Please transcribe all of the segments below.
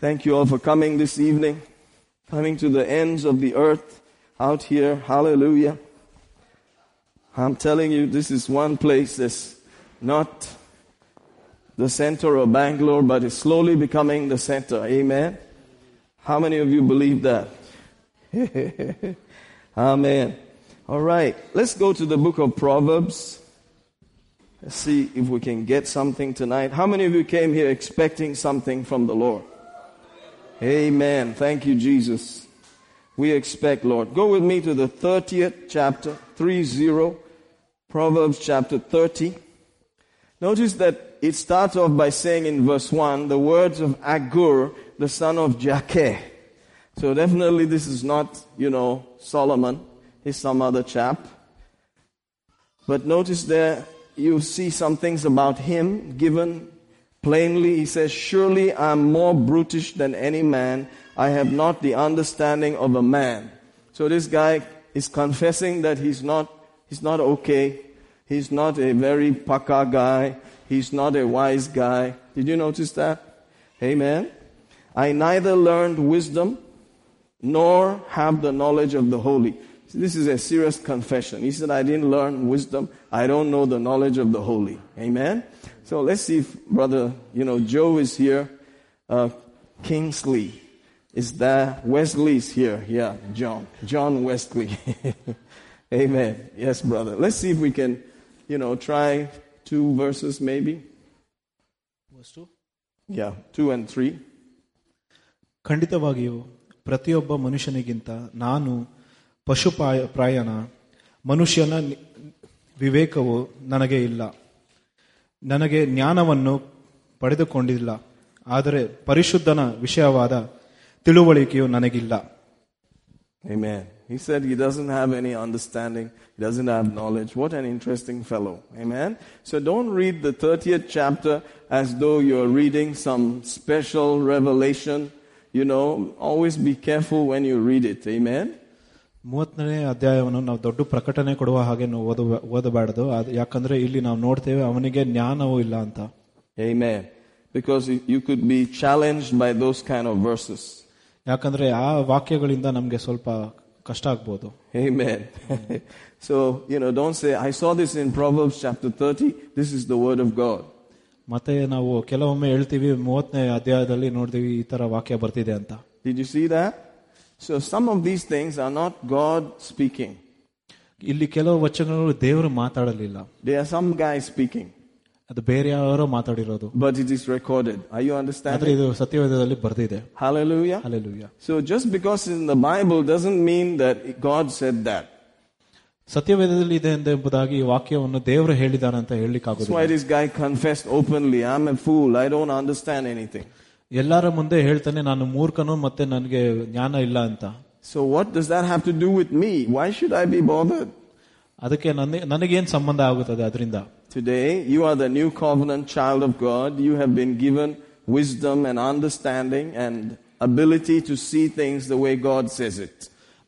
Thank you all for coming this evening, coming to the ends of the earth out here. Hallelujah. I'm telling you, this is one place that's not the center of Bangalore, but is slowly becoming the center. Amen. How many of you believe that? Amen. All right, let's go to the book of Proverbs. Let's see if we can get something tonight. How many of you came here expecting something from the Lord? Amen. Thank you, Jesus. We expect, Lord. Go with me to the 30th chapter, 30, Proverbs chapter 30. Notice that it starts off by saying in verse 1 the words of Agur, the son of Jakeh. So definitely this is not, you know, Solomon. He's some other chap. But notice there you see some things about him given plainly. He says, Surely I am more brutish than any man. I have not the understanding of a man. So this guy is confessing that he's not, he's not okay. He's not a very paka guy. He's not a wise guy. Did you notice that? Amen. I neither learned wisdom nor have the knowledge of the holy. This is a serious confession. He said, I didn't learn wisdom. I don't know the knowledge of the holy. Amen. So let's see if brother, you know, Joe is here. Uh, Kingsley is there. Wesley is here. Yeah, John. John Wesley. Amen. Yes, brother. Let's see if we can, you know, try two verses maybe. Verse two? Yeah, two and three. ಖಂಡಿತವಾಗಿಯೂ ಪ್ರತಿಯೊಬ್ಬ ಮನುಷ್ಯನಿಗಿಂತ ನಾನು ಪಶು ಪ್ರಾಯ- ಪ್ರಾಯಣ ಮನುಷ್ಯನ ನಿ- ವಿವೇಕವು ನನಗೆ ಇಲ್ಲ ನನಗೆ ಜ್ಞಾನವನ್ನು ಪಡೆದುಕೊಂಡಿಲ್ಲ ಆದರೆ ಪರಿಶುದ್ಧನ ವಿಷಯವಾದ ತಿಳುವಳಿಕೆಯು ನನಗಿಲ್ಲ Amen. He said he doesn't have any understanding. He doesn't have knowledge. What an interesting fellow. Amen. So don't read the 30th chapter as though you're reading some special revelation. You know, always be careful when you read it. Amen. ಮೂವತ್ತನೇ ಅಧ್ಯಾಯವನ್ನು ನಾವು ದೊಡ್ಡ ಪ್ರಕಟಣೆ ಕೊಡುವ ಹಾಗೆ ನಾವು ಓದ ಓದಬಾರದು ಯಾಕಂದ್ರೆ ಇಲ್ಲಿ ನಾವು ನೋಡ್ತೇವೆ ಅವನಿಗೆ ಜ್ಞಾನವೂ ಇಲ್ಲ ಅಂತ Amen. Because you- you could be challenged by those kind of verses. ಯಾಕಂದ್ರೆ ಆ ವಾಕ್ಯಗಳಿಂದ ನಮಗೆ ಸ್ವಲ್ಪ ಕಷ್ಟ ಆಗ್ಬೋದು Amen. so, you know, don't say, I saw this in Proverbs chapter 30. This is the word of God. ಮತ್ತೆ ನಾವು ಕೆಲವೊಮ್ಮೆ ಹೇಳ್ತೀವಿ ಮೂವತ್ತನೇ ಅಧ್ಯಾಯದಲ್ಲಿ ನೋಡ್ತೀವಿ ಈ ತರ ವಾಕ್ಯ ಬರ್ತಿದೆ ಅಂತ Did you see that? So some of these things are not God speaking. ಇಲ್ಲಿ ಕೆಲವು ವಚನಗಳು ದೇವರು ಮಾತಾಡಲಿಲ್ಲ They are some guy speaking, ಅದು ಬೇರೆ ಯಾರೋ ಮಾತಾಡಿರೋದು but it is recorded. Are you ಆದ್ರೆ understanding? ಇದು ಸತ್ಯವೇದದಲ್ಲಿ ಬರ್ದಿದೆ Hallelujah. Alleluia So just because it's in the Bible doesn't mean that God said that. ಸತ್ಯವೇದದಲ್ಲಿ ಇದೆ ಎಂಬುದಾಗಿ ಈ ವಾಕ್ಯವನ್ನು ದೇವರು ಹೇಳಿದಾನೆ ಅಂತ That's ಹೇಳಲಿಕ್ಕಾಗೋದಿಲ್ಲ why this guy confessed openly, I'm a fool. I don't understand anything. ಎಲ್ಲರ ಮುಂದೆ ಹೇಳ್ತಾನೆ ನಾನು ಮೂರ್ಖನು ಮತ್ತೆ ನನಗೆ ಜ್ಞಾನ ಇಲ್ಲ ಅಂತ So what does that have to do with me? Why should I be bothered? ಅದಕ್ಕೆ ನನಗೆ ನನಗೇನ್ ಸಂಬಂಧ ಆಗುತ್ತದೆ ಅದರಿಂದ Today, you are the new covenant child of God. You have been given wisdom and understanding and ability to see things the way God says it.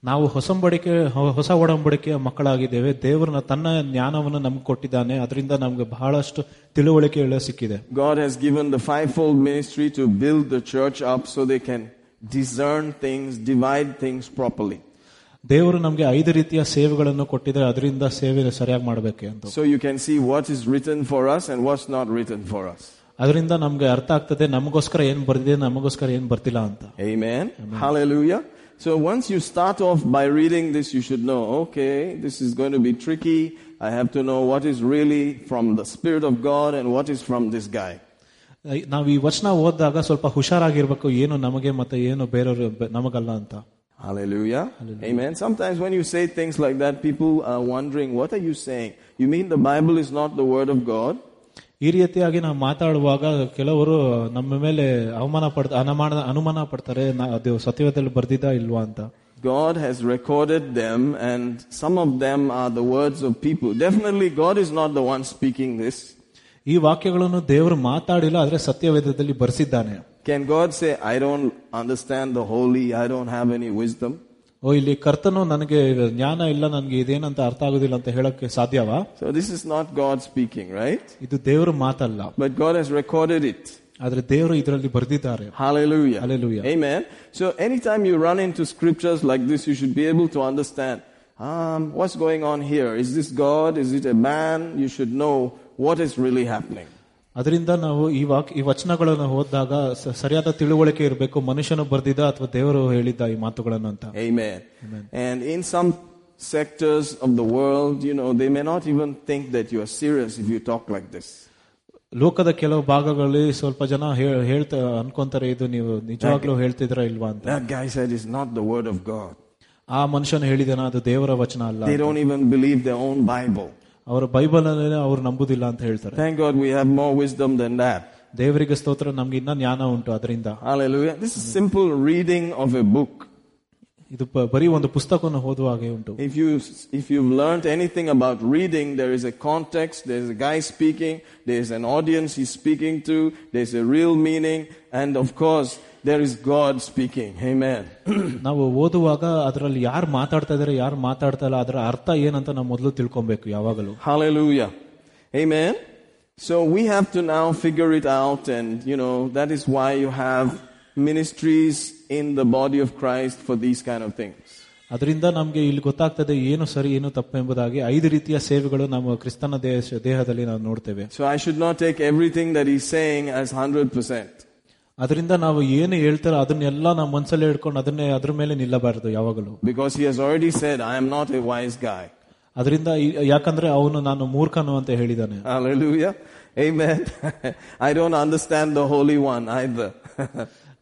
ನಾವು ಹೊಸಂಬಡಿಕೆ ಹೊಸ ಒಡಂಬಡಿಕೆಯ ಮಕ್ಕಳಾಗಿದ್ದೇವೆ. ದೇವರನ್ನ ತನ್ನ ಜ್ಞಾನವನ್ನು ನಮ್ಗೆ ಕೊಟ್ಟಿದ್ದಾನೆ. ಅದರಿಂದ ನಮ್ಗೆ ಬಹಳಷ್ಟು ತಿಳುವಳಿಕೆ ಸಿಕ್ಕಿದೆ. God has given the five fold ministry to build the church up so they can discern things divide things properly ದೇವರು ನಮಗೆ ಐದು ರೀತಿಯ ಸೇವೆಗಳನ್ನು ಕೊಟ್ಟಿದ್ದಾರೆ ಅದರಿಂದ ಸೇವೆ ಸರಿಯಾಗಿ ಮಾಡಬೇಕು ಅಂತ. So you can see what is written for us and what's not written for us ಅದರಿಂದ ನಮಗೆ ಅರ್ಥ ಆಗ್ತದೆ ನಮಗೋಸ್ಕರ ಏನ್ ಬರ್ದಿದೆ ನಮಗೋಸ್ಕರ ಏನ್ ಬರ್ತಿಲ್ಲ ಅಂತ. So once you start off by reading this, you should know, okay, this is going to be tricky. I have to know what is really from the Spirit of God and what is from this guy. ನಾವು ಈ ವಚನ ಓದಿದಾಗ ಸ್ವಲ್ಪ ಹುಷಾರಾಗಿರ್ಬೇಕು ಏನು ನಮಗೆ ಮತ್ತೆ ಏನು ಬೇರೆಯವರು ಬ- ನಮಗಲ್ಲ ಅಂತ Hallelujah. Amen. Sometimes when you say things like that, people are wondering, what are you saying? You mean the Bible is not the Word of God? ಈ ರೀತಿಯಾಗಿ ನಾವು ಮಾತಾಡುವಾಗ ಕೆಲವರು ನಮ್ಮ ಮೇಲೆ ಅವಮಾನ ಪಡ್ತ ಅನುಮಾನ ಅನುಮಾನ ಪಡ್ತಾರೆ ನಾ- ಅದು ಸತ್ಯವೇದದಲ್ಲಿ ಬರ್ದಿದ್ದ ಇಲ್ವಾ ಅಂತ God has recorded them and some of them are the words of people. Definitely God is not the one speaking this. ಈ ವಾಕ್ಯಗಳನ್ನು ದೇವರು ಮಾತಾಡಿಲ್ಲ ಆದ್ರೆ ಸತ್ಯವೇದದಲ್ಲಿ ಬರ್ಸಿದ್ದಾನೆ Can God say, I don't understand the holy, I don't have any wisdom? ಓ ಇಲ್ಲಿ ಕರ್ತನು ನನಗೆ ಜ್ಞಾನ ಇಲ್ಲ ನನಗೆ ಇದೇನಂತ ಅರ್ಥ ಆಗುದಿಲ್ಲ ಅಂತ ಹೇಳಕ್ಕೆ ಸಾಧ್ಯವಾ So this is not God speaking, right? ಇದು ದೇವರು ಮಾತಲ್ಲ But God has recorded it. ಆದ್ರೆ ದೇವರು ಇದರಲ್ಲಿ ಬರೆದಿದ್ದಾರೆ Hallelujah. Hallelujah. Amen. So anytime you run into scriptures like this, you should be able to understand, um, what's going on here? Is this God? Is it a man? You should know what is really happening. ಅದರಿಂದ ನಾವು ಈ walk ಈ ವಚನಗಳನ್ನು ಓದಿದಾಗ ಸ- ಸರಿಯಾದ ತಿಳುವಳಿಕೆ ಇರಬೇಕು ಮನುಷ್ಯನು ಬರ್ದಿದ್ದ ಅಥವಾ ದೇವರು ಹೇಳಿದ್ದ ಈ ಮಾತುಗಳನ್ನು ಅಂತ Amen. And in some sectors of the world, you know, they may not even think that you are serious if you talk like this. ಲೋಕದ ಕೆಲವು ಭಾಗಗಳಲ್ಲಿ ಸ್ವಲ್ಪ ಜನ ಹೇಳ್- ಹೇಳ್ತಾ ಅನ್ಕೊಂತಾರೆ ಇದು ನೀವು ನಿಜವಾಗ್ಲೂ ಹೇಳ್ತಿದ್ರ ಇಲ್ವಾ ಅಂತ That guy said it's not the word of God. ಆ ಮನುಷ್ಯನು ಹೇಳಿದನ ಅದು ದೇವರ ವಚನ ಅಲ್ಲ They don't even believe their own Bible. ಅವರ ಬೈಬಲ್ ಅಲ್ಲೇ ಅವ್ರು ನಂಬುದಿಲ್ಲ ಅಂತ ಹೇಳ್ತಾರೆ Thank God we have more wisdom than that. ದೇವರಿಗೆ ಸ್ತೋತ್ರ ನಮ್ಗೆ ಇನ್ನ ಜ್ಞಾನ ಉಂಟು ಅದರಿಂದ Hallelujah. This is simple reading of a book. ಇದು ಪ- ಬರೀ ಒಂದು ಪುಸ್ತಕವನ್ನು ಓದುವ ಹಾಗೆ ಉಂಟು If you if you've learned anything about reading, there is a context. There's a guy speaking. There's an audience he's speaking to. There's a real meaning, and of course, there is God speaking. Amen. ನಾವು ಓದುವಾಗ ಅದರಲ್ಲಿ ಯಾರು ಮಾತಾಡ್ತಾ ಇದಾರೆ ಯಾರು ಮಾತಾಡ್ತಾ ಇಲ್ಲ ಅದರ ಅರ್ಥ ಏನಂತ ನಾವು ಮೊದಲು ತಿಳ್ಕೊಬೇಕು ಯಾವಾಗಲೂ Hallelujah. Amen. So we have to now figure it out, and you know that is why you have ministries in the body of Christ for these kind of things. ಅದರಿಂದ ನಮ್ಗೆ ಇಲ್ಲಿ ಗೊತ್ತಾಗ್ತದೆ ಏನು ಸರಿ ಏನು ತಪ್ಪು ಎಂಬುದಾಗಿ ಐದು ರೀತಿಯ ಸೇವೆಗಳು ನಮ್ಮ ಕ್ರಿಸ್ತನ ದೇಶ ದೇಹದಲ್ಲಿ ನಾವು ನೋಡ್ತೇವೆ So I should not take everything that he's saying as hundred percent. ಅದರಿಂದ ನಾವು ಏನು ಹೇಳ್ತಾರೋ ಅದನ್ನೆಲ್ಲ ನಮ್ಮ ಮನಸ್ಸಲ್ಲಿ ಹಿಡ್ಕೊಂಡು ಅದನ್ನೇ ಅದ್ರ ಮೇಲೆ ನಿಲ್ಲಬಾರದು ಯಾವಾಗಲೂ Because he has already said, I am not a wise guy. ಅದರಿಂದ ಈ- ಯಾಕಂದ್ರೆ ಅವನು ನಾನು ಮೂರ್ಖನು ಅಂತ ಹೇಳಿದ್ದಾನೆ Hallelujah. Amen. I don't understand the Holy One either.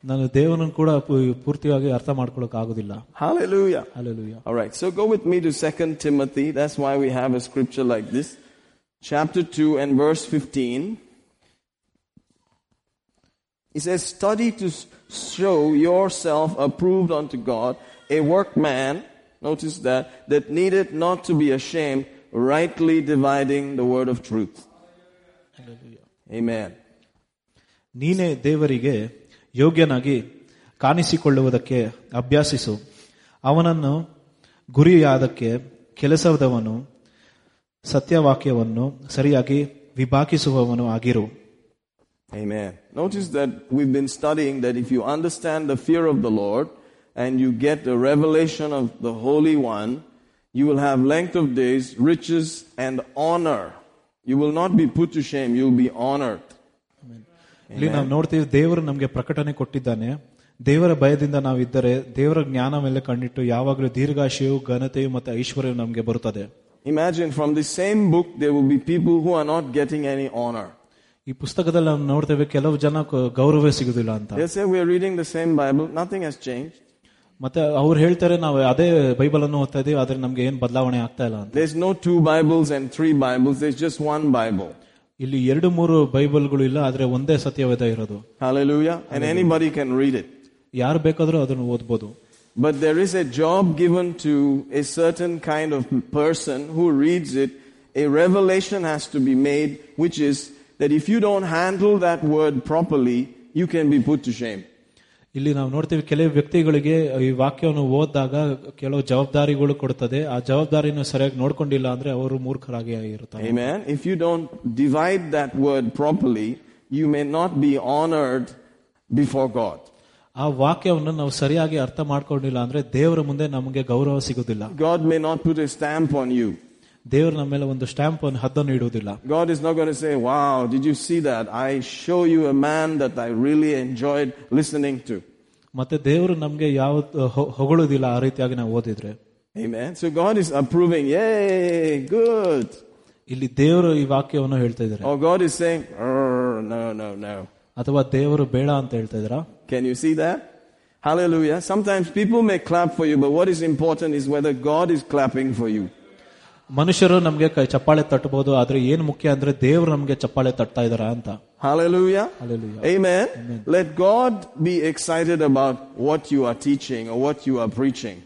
ನಾನು ದೇವನನ್ನು ಕೂಡ ಪೂ- ಪೂರ್ತಿಯಾಗಿ ಅರ್ಥ ಮಾಡ್ಕೊಳಕ್ ಆಗುದಿಲ್ಲ Hallelujah. Alleluia All right. So go with me to 2 Timothy. That's why we have a scripture like this. Chapter 2 and verse 15. He says, study to s- show yourself approved unto God, a workman, notice that, that needed not to be ashamed, rightly dividing the word of truth. Amen. ನೀನೇ ದೇವರಿಗೆ ಯೋಗ್ಯನಾಗಿ ಕಾಣಿಸಿಕೊಳ್ಳುವುದಕ್ಕೆ ಅಭ್ಯಾಸಿಸು ಅವನನ್ನು ಗುರಿಯಾದಕ್ಕೆ ಕೆಲಸದವನು ಸತ್ಯವಾಕ್ಯವನ್ನು ಸರಿಯಾಗಿ ವಿಭಾಗಿಸುವವನು ಆಗಿರು Amen. Notice that we've been studying that if you understand the fear of the Lord and you get the revelation of the Holy One, you will have length of days, riches, and honor. You will not be put to shame, you'll be honored. ಇಲ್ಲಿ ನಾವು ನೋಡ್ತೀವಿ ದೇವರು ನಮಗೆ ಪ್ರಕಟಣೆ ಕೊಟ್ಟಿದ್ದಾನೆ ದೇವರ ಭಯದಿಂದ ನಾವಿದ್ದರೆ ದೇವರ ಜ್ಞಾನ ಮೇಲೆ ಕಣ್ಣಿಟ್ಟು ಯಾವಾಗಲೂ ದೀರ್ಘಾಶಯು ಘನತೆಯು ಮತ್ತು ಐಶ್ವರ್ಯ ನಮಗೆ ಬರುತ್ತದೆ Imagine from the same book there will be people who are not getting any honor. ಈ ಪುಸ್ತಕದಲ್ಲಿ ನಾವು ನೋಡ್ತೇವೆ ಕೆಲವು ಜನ ಗೌರವ ಸಿಗುದಿಲ್ಲ ಅಂತ They'll say, We are reading the same Bible, nothing has changed. ಮತ್ತೆ ಅವ್ರು ಹೇಳ್ತಾರೆ ನಾವು ಅದೇ ಬೈಬಲ್ ಅನ್ನು ಓದ್ತಾ ಇದೀವಿ ಆದ್ರೆ ನಮ್ಗೆ ಏನ್ ಬದಲಾವಣೆ ಆಗ್ತಾ ಇಲ್ಲ ಅಂತ There's no two Bibles and three Bibles, there's just one Bible. ಇಲ್ಲಿ ಎರಡು ಮೂರು ಬೈಬಲ್ಗಳು ಇಲ್ಲ ಆದ್ರೆ ಒಂದೇ ಸತ್ಯವೇದ ಇರೋದು Hallelujah. And anybody can read it. ಯಾರು ಬೇಕಾದ್ರೂ ಅದನ್ನು ಓದ್ಬೋದು But there is a job given to a certain kind of person who reads it. A revelation has to be made, which is that if you don't handle that word properly, you can be put to shame. ಇಲ್ಲಿ ನಾವು ನೋಡ್ತೀವಿ ಕೆಲವು ವ್ಯಕ್ತಿಗಳಿಗೆ ಈ ವಾಕ್ಯವನ್ನು ಓದಿದಾಗ ಕೆಲವು ಜವಾಬ್ದಾರಿಗಳು ಕೊಡ್ತದೆ ಆ ಜವಾಬ್ದಾರಿನ ಸರಿಯಾಗಿ ನೋಡ್ಕೊಂಡಿಲ್ಲ ಅಂದ್ರೆ ಅವರು ಮೂರ್ಖರಾಗಿ ಇರ್ತಾರೆ Amen. If you don't divide that word properly, you may not be honored before God. ಆ ವಾಕ್ಯವನ್ನು ನಾವು ಸರಿಯಾಗಿ ಅರ್ಥ ಮಾಡ್ಕೊಂಡಿಲ್ಲ ಅಂದ್ರೆ ದೇವರ ಮುಂದೆ ನಮಗೆ ಗೌರವ ಸಿಗುದಿಲ್ಲ God may not put a stamp on you. ದೇವರು ನಮ್ಮ ಮೇಲೆ ಒಂದು ಸ್ಟ್ಯಾಂಪ್ ಅನ್ನು ಹದ್ದನ್ನು ಇಡುವುದಿಲ್ಲ God is not going to say, Wow, did you see that? I show you a man that I really enjoyed listening to. ಮತ್ತೆ ದೇವರು ನಮ್ಗೆ ಯಾವ ಹೊಗಳುದಿಲ್ಲ ಆ ರೀತಿಯಾಗಿ ನಾವು ಓದಿದ್ರೆ Amen. So God is approving. Yay, good. ಇಲ್ಲಿ ದೇವರು ಈ ವಾಕ್ಯವನ್ನು ಹೇಳ್ತಾ ಇದ್ದಾರೆ Or God is saying, "Arr, no, no, no. ಅಥವಾ ದೇವರು ಬೇಡ ಅಂತ ಹೇಳ್ತಾ ಇದ್ದೀರಾ Can you see that? Hallelujah. Sometimes people may clap for you, but what is important is whether God is clapping for you. ಮನುಷ್ಯರು ನಮ್ಗೆ ಕೈ ಚಪ್ಪಾಳೆ ತಟ್ಟಬಹುದು ಆದ್ರೆ ಏನ್ ಮುಖ್ಯ ಅಂದ್ರೆ ದೇವರು ನಮ್ಗೆ ಚಪ್ಪಾಳೆ ತಟ್ತಾ ಇದಾರ ಅಂತ Hallelujah. Hallelujah. Amen. Let God be excited about what you are teaching or what you are preaching.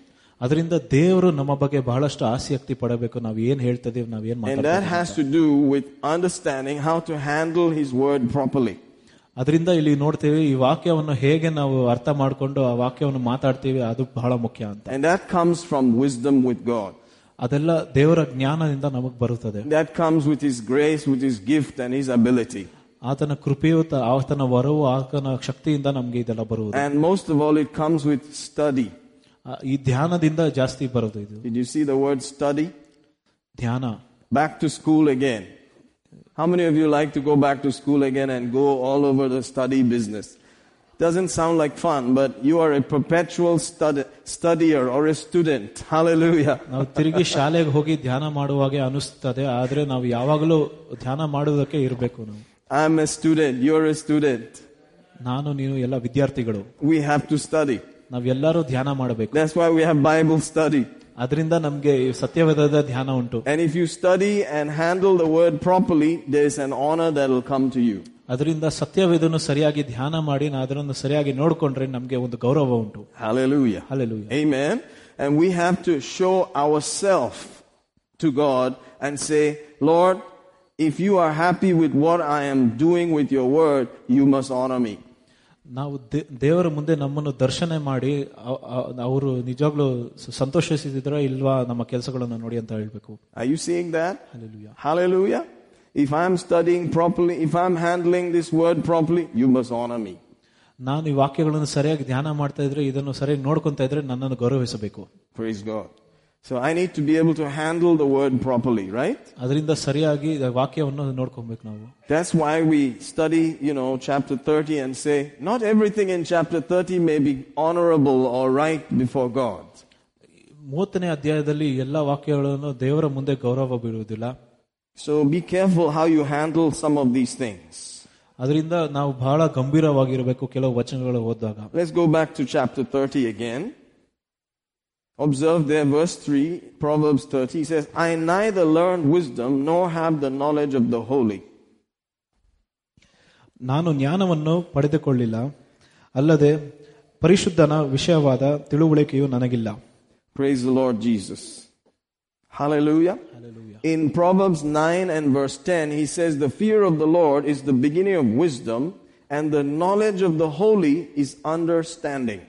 ಅದರಿಂದ ದೇವರು ನಮ್ಮ ಬಗ್ಗೆ ಬಹಳಷ್ಟು ಆಸಕ್ತಿ ಪಡಬೇಕು ನಾವ್ ಏನ್ ಹೇಳ್ತಾ ಇದೀವಿ ನಾವ್ ಏನ್ And ಮಾತಾಡ್ತಾ that has to do with understanding how to handle His word properly. ಅದರಿಂದ ಇಲ್ಲಿ ನೋಡ್ತೀವಿ ಈ ವಾಕ್ಯವನ್ನು ಹೇಗೆ ನಾವು ಅರ್ಥ ಮಾಡ್ಕೊಂಡು ಆ ವಾಕ್ಯವನ್ನು ಮಾತಾಡ್ತೀವಿ ಅದು ಬಹಳ ಮುಖ್ಯ ಅಂತ And that comes from wisdom with God. ಅದೆಲ್ಲ ದೇವರ ಜ್ಞಾನದಿಂದ ನಮಗ್ ಬರುತ್ತದೆ That comes with His grace, with His gift, and His ability. ಆತನ ಕೃಪೆಯು ತ- ಆತನ ವರವು ಆತನ ಶಕ್ತಿಯಿಂದ ನಮ್ಗೆ ಇದೆಲ್ಲ ಬರುವುದು And most of all, it comes with study. ಆ, ಈ ಧ್ಯಾನದಿಂದ ಜಾಸ್ತಿ ಬರೋದು ಇದು Did you see the word study? ಧ್ಯಾನ Back to school again. How many of you like to go back to school again and go all over the study business? Doesn't sound like fun, but you are a perpetual stud- studier or a student. Hallelujah. ನಾವು ತಿರುಗಿ ಶಾಲೆಗೆ ಹೋಗಿ ಧ್ಯಾನ ಮಾಡುವಾಗೆ ಅನಿಸ್ತದೆ ಆದ್ರೆ ನಾವು ಯಾವಾಗಲೂ ಧ್ಯಾನ ಮಾಡುವುದಕ್ಕೆ ಇರಬೇಕು ನಾವು I'm a student. You're a student. ನಾನು ನೀನು ಎಲ್ಲ ವಿದ್ಯಾರ್ಥಿಗಳು We have to study. ನಾವೆಲ್ಲರೂ ಧ್ಯಾನ ಮಾಡಬೇಕು That's why we have Bible study. ಅದರಿಂದ ನಮ್ಗೆ ಈ ಸತ್ಯವೇದದ ಧ್ಯಾನ ಉಂಟು And if you study and handle the word properly, there's an honor that will come to you. ಅದರಿಂದ ಸತ್ಯವೇದನ್ನು ಸರಿಯಾಗಿ ಧ್ಯಾನ ಮಾಡಿ ನಾ ಅದನ್ನು ಸರಿಯಾಗಿ ನೋಡ್ಕೊಂಡ್ರೆ ನಮ್ಗೆ ಒಂದು ಗೌರವ ಉಂಟು Hallelujah. Hallelujah. Amen. And we have to show ourselves to God and say, Lord, if you are happy with what I am doing with your word, you must honor me. ನಾವು ದೇ- ದೇವರ ಮುಂದೆ ನಮ್ಮನ್ನು ದರ್ಶನ ಮಾಡಿ ಅ- ಅ- ಅವರು ನಿಜವಾಗ್ಲೂ ಸ- ಸಂತೋಷಿಸಿದ್ರ ಇಲ್ವಾ ನಮ್ಮ ಕೆಲಸಗಳನ್ನು ನೋಡಿ ಅಂತ ಹೇಳ್ಬೇಕು Are you seeing that? Hallelujah. Hallelujah. If I'm studying properly, if I'm handling this word properly, you must honor me. ನಾನು ಈ ವಾಕ್ಯಗಳನ್ನು ಸರಿಯಾಗಿ ಧ್ಯಾನ ಮಾಡ್ತಾ ಇದ್ರೆ ಇದನ್ನು ಸರಿಯಾಗಿ ನೋಡ್ಕೊಂತ ಇದ್ರೆ ನನ್ನನ್ನು ಗೌರವಿಸಬೇಕು Praise God. So I need to be able to handle the word properly, right? ಅದರಿಂದ ಸರಿಯಾಗಿ ಈ ವಾಕ್ಯವನ್ನು ನೋಡ್ಕೊಬೇಕು ನಾವು That's why we study, you know, chapter 30 and say, not everything in chapter 30 may be honorable or right before God. ಮೂವತ್ತನೇ ಅಧ್ಯಾಯದಲ್ಲಿ ಎಲ್ಲ ವಾಕ್ಯಗಳನ್ನು ದೇವರ ಮುಂದೆ ಗೌರವ ಬೀಳುವುದಿಲ್ಲ So be careful how you handle some of these things. ಅದರಿಂದ ನಾವು ಬಹಳ ಗಂಭೀರವಾಗಿರಬೇಕು ಕೆಲವು ವಚನಗಳು ಓದಿದಾಗ Let's go back to chapter 30 again. Observe there, verse 3, Proverbs 30 he says, I neither learned wisdom nor have the knowledge of the holy. ನಾನು ಜ್ಞಾನವನ್ನು ಪಡೆದುಕೊಳ್ಳಿಲ್ಲ ಅಲ್ಲದೆ ಪರಿಶುದ್ಧನ ವಿಷಯವಾದ ತಿಳುವಳಿಕೆಯು ನನಗಿಲ್ಲ Praise the Lord Jesus. Hallelujah. In Proverbs 9 and verse 10, he says, The fear of the Lord is the beginning of wisdom, and the knowledge of the holy is understanding.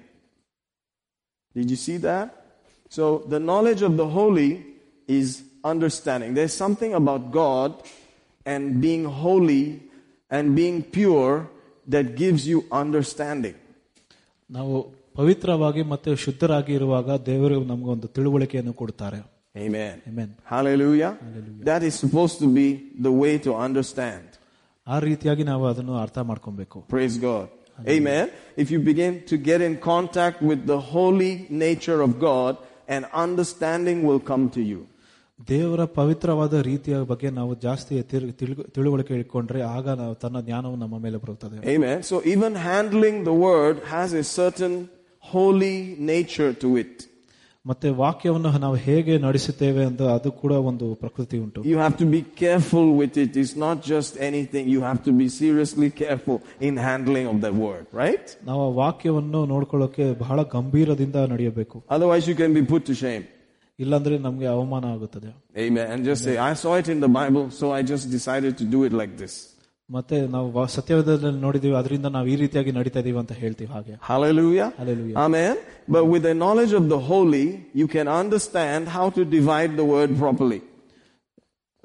Did you see that? So, the knowledge of the holy is understanding. There's something about God and being holy and being pure that gives you understanding. ನಾವು ಪವಿತ್ರವಾಗಿ ಮತ್ತೆ ಶುದ್ಧರಾಗಿ ಇರುವಾಗ ದೇವರು ನಮಗೊಂದು ತಿಳುವಳಿಕೆಯನ್ನು ಕೊಡ್ತಾರೆ Amen. Amen. Hallelujah. That is supposed to be the way to understand. ಆ ರೀತಿಯಾಗಿ ನಾವು ಅದನ್ನು ಅರ್ಥ ಮಾಡ್ಕೊಬೇಕು Praise God. Amen. If you begin to get in contact with the holy nature of God, an understanding will come to you. ದೇವರ ಪವಿತ್ರವಾದ ರೀತಿಯ ಬಗ್ಗೆ ನಾವು ಜಾಸ್ತಿ ತಿರು- ತಿಳು- ತಿಳುವಳಿಕೆ ಇಟ್ಕೊಂಡ್ರೆ ಆಗ ನಾವು ತನ್ನ ಜ್ಞಾನವು ನಮ್ಮ ಮೇಲೆ ಬರುತ್ತದೆ Amen. So even handling the word has a certain holy nature to it. ಮತ್ತೆ ವಾಕ್ಯವನ್ನು ನಾವು ಹೇಗೆ ನಡೆಸುತ್ತೇವೆ ಅಂತ ಅದು ಕೂಡ ಒಂದು ಪ್ರಕೃತಿ ಉಂಟು You have to be careful with it. It's not just anything. You have to be seriously careful in handling of that word, right? ನಾವು ಆ ವಾಕ್ಯವನ್ನು ನೋಡ್ಕೊಳ್ಳೋಕೆ ಬಹಳ ಗಂಭೀರದಿಂದ ನಡೆಯಬೇಕು Otherwise you can be put to shame. ಇಲ್ಲಾಂದ್ರೆ ನಮ್ಗೆ ಅವಮಾನ ಆಗುತ್ತದೆ Amen. And just say, I saw it in the Bible, so I just decided to do it like this. ಮತ್ತೆ ನಾವು ವಾ- ಸತ್ಯವೇದದಲ್ಲಿ ನೋಡಿದೀವಿ ಅದರಿಂದ ನಾವು ಈ ರೀತಿಯಾಗಿ ನಡೀತಾ ಇದೀವಿ ಅಂತ ಹೇಳ್ತೀವಿ ಹಾಗೆ Hallelujah. Hallelujah. Amen. But with the knowledge of the holy, you can understand how to divide the word properly.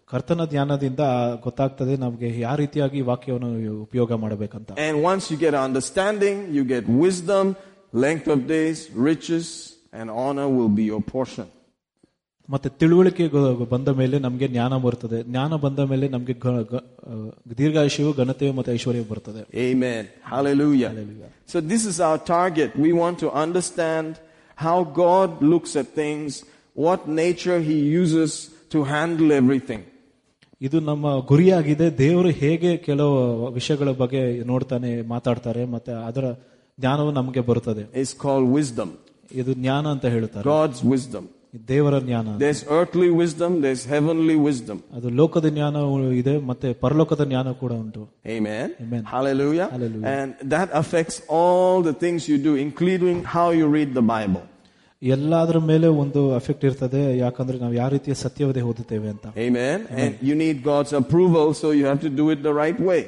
ಕರ್ತನ ಜ್ಞಾನದಿಂದ ಗೊತ್ತಾಗ್ತದೆ ನಮ್ಗೆ ಯಾವ ರೀತಿಯಾಗಿ ವಾಕ್ಯವನ್ನು ಉಪಯೋಗ ಮಾಡಬೇಕಂತ And once you get understanding, you get wisdom, length of days, riches, and honor will be your portion. ಮತ್ತೆ ತಿಳುವಳಿಕೆ ಗೊ- ಬಂದ ಮೇಲೆ ನಮ್ಗೆ ಜ್ಞಾನ ಬರ್ತದೆ ಜ್ಞಾನ ಬಂದ ಮೇಲೆ ನಮ್ಗೆ ಗ- ಗ- ಆ, ದೀರ್ಘಾಯುಷ್ಯವು ಘನತೆಯು ಮತ್ತೆ ಐಶ್ವರ್ಯ ಬರ್ತದೆ Amen. Hallelujah. So this is our target. We want to understand how God looks at things, what nature He uses to handle everything. ಇದು ನಮ್ಮ ಗುರಿಯಾಗಿದೆ ದೇವರು ಹೇಗೆ ಕೆಲವು ವಿಷಯಗಳ ಬಗ್ಗೆ ನೋಡ್ತಾನೆ ಮಾತಾಡ್ತಾರೆ ಮತ್ತೆ ಅದರ ಜ್ಞಾನವು ನಮಗೆ ಬರುತ್ತದೆ It's called wisdom. ಇದು ಜ್ಞಾನ ಅಂತ ಹೇಳುತ್ತಾರೆ God's wisdom. ಇದು ದೇವರ ಜ್ಞಾನ There's earthly wisdom, there's heavenly wisdom. ಅದು ಲೋಕದ ಜ್ಞಾನ ಇದೆ ಮತ್ತೆ ಪರಲೋಕದ ಜ್ಞಾನ ಕೂಡ ಉಂಟು Amen. Amen. Hallelujah. Hallelujah. And that affects all the things you do, including how you read the Bible. ಎಲ್ಲಾದ್ರ ಮೇಲೆ ಒಂದು ಎಫೆಕ್ಟ್ ಇರ್ತದೆ ಯಾಕಂದ್ರೆ ನಾವು ಯಾವ ರೀತಿಯ ಸತ್ಯವದೇ ಓದುತ್ತೇವೆ ಅಂತ Amen. And you need God's approval, so you have to do it the right way.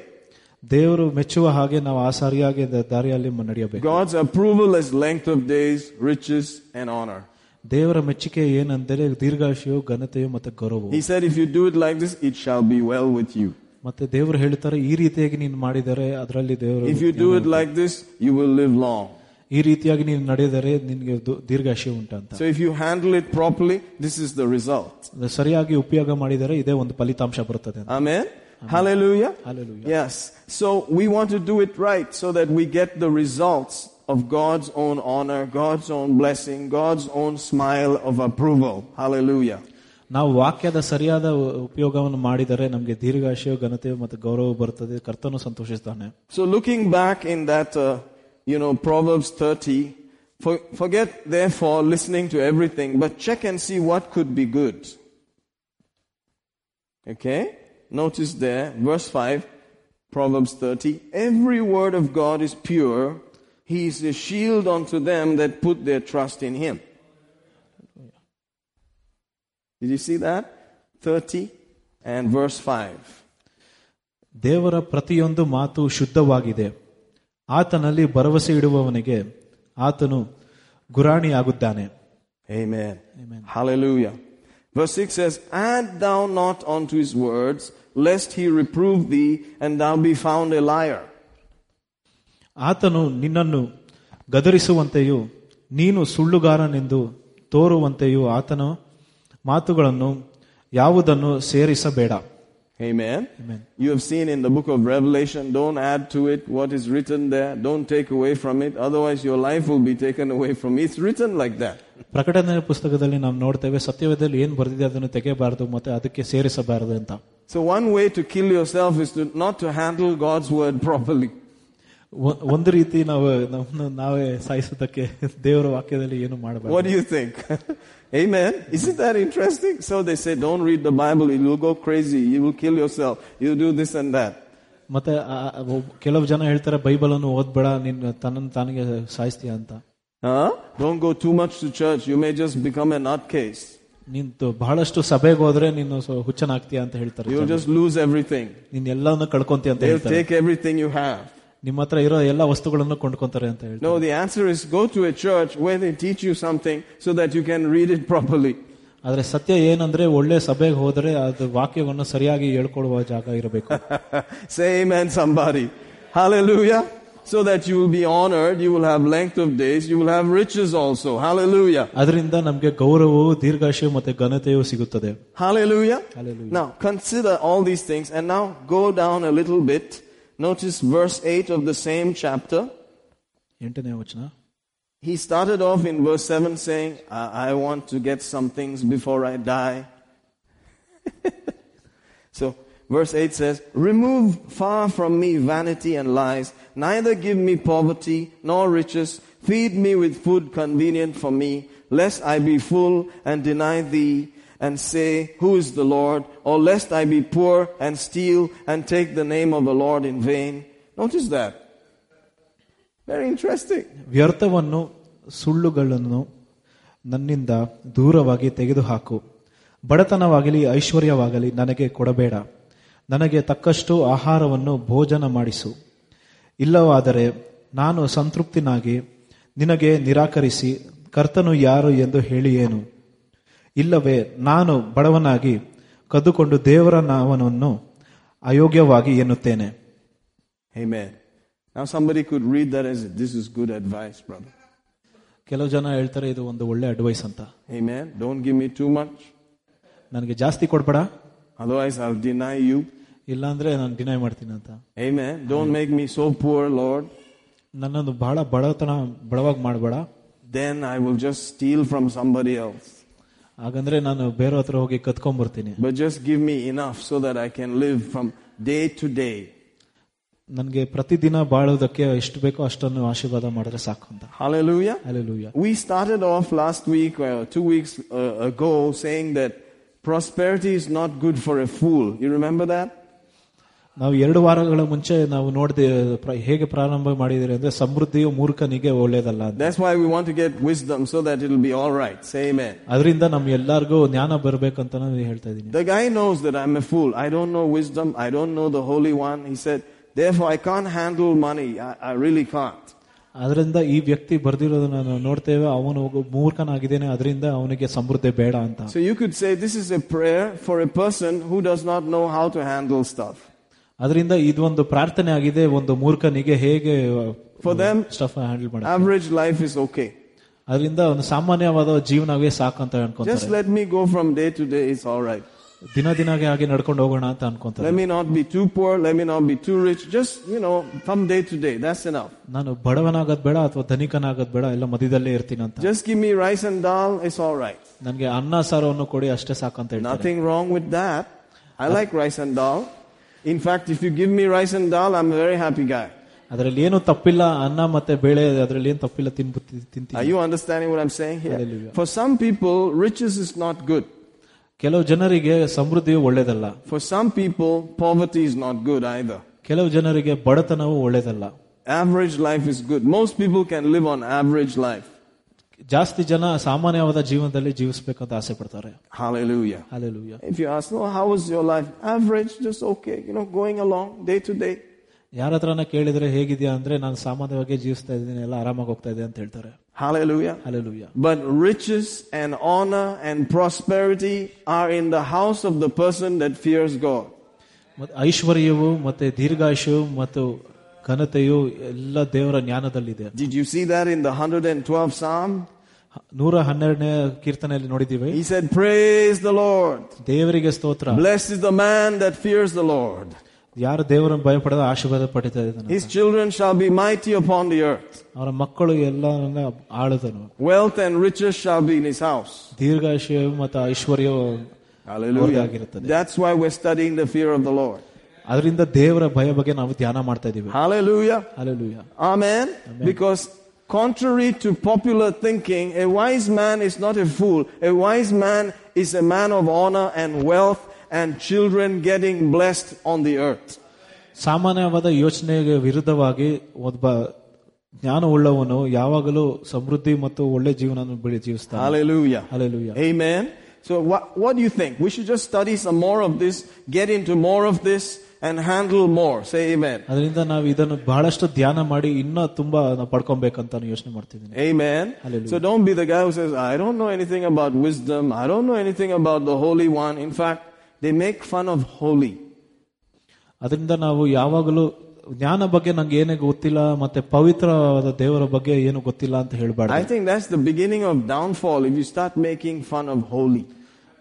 ದೇವರು ಮೆಚ್ಚುವ ಹಾಗೆ ನಾವು ಆ ಸರಿಯಾಗಿ ದ- ದಾರಿಯಲ್ಲಿ ಮ- ನಡೆಯಬೇಕು God's approval is length of days, riches, and honor. ದೇವರ ಮೆಚ್ಚುಗೆ ಏನಂದರೆ ದೀರ್ಘಾಶಯು ಘನತೆಯು ಮತ್ತೆ ಗೌರವವು He said, if you do it like this, it shall be well with you. ಮತ್ತೆ ದೇವರು ಹೇಳ್ತಾರೆ ಈ ರೀತಿಯಾಗಿ ನೀನು ಮಾಡಿದರೆ ಅದರಲ್ಲಿ ದೇವರು If you do it like this, you will live long. ಈ ರೀತಿಯಾಗಿ ನೀನು ನಡೆದರೆ ನಿನ್ಗೆ ದು- ದೀರ್ಘಾಶಯ ಉಂಟಂತ So if you handle it properly, this is the result. ಅದು ಸರಿಯಾಗಿ ಉಪಯೋಗ ಮಾಡಿದರೆ ಇದೇ ಒಂದು ಫಲಿತಾಂಶ ಬರುತ್ತದೆ ಅಂತ. Amen. Hallelujah. Hallelujah. Yes. So we want to do it right so that we get the results of God's own honor, God's own blessing, God's own smile of approval. Hallelujah. ನಾವು ವಾಕ್ಯದ ಸರಿಯಾದ ಉಪಯೋಗವನ್ನು ಮಾಡಿದರೆ ನಮಗೆ ದೀರ್ಘಾಶಯ ಘನತೆ ಮತ್ತು ಗೌರವ ಬರುತ್ತದೆ ಕರ್ತನು ಸಂತೋಷಿಸ್ತಾನೆ So looking back in that, uh, you know, Proverbs 30, for, forget therefore listening to everything, but check and see what could be good. Okay? Notice there, verse 5, Proverbs 30, every word of God is pure. He is a shield unto them that put their trust in him. Did you see that? 30 and verse 5. ದೇವರ ಪ್ರತಿಯೊಂದು ಮಾತು ಶುದ್ಧವಾಗಿದೆ ಆತನಲ್ಲಿ ಭರವಸೆ ಇಡುವವನಿಗೆ ಆತನು ಗುರಾಣಿಯಾಗುತ್ತಾನೆ Amen. Hallelujah. Verse 6 says, Add thou not unto his words, lest he reprove thee, and thou be found a liar. ಆತನು ನಿನ್ನನ್ನು ಗದರಿಸುವಂತೆಯೂ ನೀನು ಸುಳ್ಳುಗಾರನೆಂದು ತೋರುವಂತೆಯೂ ಆತನ ಮಾತುಗಳನ್ನು ಯಾವುದನ್ನು ಸೇರಿಸಬೇಡ Amen. Amen. You have seen in the book of Revelation, don't add to it what is written there. Don't take away from it. Otherwise your life will be taken away from it. It's written like that. ಪ್ರಕಟಣೆ ಪುಸ್ತಕದಲ್ಲಿ ನಾವು ನೋಡ್ತೇವೆ ಸತ್ಯವೇದದಲ್ಲಿ ಏನ್ ಬರೆದಿದೆ ಅದನ್ನು ತೆಗೆಯಬಾರದು ಮತ್ತೆ ಅದಕ್ಕೆ ಸೇರಿಸಬಾರದು ಅಂತ So one way to kill yourself is to not to handle God's word properly. ಒ- ಒಂದು ರೀತಿ ನಾವು ನಮ್ಮನ್ನು ನಾವೇ ಸಾಯಿಸೋದಕ್ಕೆ ದೇವರ ವಾಕ್ಯದಲ್ಲಿ ಏನು ಮಾಡಬಾರದು What do you think? Amen. Isn't that interesting? So they say, don't read the Bible. You will go crazy. You will kill yourself. You do this and that. ಮತ್ತೆ ಆ- ಆ- ಒಬ್- ಕೆಲವು ಜನ ಹೇಳ್ತಾರೆ ಬೈಬಲ್ ಅನ್ನು ಓದ್ಬೇಡ ನಿನ್ನ ತನ್ನನ್ನು ತಾನಿಗೆ ಸಾಯಿಸ್ತೀಯ ಅಂತ Huh? Don't go too much to church. You may just become a nutcase. ನಿಂತು ಬಹಳಷ್ಟು ಸಭೆಗೆ ಹೋದ್ರೆ ನೀನು ಸ್ವ- ಹುಚ್ಚನಾಗ್ತೀಯ ಅಂತ ಹೇಳ್ತಾರೆ You'll ಜನ. just lose everything. ನೀನ್ ಎಲ್ಲವನ್ನು ಕಳ್ಕೊಂತೀಯ ಅಂತ They'll ಹೇಳ್ತಾರೆ take everything you have. ನಿಮ್ಮ ಹತ್ರ ಇರೋ ಎಲ್ಲಾ ವಸ್ತುಗಳನ್ನು ಕೊಂಡ್ಕೊಂತಾರೆ ಅಂತ ಹೇಳ್ತಾರೆ No, the answer is go to a church where they teach you something so that you can read it properly. ಆದ್ರೆ ಸತ್ಯ ಏನಂದ್ರೆ ಒಳ್ಳೆ ಸಭೆಗೆ ಹೋದ್ರೆ ಅದು ವಾಕ್ಯವನ್ನು ಸರಿಯಾಗಿ ಹೇಳ್ಕೊಡುವ ಜಾಗ ಇರಬೇಕು Say amen, somebody. Hallelujah. So that you will be honored, you will have length of days, you will have riches also. Hallelujah. ಅದರಿಂದ ನಮ್ಗೆ ಗೌರವವು ದೀರ್ಘಾಶಯ ಮತ್ತೆ ಘನತೆಯು ಸಿಗುತ್ತದೆ Hallelujah. Hallelujah. Now, consider all these things and now go down a little bit. Notice verse 8 of the same chapter. He started off in verse 7 saying, I, I want to get some things before I die. so, verse 8 says, Remove far from me vanity and lies, neither give me poverty nor riches. Feed me with food convenient for me, lest I be full and deny thee and say, Who is the Lord? Or lest I be poor and steal and take the name of the Lord in vain. Notice that. Very interesting. ವ್ಯರ್ಥವನ್ನು ಸುಳ್ಳುಗಳನ್ನು ನನ್ನಿಂದ ದೂರವಾಗಿ ತೆಗೆದುಹಾಕು ಬಡತನವಾಗಲಿ ಐಶ್ವರ್ಯವಾಗಲಿ ನನಗೆ ಕೊಡಬೇಡ ನನಗೆ ತಕ್ಕಷ್ಟು ಆಹಾರವನ್ನು ಭೋಜನ ಮಾಡಿಸು ಇಲ್ಲವಾದರೆ ನಾನು ಸಂತೃಪ್ತಿನಾಗಿ ನಿನಗೆ ನಿರಾಕರಿಸಿ ಕರ್ತನು ಯಾರು ಎಂದು ಹೇಳಿಯೇನು ಇಲ್ಲವೇ ನಾನು ಬಡವನಾಗಿ ಕದ್ದುಕೊಂಡು ದೇವರ ನಾವನನ್ನು ಅಯೋಗ್ಯವಾಗಿ ಎನ್ನುತ್ತೇನೆ. ಕೆಲವು ಸಂಬರಿ ಜನ ಹೇಳ್ತಾರೆ ಇದು ಒಂದು ಒಳ್ಳೆ ಅಡ್ವೈಸ್ ಅಂತ. ನನಗೆ ಜಾಸ್ತಿ ಕೊಡ್ಬೇಡ. ಅಡ್ವೈಸ್ ಆರ್ ದಿ ನ ಯು ನಾನು ಡಿನೈ ಮಾಡ್ತೀನಿ ಅಂತ. Amen don't make me so poor Lord ನನ್ನನ್ನು ಬಹಳ ಬಡತನ ಬಡವಾಗಿ ಮಾಡಬೇಡ. Then I will just steal from somebody else. ಹಾಗಂದ್ರೆ ನಾನು ಬೇರೆ ಹತ್ರ ಹೋಗಿ ಕತ್ಕೊಂಡ್ಬರ್ತೀನಿ But just give me enough so that I can live from day to day. ನನಗೆ ಪ್ರತಿದಿನ ಬಾಳೋದಕ್ಕೆ ಎಷ್ಟು ಬೇಕೋ ಅಷ್ಟನ್ನು ಆಶೀರ್ವಾದ ಮಾಡಿದ್ರೆ ಸಾಕು ಅಂತ Hallelujah. Alleluia We started off last week, uh, two weeks uh, ago, saying that prosperity is not good for a fool. You remember that? ನಾವು ಎರಡು ವಾರಗಳ ಮುಂಚೆ ನಾವು ನೋಡಿದೆ ಹೇಗೆ ಪ್ರಾರಂಭ ಮಾಡಿದ್ರೆ ಅಂದ್ರೆ ಸಮೃದ್ಧಿಯು ಮೂರ್ಖನಿಗೆ ಒಳ್ಳೇದಲ್ಲ ಅಂತ That's why we want to get wisdom so that it'll be all right. Say amen. ಅದರಿಂದ ನಮ್ ಎಲ್ಲಾರ್ಗೂ ಜ್ಞಾನ ಬರ್ಬೇಕಂತ ನಾನು ಹೇಳ್ತಾ ಇದ್ದೀನಿ The guy knows that I'm a fool. I don't know wisdom. I don't know the Holy One. He said, therefore I can't handle money. I, I really can't. ಅದರಿಂದ ಈ ವ್ಯಕ್ತಿ ಬರ್ದಿರೋದನ್ನ ನಾವು ನೋಡ್ತೇವೆ ಅವನು ಒಬ್ಬ ಮೂರ್ಖನಾಗಿದ್ದೇನೆ ಅದರಿಂದ ಅವನಿಗೆ ಸಮೃದ್ಧಿ ಬೇಡ ಅಂತ So you could say this is a prayer for a person who does not know how to handle stuff. ಅದರಿಂದ ಇದೊಂದು ಪ್ರಾರ್ಥನೆ ಆಗಿದೆ ಒಂದು ಮೂರ್ಖನಿಗೆ ಹೇಗೆ For them, ಸ್ಟಫ್ ಹ್ಯಾಂಡಲ್ ಮಾಡಿ average life is okay. ಅದರಿಂದ ಒಂದು ಸಾಮಾನ್ಯವಾದ ಜೀವನವೇ ಸಾಕಂತ Just ಅನ್ಕೊಂತಾರೆ let me go from day to day, it's all right. ದಿನ ದಿನಾಗೆ ಹಾಗೆ ನಡ್ಕೊಂಡು ಹೋಗೋಣ ಅಂತ ಅನ್ಕೊಂತಾರೆ Let me not be too poor, let me not be too rich. Just, you know, from day to day, that's enough. ನಾನು ಬಡವನಾಗೋದ್ ಬೇಡ ಅಥವಾ ಧನಿಕನಾಗೋದ್ ಬೇಡ ಎಲ್ಲ ಮಧ್ಯದಲ್ಲೇ ಇರ್ತೀನಿ ಅಂತ Just give me rice and dal, it's all right. ನನ್ಗೆ ಅನ್ನ ಸಾರವನ್ನು ಕೊಡಿ ಅಷ್ಟೇ ಸಾಕಂತ ಹೇಳ್ತಾರೆ Nothing wrong with that. I like rice and dal. In fact, if you give me rice and dal, I'm a very happy guy. ಅದ್ರಲ್ಲಿ ಏನು ತಪ್ಪಿಲ್ಲ ಅನ್ನ ಮತ್ತೆ ಬೇಳೆ ಅದ್ರಲ್ಲಿ ಏನು ತಪ್ಪಿಲ್ಲ ತಿನ್ Are ತಿಂತೀನಿ you understanding what I'm saying here? Hallelujah. For some people, riches is not good. ಕೆಲವು ಜನರಿಗೆ ಸಮೃದ್ಧಿಯು ಒಳ್ಳೇದಲ್ಲ For some people, poverty is not good either. ಕೆಲವು ಜನರಿಗೆ ಬಡತನವು ಒಳ್ಳೇದಲ್ಲ Average life is good. Most people can live on average life. ಜಾಸ್ತಿ ಜನ ಸಾಮಾನ್ಯವಾದ ಜೀವನದಲ್ಲಿ ಜೀವಿಸ್ಬೇಕಂತ ಆಸೆ ಪಡ್ತಾರೆ Hallelujah. Alleluia If you ask, no, how was your life? Average, just okay, you know, going along day to day. ಯಾರ ಹತ್ರನ ಕೇಳಿದ್ರೆ ಹೇಗಿದ್ಯಾ ಅಂದ್ರೆ ನಾನು ಸಾಮಾನ್ಯವಾಗಿ ಜೀವಿಸ್ತಾ ಇದ್ದೀನಿ ಎಲ್ಲ ಆರಾಮಾಗಿ ಹೋಗ್ತಾ ಇದೆ ಅಂತ ಹೇಳ್ತಾರೆ Hallelujah. Alleluia But riches and honor and prosperity are in the house of the person that fears God. ಮತ್ತೆ ಐಶ್ವರ್ಯವು ಮತ್ತೆ ದೀರ್ಘಾಯುಷು ಮತ್ತು ಘನತೆಯು ಎಲ್ಲ ದೇವರ ಜ್ಞಾನದಲ್ಲಿದೆ Did you see that in the 112th Psalm? ನೂರ ಹನ್ನೆರಡನೇ ಕೀರ್ತನೆಯಲ್ಲಿ ನೋಡಿದೀವಿ He said, Praise the Lord. ದೇವರಿಗೆ ಸ್ತೋತ್ರ Blessed is the man that fears the Lord. ಯಾರು ದೇವರನ್ನು ಭಯಪಡದ ಆಶೀರ್ವಾದ ಪಡಿತಾ ಇದ್ದಾನೆ His children shall be mighty upon the earth. ಅವರ ಮಕ್ಕಳು ಎಲ್ಲರನ್ನ ಆಳುದನು Wealth and riches shall be in his house. ದೀರ್ಘಾಶಯ ಮತ್ತು ಐಶ್ವರ್ಯವು Hallelujah. ಆಗಿರುತ್ತದೆ. That's why we're studying the fear of the Lord. ಅದರಿಂದ ದೇವರ ಭಯ ಬಗ್ಗೆ ನಾವು ಧ್ಯಾನ ಮಾಡ್ತಾ ಇದೀವಿ Hallelujah. Alleluia Amen. Because contrary to popular thinking, a wise man is not a fool. A wise man is a man of honor and wealth and children getting blessed on the earth. ಸಾಮಾನ್ಯವಾದ ಯೋಚನೆಗೆ ವಿರುದ್ಧವಾಗಿ ಒಬ್ಬ ಜ್ಞಾನವುಳ್ಳವನು ಯಾವಾಗಲೂ ಸಮೃದ್ಧಿ ಮತ್ತು ಒಳ್ಳೆ ಜೀವನ ಬೆಳಿ ಜೀವಿಸ್ತಾನೆ Hallelujah. Alleluia Amen. So what, what do you think? We should just study some more of this, get into more of this, and handle more. Say amen. ಅದರಿಂದ ನಾವು ಇದನ್ನು ಬಹಳಷ್ಟು ಧ್ಯಾನ ಮಾಡಿ ಇನ್ನೂ ತುಂಬಾ ನಾವು ಪಡ್ಕೊಬೇಕಂತ ನಾನು ಯೋಚನೆ ಮಾಡ್ತಿದ್ದೀನಿ Amen. Hallelujah. So don't be the guy who says, I don't know anything about wisdom. I don't know anything about the Holy One. In fact, they make fun of holy. ಅದರಿಂದ ನಾವು ಯಾವಾಗಲೂ ಜ್ಞಾನ ಬಗ್ಗೆ ನಂಗೆ ಏನೇ ಗೊತ್ತಿಲ್ಲ ಮತ್ತೆ ಪವಿತ್ರವಾದ ದೇವರ ಬಗ್ಗೆ ಏನು ಗೊತ್ತಿಲ್ಲ ಅಂತ I ಹೇಳ್ಬಾರ್ದು think that's the beginning of downfall if you start making fun of holy.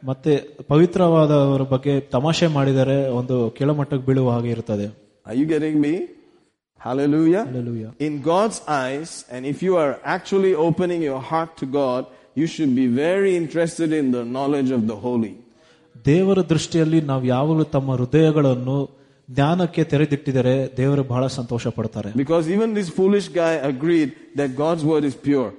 ಮತ್ತೆ ಪವಿತ್ರವಾದವರ ಬಗ್ಗೆ ತಮಾಷೆ ಮಾಡಿದರೆ ಒಂದು ಕೆಳಮಟ್ಟಕ್ಕೆ ಬೀಳುವ ಹಾಗೆ ಇರುತ್ತದೆ Are you getting me? Hallelujah. Hallelujah. In God's eyes, and if you are actually opening your heart to God, you should be very interested in the knowledge of the holy. ದೇವರ ದೃಷ್ಟಿಯಲ್ಲಿ ನಾವು ಯಾವಾಗಲೂ ತಮ್ಮ ಹೃದಯಗಳನ್ನು ಜ್ಞಾನಕ್ಕೆ ತೆರೆದಿಟ್ಟಿದರೆ ದೇವರು ಬಹಳ ಸಂತೋಷ ಪಡ್ತಾರೆ Because even this foolish guy agreed that God's word is pure.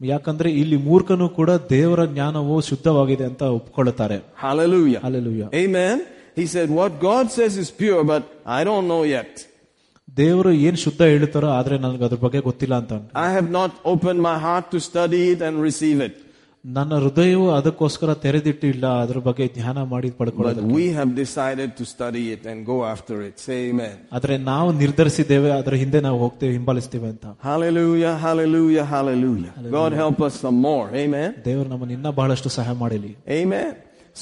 ಯಾಕಂದ್ರೆ ಇಲ್ಲಿ ಮೂರ್ಖನು ಕೂಡ ದೇವರ ಜ್ಞಾನವು ಶುದ್ಧವಾಗಿದೆ ಅಂತ ಒಪ್ಕೊಳ್ಳುತ್ತಾರೆ Hallelujah. Alleluia Amen. He said, What God says is pure, but I don't know yet. ದೇವರು ಏನ್ ಶುದ್ಧ ಹೇಳ್ತಾರೋ ಆದ್ರೆ ನನಗೆ ಅದ್ರ ಬಗ್ಗೆ ಗೊತ್ತಿಲ್ಲ ಅಂತ ಉಂಟು. I have not opened my heart to study it and receive it. ನನ್ನ ಹೃದಯವು ಅದಕ್ಕೋಸ್ಕರ ತೆರೆದಿಟ್ಟಿಲ್ಲ ಅದ್ರ ಬಗ್ಗೆ ಧ್ಯಾನ ಮಾಡಿ But ಪಡ್ಕೊಳ್ಳೋದು we have decided to study it and go after it. Say amen. ಆದ್ರೆ ನಾವು ನಿರ್ಧರಿಸಿದ್ದೇವೆ ಅದರ ಹಿಂದೆ ನಾವು ಹೋಗ್ತೇವೆ ಹಿಂಬಾಲಿಸ್ತೇವೆ ಅಂತ Hallelujah, hallelujah, hallelujah. God help us some more. Amen. ದೇವರು ನಮ್ಮನ್ನ ಇನ್ನ ಬಹಳಷ್ಟು ಸಹಾಯ ಮಾಡಲಿ Amen.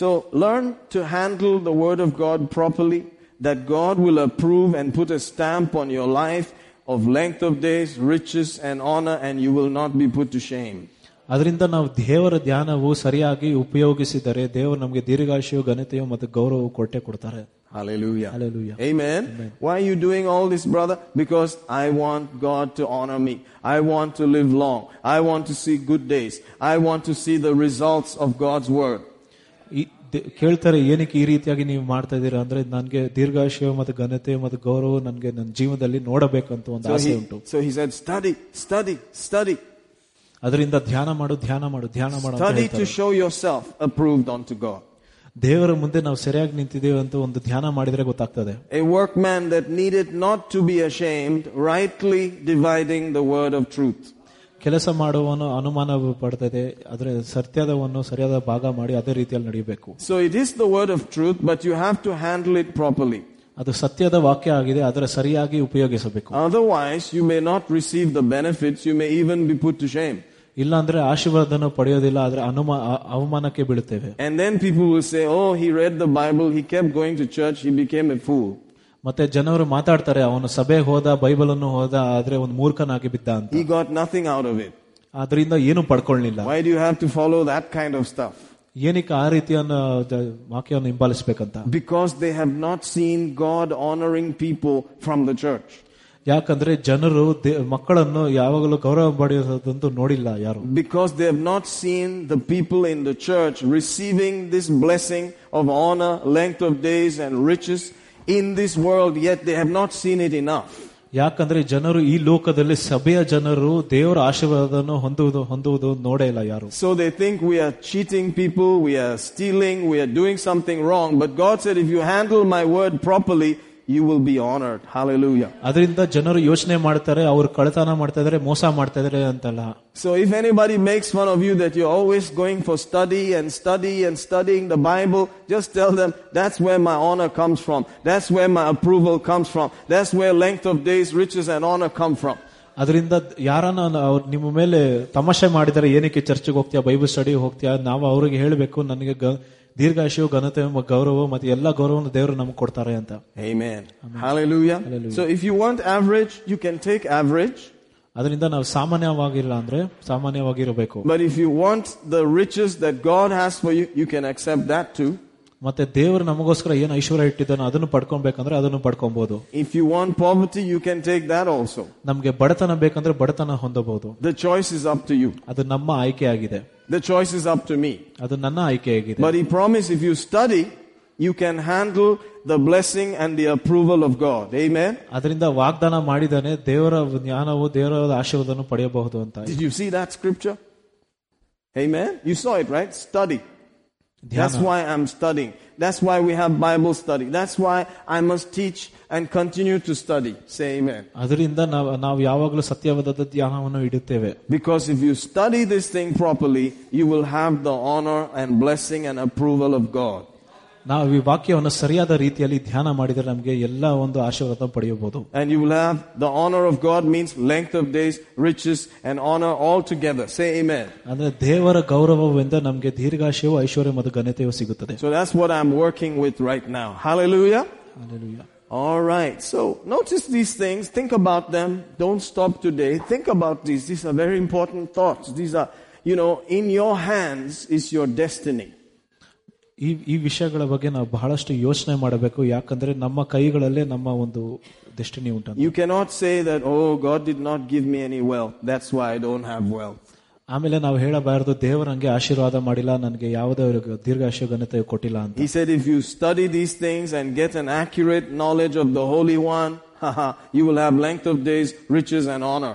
So learn to handle the word of God properly, that God will approve and put a stamp on your life of length of days, riches and honor, and you will not be put to shame. ಅದರಿಂದ ನಾವು ದೇವರ ಧ್ಯಾನವು ಸರಿಯಾಗಿ ಉಪಯೋಗಿಸಿದರೆ ದೇವರು ನಮಗೆ ದೀರ್ಘಾಶಯು ಘನತೆಯು ಮತ್ತು ಗೌರವ ಕೊಟ್ಟೆ ಕೊಡ್ತಾರೆ Hallelujah. Hallelujah. Amen. Why are you doing all this, brother? Because I want God to honor me. I want to live long. I want to see good days. I want to see the results of God's word. ಈ- ದೆ- ಕೇಳ್ತಾರೆ ಏನಕ್ಕೆ ಈ ರೀತಿಯಾಗಿ ನೀವು ಮಾಡ್ತಾ ಇದ್ದೀರಾ ಅಂದ್ರೆ ನನಗೆ ದೀರ್ಘಾಶಯ ಮತ್ತು ಘನತೆ ಮತ್ತು ಗೌರವ ನನಗೆ ನನ್ನ ಜೀವನದಲ್ಲಿ ನೋಡಬೇಕಂತ ಒಂದು So ಆಸೆ he, ಉಂಟು so he said, study, study, study. ಅದರಿಂದ ಧ್ಯಾನ ಮಾಡು ಧ್ಯಾನ ಮಾಡು ಧ್ಯಾನ ಮಾಡು ಅಂತ Study to ಹೇಳ್ತಾರೆ. show yourself approved unto God. ದೇವರ ಮುಂದೆ ನಾವು ಸರಿಯಾಗಿ ನಿಂತಿದ್ದೇವೆ ಅಂತ ಒಂದು ಧ್ಯಾನ ಮಾಡಿದ್ರೆ ಗೊತ್ತಾಗ್ತದೆ A workman that needed not to be ashamed, rightly dividing the word of truth. ಕೆಲಸ ಮಾಡುವವನು ಅನುಮಾನ ಪಡ್ತದೆ ಆದ್ರೆ ಸತ್ಯದವನ್ನು ಸರಿಯಾದ ಭಾಗ ಮಾಡಿ ಅದೇ ರೀತಿಯಲ್ಲಿ ನಡೆಯಬೇಕು So it is the word of truth, but you have to handle it properly. ಅದು ಸತ್ಯದ ವಾಕ್ಯ ಆಗಿದೆ ಅದರ ಸರಿಯಾಗಿ ಉಪಯೋಗಿಸಬೇಕು. Otherwise you may not receive the benefits you may even be put to shame ಇಲ್ಲ ಅಂದ್ರೆ ಆಶೀರ್ವಾದನ ಪಡೆಯೋದಿಲ್ಲ ಆದ್ರೆ ಅನುಮಾ ಅವಮಾನಕ್ಕೆ ಬೀಳುತ್ತೇವೆ. And then people will say oh he read the Bible he kept going to church he became a fool ಮತ್ತೆ ಜನರು ಮಾತಾಡ್ತಾರೆ ಅವನು ಸಭೆ ಹೋದ ಬೈಬಲ್ ಅನ್ನು ಹೋದ ಆದ್ರೆ ಒಂದು ಮೂರ್ಖನಾಗಿ ಬಿದ್ದ ಅಂತ. He got nothing out of it ಅದರಿಂದ ಏನು ಪಡ್ಕೊಳ್ಳಿಲ್ಲ why do have to follow that kind of stuff ಏನಕ್ಕೆ ಆ ರೀತಿಯನ್ನ ದ- ವಾಕ್ಯವನ್ನು ಹಿಂಬಾಲಿಸ್ಬೇಕಂತ Because they have not seen God honoring people from the church. ಯಾಕಂದ್ರೆ ಜನರು ದೇ- ಮಕ್ಕಳನ್ನು ಯಾವಾಗಲೂ ಗೌರವ ಪಡೆಯೋದಂತೂ ನೋಡಿಲ್ಲ ಯಾರು Because they have not seen the people in the church receiving this blessing of honor, length of days, and riches in this world, yet they have not seen it enough. ಯಾಕಂದ್ರೆ ಜನರು ಈ ಲೋಕದಲ್ಲಿ ಸಭೆಯ ಜನರು ದೇವರ ಆಶೀರ್ವಾದವನ್ನು ಹೊಂದುವುದು ಹೊಂದುವುದು ನೋಡೇ ಇಲ್ಲ ಯಾರು So they think we are cheating people, we are stealing, we are doing something wrong. But God said, if you handle my word properly, you will be honored. Hallelujah. ಅದರಿಂದ ಜನರು ಯೋಚನೆ ಮಾಡ್ತಾರೆ ಅವ್ರು ಕಳತನ ಮಾಡ್ತಾ ಇದಾರೆ ಮೋಸ ಮಾಡ್ತಾ ಇದಾರೆ ಅಂತಲ್ಲ So if anybody makes fun of you that you're always going for study and study and studying the Bible, just tell them that's where my honor comes from. That's where my approval comes from. That's where length of days, riches and honor come from. ಅದರಿಂದ ಯಾರನ್ನ ಅವ್ರು ನಿಮ್ಮ ಮೇಲೆ ತಮಾಷೆ ಮಾಡಿದರೆ ಏನಕ್ಕೆ ಚರ್ಚ್ಗೆ ಹೋಗ್ತೀಯಾ ಬೈಬಲ್ ಸ್ಟಡಿ ಹೋಗ್ತೀಯಾ ನಾವು ಅವ್ರಿಗೆ ಹೇಳಬೇಕು ನನಗೆ ಗ- ದೀರ್ಘಾಶಯು ಘನತೆ ಮ- ಗೌರವ ಮತ್ತೆ ಎಲ್ಲ ಗೌರವವನ್ನು ದೇವರು ನಮ್ಗೆ ಕೊಡ್ತಾರೆ ಅಂತ Amen. Hallelujah. Hallelujah. So if you want average, you can take average. ಅದರಿಂದ ನಾವು ಸಾಮಾನ್ಯವಾಗಿಲ್ಲ ಅಂದ್ರೆ ಸಾಮಾನ್ಯವಾಗಿರಬೇಕು But if you want the riches that God has for you, you can accept that too. ಮತ್ತೆ ದೇವರು ನಮಗೋಸ್ಕರ ಏನು ಐಶ್ವರ್ಯ ಇಟ್ಟಿದ್ದಾನೋ ಅದನ್ನು ಪಡ್ಕೊಬೇಕಂದ್ರೆ ಅದನ್ನು ಪಡ್ಕೊಬಹುದು If you want poverty, you can take that also. ನಮ್ಗೆ ಬಡತನ ಬೇಕಂದ್ರೆ ಬಡತನ ಹೊಂದಬಹುದು The choice is up to you. ಅದು ನಮ್ಮ ಆಯ್ಕೆ ಆಗಿದೆ The choice is up to me. ಅದು ನನ್ನ ಆಯ್ಕೆ ಆಗಿದೆ But he promised if you study, you can handle the blessing and the approval of God. Amen. ಅದರಿಂದ ವಾಗ್ದಾನ ಮಾಡಿದಾನೆ ದೇವರ ಜ್ಞಾನವು ದೇವರ ಆಶೀರ್ವಾದವನ್ನು ಪಡೆಯಬಹುದು ಅಂತ Did you see that scripture? Amen. You saw it, right? Study. That's ಧ್ಯಾನ why I'm studying. That's why we have Bible study. That's why I must teach and continue to study. Say amen. ಅದರಿಂದ ನಾವು ನಾವು ಯಾವಾಗಲೂ ಸತ್ಯವಾದ ಧ್ಯಾನವನ್ನು ಇಡುತ್ತೇವೆ Because if you study this thing properly, you will have the honor and blessing and approval of God. ನಾವು ಈ ವಾಕ್ಯವನ್ನು ಸರಿಯಾದ ರೀತಿಯಲ್ಲಿ ಧ್ಯಾನ ಮಾಡಿದರೆ ನಮಗೆ ಎಲ್ಲ ಒಂದು ಆಶೀರ್ವಾದ ಪಡೆಯಬಹುದು And you will have the honor of God means length of days, riches, and honor all together. Say amen. ಅಂದ್ರೆ ದೇವರ ಗೌರವದಿಂದ ನಮಗೆ ದೀರ್ಘಾಶಯವು ಐಶ್ವರ್ಯ ಮತ್ತು ಘನತೆಯು ಸಿಗುತ್ತದೆ So that's what I'm working with right now. Hallelujah. Hallelujah. All right. So notice these things. Think about them. Don't stop today. Think about these. These are very important thoughts. These are, you know, in your hands is your destiny. ಈ ಈ ವಿಷಯಗಳ ಬಗ್ಗೆ ನಾವು ಬಹಳಷ್ಟು ಯೋಚನೆ ಮಾಡಬೇಕು ಯಾಕಂದ್ರೆ ನಮ್ಮ ಕೈಗಳಲ್ಲೇ ನಮ್ಮ ಒಂದು ಡೆಸ್ಟಿನಿ ಉಂಟು You cannot say that, oh, God did not give me any wealth. That's why I don't have wealth. ಆಮೇಲೆ ನಾವು ಹೇಳಬಾರದು ದೇವರು ನಂಗೆ ಆಶೀರ್ವಾದ ಮಾಡಿಲ್ಲ ನನಗೆ ಯಾವುದೇ ದೀರ್ಘಾಶಯ ಘನತೆ ಕೊಟ್ಟಿಲ್ಲ ಅಂತ He said, if you study these things and get an accurate knowledge of the Holy One, haha, you will have length of days, riches, and honor.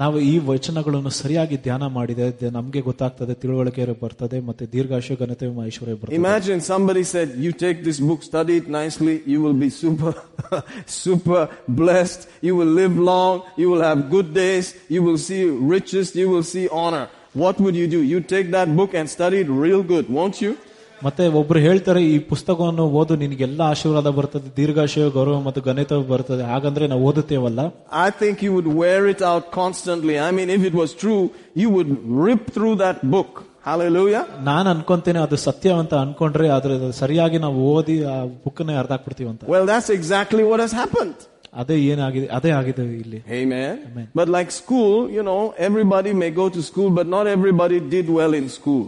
ನಾವು ಈ ವಚನಗಳನ್ನು ಸರಿಯಾಗಿ ಧ್ಯಾನ ಮಾಡಿದೆ ದೆ- ನಮ್ಗೆ ಗೊತ್ತಾಗ್ತದೆ ತಿಳುವಳಿಕೆ ಬರ್ತದೆ ಮತ್ತೆ ದೀರ್ಘಾಶಯ ಘನತೆ ಐಶ್ವರ್ಯ ಬರ್ತದೆ Imagine somebody said, you take this book, study it nicely, you will be super, super blessed, you will live long, you will have good days, you will see riches, you will see honor. What would you do? You take that book and study it real good, won't you? ಮತ್ತೆ ಒಬ್ರು ಹೇಳ್ತಾರೆ ಈ ಪುಸ್ತಕವನ್ನು ಓದು ನಿನಗೆಲ್ಲ ಆಶೀರ್ವಾದ ಬರ್ತದೆ ದೀರ್ಘಾಶಯ ಗೌರವ ಮತ್ತು ಘನತೆ ಬರ್ತದೆ ಹಾಗಂದ್ರೆ ನಾವು ಓದುತ್ತೇವಲ್ಲ I think you would wear it out constantly. I mean, if it was true, you would rip through that book. Hallelujah. ನಾನು ಅನ್ಕೊಂತೇನೆ ಅದು ಸತ್ಯ ಅಂತ ಅನ್ಕೊಂಡ್ರೆ ಆದ್ರೆ ಅದು ಸರಿಯಾಗಿ ನಾವು ಓದಿ ಆ ಬುಕ್ನೇ ಅರ್ಧ ಹಾಕ್ಬಿಡ್ತೀವಿ ಅಂತ Well, that's exactly what has happened. ಅದೇ ಏನಾಗಿದೆ ಅದೇ ಆಗಿದೆ ಇಲ್ಲಿ Amen. Amen. But like school, you know, everybody may go to school, but not everybody did well in school.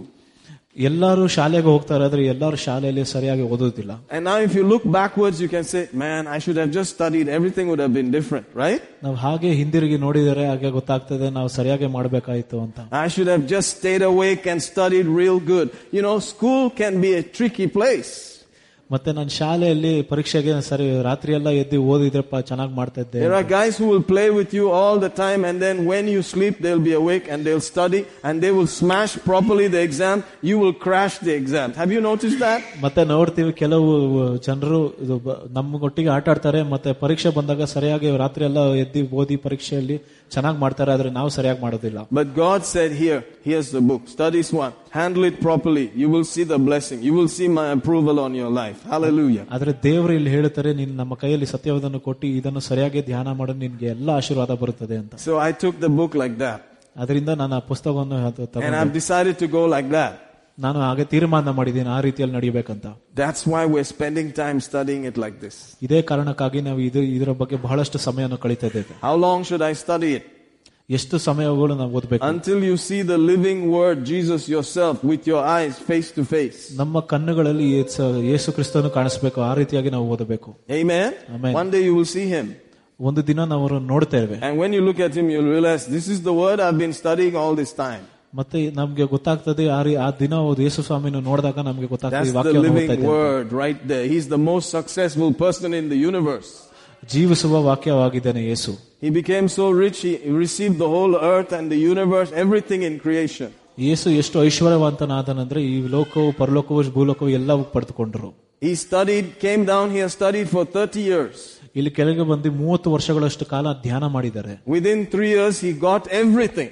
ಎಲ್ಲರೂ ಶಾಲೆಗೆ ಹೋಗ್ತಾರೆ ಆದ್ರೆ ಎಲ್ಲರೂ ಶಾಲೆಯಲ್ಲಿ ಸರಿಯಾಗಿ ಓದೋದಿಲ್ಲ And now if you look backwards, you can say, man, I should have just studied. Everything would have been different, right? ನಾವು ಹಾಗೆ ಹಿಂದಿರುಗಿ ನೋಡಿದರೆ ಹಾಗೆ ಗೊತ್ತಾಗ್ತದೆ ನಾವು ಸರಿಯಾಗಿ ಮಾಡ್ಬೇಕಾಯ್ತು ಅಂತ I should have just stayed awake and studied real good. You know, school can be a tricky place. ಮತ್ತೆ ನಾನು ಶಾಲೆಯಲ್ಲಿ ಪರೀಕ್ಷೆಗೆ ಸರಿ ರಾತ್ರಿ ಎಲ್ಲ ಎದ್ದು ಓದಿದ್ರಪ್ಪ ಚೆನ್ನಾಗಿ ಮಾಡ್ತಾ ಇದ್ದೆ There are guys who will play with you all the time and then when you sleep, they'll be awake and they'll study and they will smash properly the exam. You will crash the exam. Have you noticed that? ಮತ್ತೆ ನೋಡ್ತೀವಿ ಕೆಲವು ಜನರು ಇದು ಬ- ನಮ್ಮೊಟ್ಟಿಗೆ ಆಟ ಆಡ್ತಾರೆ ಮತ್ತೆ ಪರೀಕ್ಷೆ ಬಂದಾಗ ಸರಿಯಾಗಿ ರಾತ್ರಿ ಎಲ್ಲ ಎದ್ದು ಓದಿ ಪರೀಕ್ಷೆಯಲ್ಲಿ ಚೆನ್ನಾಗಿ ಮಾಡ್ತಾರೆ ಆದ್ರೆ ನಾವು ಸರಿಯಾಗಿ ಮಾಡೋದಿಲ್ಲ But God said here, here's the book. Study one. Handle it properly. You will see the blessing. You will see my approval on your life. Hallelujah. ಆದ್ರೆ ದೇವರು ಇಲ್ಲಿ ಹೇಳ್ತಾರೆ ನೀನು ನಮ್ಮ ಕೈಯಲ್ಲಿ ಸತ್ಯವಾದನ್ನು ಕೊಟ್ಟು ಇದನ್ನು ಸರಿಯಾಗಿ ಧ್ಯಾನ ಮಾಡೋದು ನಿನ್ಗೆ ಎಲ್ಲ ಆಶೀರ್ವಾದ ಬರುತ್ತದೆ ಅಂತ So I took the book like that. ಅದರಿಂದ ನಾನು ಆ ಪುಸ್ತಕವನ್ನು ಅದು And ತಗೊಂಡೆ. I've decided to go like that. ನಾನು ಹಾಗೆ ತೀರ್ಮಾನ ಮಾಡಿದ್ದೀನಿ ಆ ರೀತಿಯಲ್ಲಿ ನಡೆಯಬೇಕಂತ That's why we're spending time studying it like this. ಇದೇ ಕಾರಣಕ್ಕಾಗಿ ನಾವು ಇದು ಇದರ ಬಗ್ಗೆ ಬಹಳಷ್ಟು ಸಮಯವನ್ನು ಕಳೀತಾ ಇದ್ದೇವೆ How long should I study it? ಎಷ್ಟು ಸಮಯಗಳು ನಾವು ಓದಬೇಕು Until you see the living word, Jesus yourself, with your eyes face to face. ನಮ್ಮ ಕಣ್ಣುಗಳಲ್ಲಿ ಯೇಸು ಯೇಸು ಕ್ರಿಸ್ತನು ಕಾಣಿಸ್ಬೇಕು ಆ ರೀತಿಯಾಗಿ ನಾವು ಓದಬೇಕು Amen? Amen. One day you will see him. ಒಂದು ದಿನ ನಾವು ಅವರನ್ನು ನೋಡ್ತೇವೆ And when you look at him, you'll realize this is the word I've been studying all this time. ಮತ್ತೆ ನಮ್ಗೆ ಗೊತ್ತಾಗ್ತದೆ ಆ ರೀ- ಆ ದಿನ ಅವ್ರು ಯೇಸು ಸ್ವಾಮಿನ ನೋಡಿದಾಗ ನಮ್ಗೆ ಗೊತ್ತಾಗ್ತದೆ That's ಈ the ವಾಕ್ಯವನ್ನು ಓದ್ತಾ living ಇದ್ದೇವೆ. word right there. He's the most successful person in the universe. ಜೀವಿಸುವ ವಾಕ್ಯವಾಗಿದ್ದಾನೆ ಯೇಸು He became so rich, he received the whole earth and the universe, everything in creation. ಯೇಸು ಎಷ್ಟು ಐಶ್ವರ್ಯವಂತನಾದನಂದ್ರೆ ಈ ಲೋಕವು ಪರಲೋಕವು ಭೂಲೋಕವು ಎಲ್ಲವೂ ಪಡೆದುಕೊಂಡ್ರು He studied, came down here, studied for 30 years. ಇಲ್ಲಿ ಕೆಳಗೆ ಬಂದು ಮೂವತ್ತು ವರ್ಷಗಳಷ್ಟು ಕಾಲ ಧ್ಯಾನ ಮಾಡಿದ್ದಾರೆ Within three years, he got everything.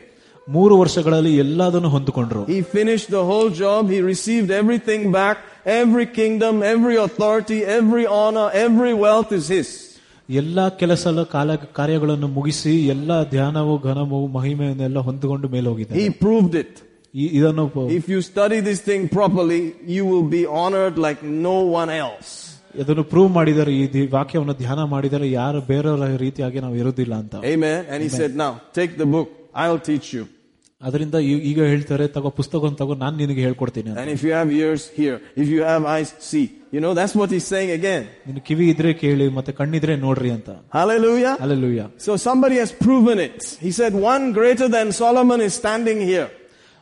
ಮೂರು ವರ್ಷಗಳಲ್ಲಿ ಎಲ್ಲದನ್ನು ಹೊಂದಿಕೊಂಡ್ರು He finished the whole job. He received everything back. Every kingdom, every authority, every honor, every wealth is his. ಎಲ್ಲಾ ಕೆಲಸ ಕಾಲ ಕಾರ್ಯಗಳನ್ನು ಮುಗಿಸಿ ಎಲ್ಲಾ ಧ್ಯಾನವು ಘನವು ಮಹಿಮೆಯನ್ನೆಲ್ಲ ಹೊಂದಿಕೊಂಡು ಮೇಲೆ ಹೋಗಿದ್ದಾರೆ He proved it. ಈ- ಇದನ್ನು ಪ- If you study this thing properly, you will be honored like no one else. ಇದನ್ನು ಪ್ರೂವ್ ಮಾಡಿದರೆ ಈ ದಿ- ವಾಕ್ಯವನ್ನು ಧ್ಯಾನ ಮಾಡಿದರೆ ಯಾರು ಬೇರೆಯವರ ರೀತಿಯಾಗಿ ನಾವು ಇರುವುದಿಲ್ಲ ಅಂತ Amen. And he said, now take the book. I'll teach you. ಅದರಿಂದ ಈ- ಈಗ ಹೇಳ್ತಾರೆ ತಗೋ ಪುಸ್ತಕ ತಗೋ ನಾನು ನಿನಗೆ ಹೇಳ್ಕೊಡ್ತೀನಿ ಅಂತ And if you have ears, hear. If you have eyes, see. You know, that's what he's saying again. ನಿನ್ ಕಿವಿ ಇದ್ರೆ ಕೇಳಿ ಮತ್ತೆ ಕಣ್ಣಿದ್ರೆ ನೋಡ್ರಿ ಅಂತ Hallelujah. Alleluia So somebody has proven it. He said, one greater than Solomon is standing here.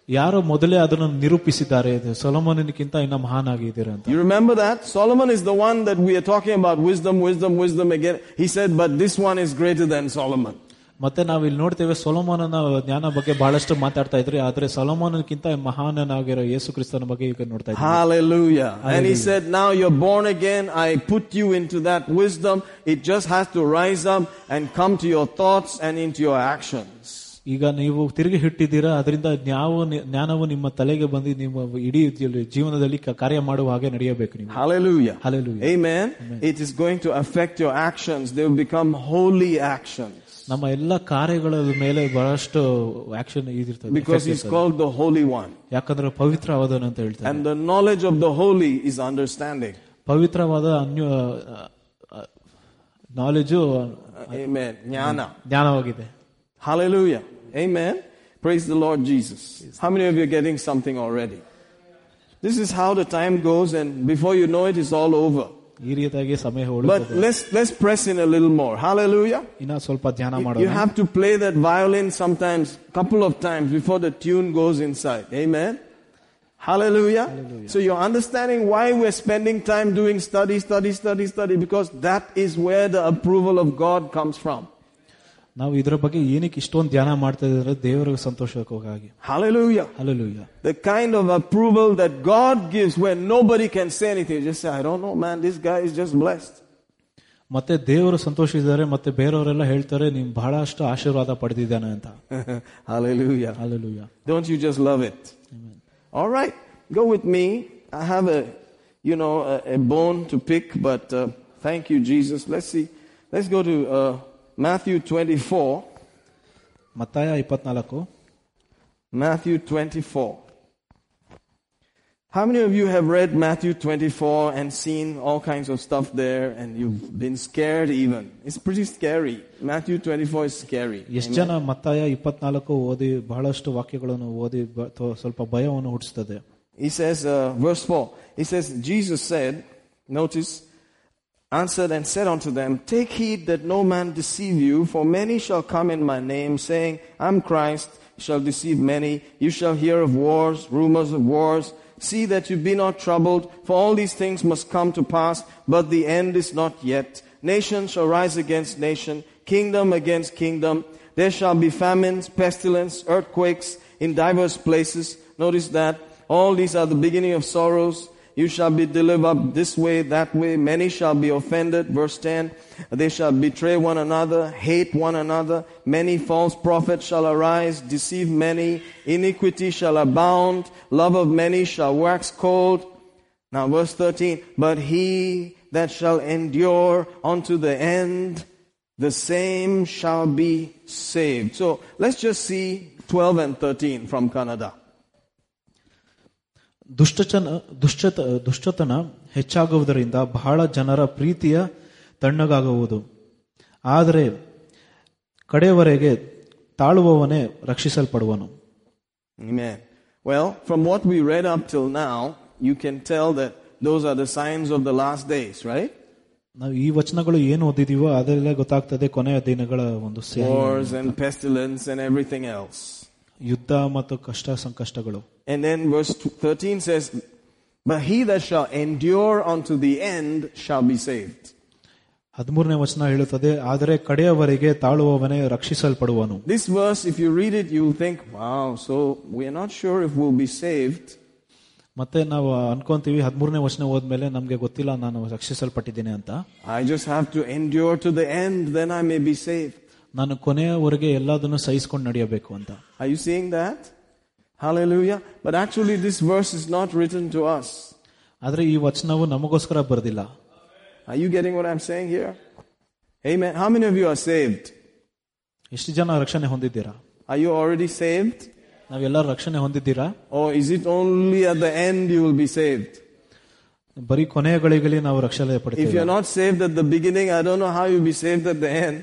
ಯಾರೋ ಮೊದಲೇ ಅದನ್ನು ನಿರೂಪಿಸಿದ್ದಾರೆ ಇದು ಸೊಲೋಮೋನಿಗಿಂತ ಇನ್ನ ಮಹಾನ್ ಆಗಿದ್ದೀರ ಅಂತ You remember that? Solomon is the one that we are talking about wisdom, wisdom, wisdom again. He said, but this one is greater than Solomon. ಮತ್ತೆ ನಾವು ಇಲ್ಲಿ ನೋಡ್ತೇವೆ ಸೊಲೋಮೋನನ ಜ್ಞಾನ ಬಗ್ಗೆ ಬಹಳಷ್ಟು ಮಾತಾಡ್ತಾ ಇದ್ರಿ ಆದ್ರೆ ಸೊಲೋಮೋನಕ್ಕಿಂತ ಮಹಾನನಾಗಿರೋ ಯೇಸು ಕ್ರಿಸ್ತನ ಬಗ್ಗೆ ಈಗ ನೋಡ್ತಾ ಇದ್ದೀವಿ Hallelujah. And he said, now you're born again. I put you into that wisdom. It just has to rise up and come to your thoughts and into your actions. ಈಗ ನೀವು ತಿರುಗಿ ಹಿಟ್ಟಿದ್ದೀರಾ ಅದರಿಂದ ಜ್ಞಾವ ಜ್ಞಾನವು ನಿಮ್ಮ ತಲೆಗೆ ಬಂದು ನಿಮ್ಮ ಇಡೀ ಜೀವನದಲ್ಲಿ ಕಾರ್ಯ ಮಾಡುವ ಹಾಗೆ ನಡೆಯಬೇಕು ನೀವು Hallelujah. Hallelujah. Amen. It is going to affect your actions. They will become holy actions. ನಮ್ಮ ಎಲ್ಲ ಕಾರ್ಯಗಳ ಮೇಲೆ ಬಹಳಷ್ಟು action ಇದಿರ್ತದೆ because is call the holy one. ಯಾಕಂದ್ರೆ ಪವಿತ್ರವಾದನು ಅಂತ ಹೇಳ್ತಾರೆ and the knowledge of the holy is understanding ಪವಿತ್ರವಾದ ಅನ್ಯ ನಾಲೆಜ್. Jnana. ಜ್ಞಾನವಾಗಿದೆ Hallelujah. Amen. Praise the Lord Jesus. How many of you are getting something already? This is how the time goes, and before you know it, it's all over. ಈ ರೀತಿಯಾಗಿ ಸಮಯ But ಉಳಿತದೆ let's let's press in a little more. Hallelujah. ಇನ್ನ ಸ್ವಲ್ಪ ಧ್ಯಾನ You ಮಾಡೋಣ have to play that violin sometimes, couple of times before the tune goes inside. Amen. Hallelujah. So you're understanding why we're spending time doing study, study, study, study, because that is where the approval of God comes from. ನಾವು ಇದರ ಬಗ್ಗೆ ಏನಕ್ಕೆ ಇಷ್ಟೊಂದು ಧ್ಯಾನ ಮಾಡ್ತಾ ಇದ್ರೆ ದೇವರಿಗೆ ಸಂತೋಷಕ್ಕಾಗಿ Hallelujah. ಅಲ್ಲೂಯ್ಯ The kind of approval that God gives when nobody can say anything. Just say, I don't know, man, this guy is just blessed. ಮತ್ತೆ ದೇವರು ಸಂತೋಷಿದ್ದಾರೆ ಮತ್ತೆ ಬೇರೆಯವರೆಲ್ಲ ಹೇಳ್ತಾರೆ ನೀನ್ ಬಹಳಷ್ಟು ಆಶೀರ್ವಾದ ಪಡೆದಿದ್ದಾನೆ ಅಂತ Hallelujah. ಅಲ್ಲೂಯ್ಯ Don't you just love it? All right, go with me. I have a, you know, a, a bone to pick, but uh, thank you, Jesus. Let's see. Let's go to uh, Matthew 24. ಮತ್ತಾಯ ಇಪ್ಪತ್ನಾಲ್ಕು Matthew 24. How many of you have read Matthew 24 and seen all kinds of stuff there and you've been scared even? It's pretty scary. Matthew 24 is scary. ಎಷ್ಟು ಜನ ಮತ್ತಾಯ ಇಪ್ಪತ್ನಾಲ್ಕು ಓದಿ ಬಹಳಷ್ಟು ವಾಕ್ಯಗಳನ್ನು ಓದಿ ಬ- ಥೋ- ಸ್ವಲ್ಪ ಭಯವನ್ನು ಹುಟ್ಟಿಸ್ತದೆ He says, uh, verse 4, he says, Jesus said, notice, answered and said unto them, Take heed that no man deceive you, for many shall come in my name, saying, I'm Christ, shall deceive many. You shall hear of wars, rumors of wars. See that you be not troubled, for all these things must come to pass, but the end is not yet. Nation shall rise against nation, kingdom against kingdom. There shall be famines, pestilence, earthquakes in diverse places. Notice that. All these are the beginning of sorrows. You shall be delivered up this way, that way. Many shall be offended. Verse 10. They shall betray one another, hate one another. Many false prophets shall arise, deceive many. Iniquity shall abound. Love of many shall wax cold. Now verse 13. But he that shall endure unto the end, the same shall be saved. So let's just see 12 and 13 from Kannada. ದುಷ್ಟಚನ ದುಷ್ಟತ ದುಷ್ಟತನ ಹೆಚ್ಚಾಗುವುದರಿಂದ ಬಹಳ ಜನರ ಪ್ರೀತಿಯ ತಣ್ಣಗಾಗುವುದು ಆದರೆ ಕಡೆಯವರೆಗೆ ತಾಳುವವನೇ ರಕ್ಷಿಸಲ್ಪಡುವನು Amen. Well, from what we read up till now, you can tell that those are the signs of the last days, right? ನಾವು ಈ ವಚನಗಳು ಏನು ಓದಿದೀವೋ ಅದೆಲ್ಲ ಗೊತ್ತಾಗ್ತದೆ ಕೊನೆಯ ದಿನಗಳ ಒಂದು Wars and pestilence and everything else. ಯುದ್ಧ ಮತ್ತು ಕಷ್ಟ ಸಂಕಷ್ಟಗಳು And then verse 13 says, But he that shall endure unto the end shall be saved. ಹದಿಮೂರನೇ ವಚನ ಹೇಳುತ್ತದೆ ಆದರೆ ಕಡೆಯವರೆಗೆ ತಾಳುವವನೇ ರಕ್ಷಿಸಲ್ಪಡುವನು This verse, if you read it, you'll think, wow, so we're not sure if we'll be saved. ಮತ್ತೆ ನಾವು ಅನ್ಕೊಂತೀವಿ ಹದಿಮೂರನೇ ವಚನ ಹೋದ್ಮೇಲೆ ನಮ್ಗೆ ಗೊತ್ತಿಲ್ಲ ನಾನು ರಕ್ಷಿಸಲ್ಪಟ್ಟಿದ್ದೇನೆ ಅಂತ I just have to endure to the end, then I may be saved. ನಾನು ಕೊನೆಯವರೆಗೆ ಎಲ್ಲದನ್ನು ಸಹಿಸ್ಕೊಂಡು ನಡೆಯಬೇಕು ಅಂತ Are you seeing that? Hallelujah. But actually, this verse is not written to us. ಆದ್ರೆ ಈ ವಚನವು ನಮಗೋಸ್ಕರ ಬರ್ದಿಲ್ಲ Are you getting what I'm saying here? Amen. How many of you are saved? ಎಷ್ಟು ಜನ ರಕ್ಷಣೆ ಹೊಂದಿದ್ದೀರಾ Are you already saved? ನಾವೆಲ್ಲರೂ ರಕ್ಷಣೆ ಹೊಂದಿದ್ದೀರಾ Or is it only at the end you will be saved? ಬರೀ ಕೊನೆಯ ಗಳಿಗೆಯಲ್ಲಿ ನಾವು ರಕ್ಷಣೆ If ಪಡ್ತೀವಿ you're not saved at the beginning, I don't know how you'll be saved at the end.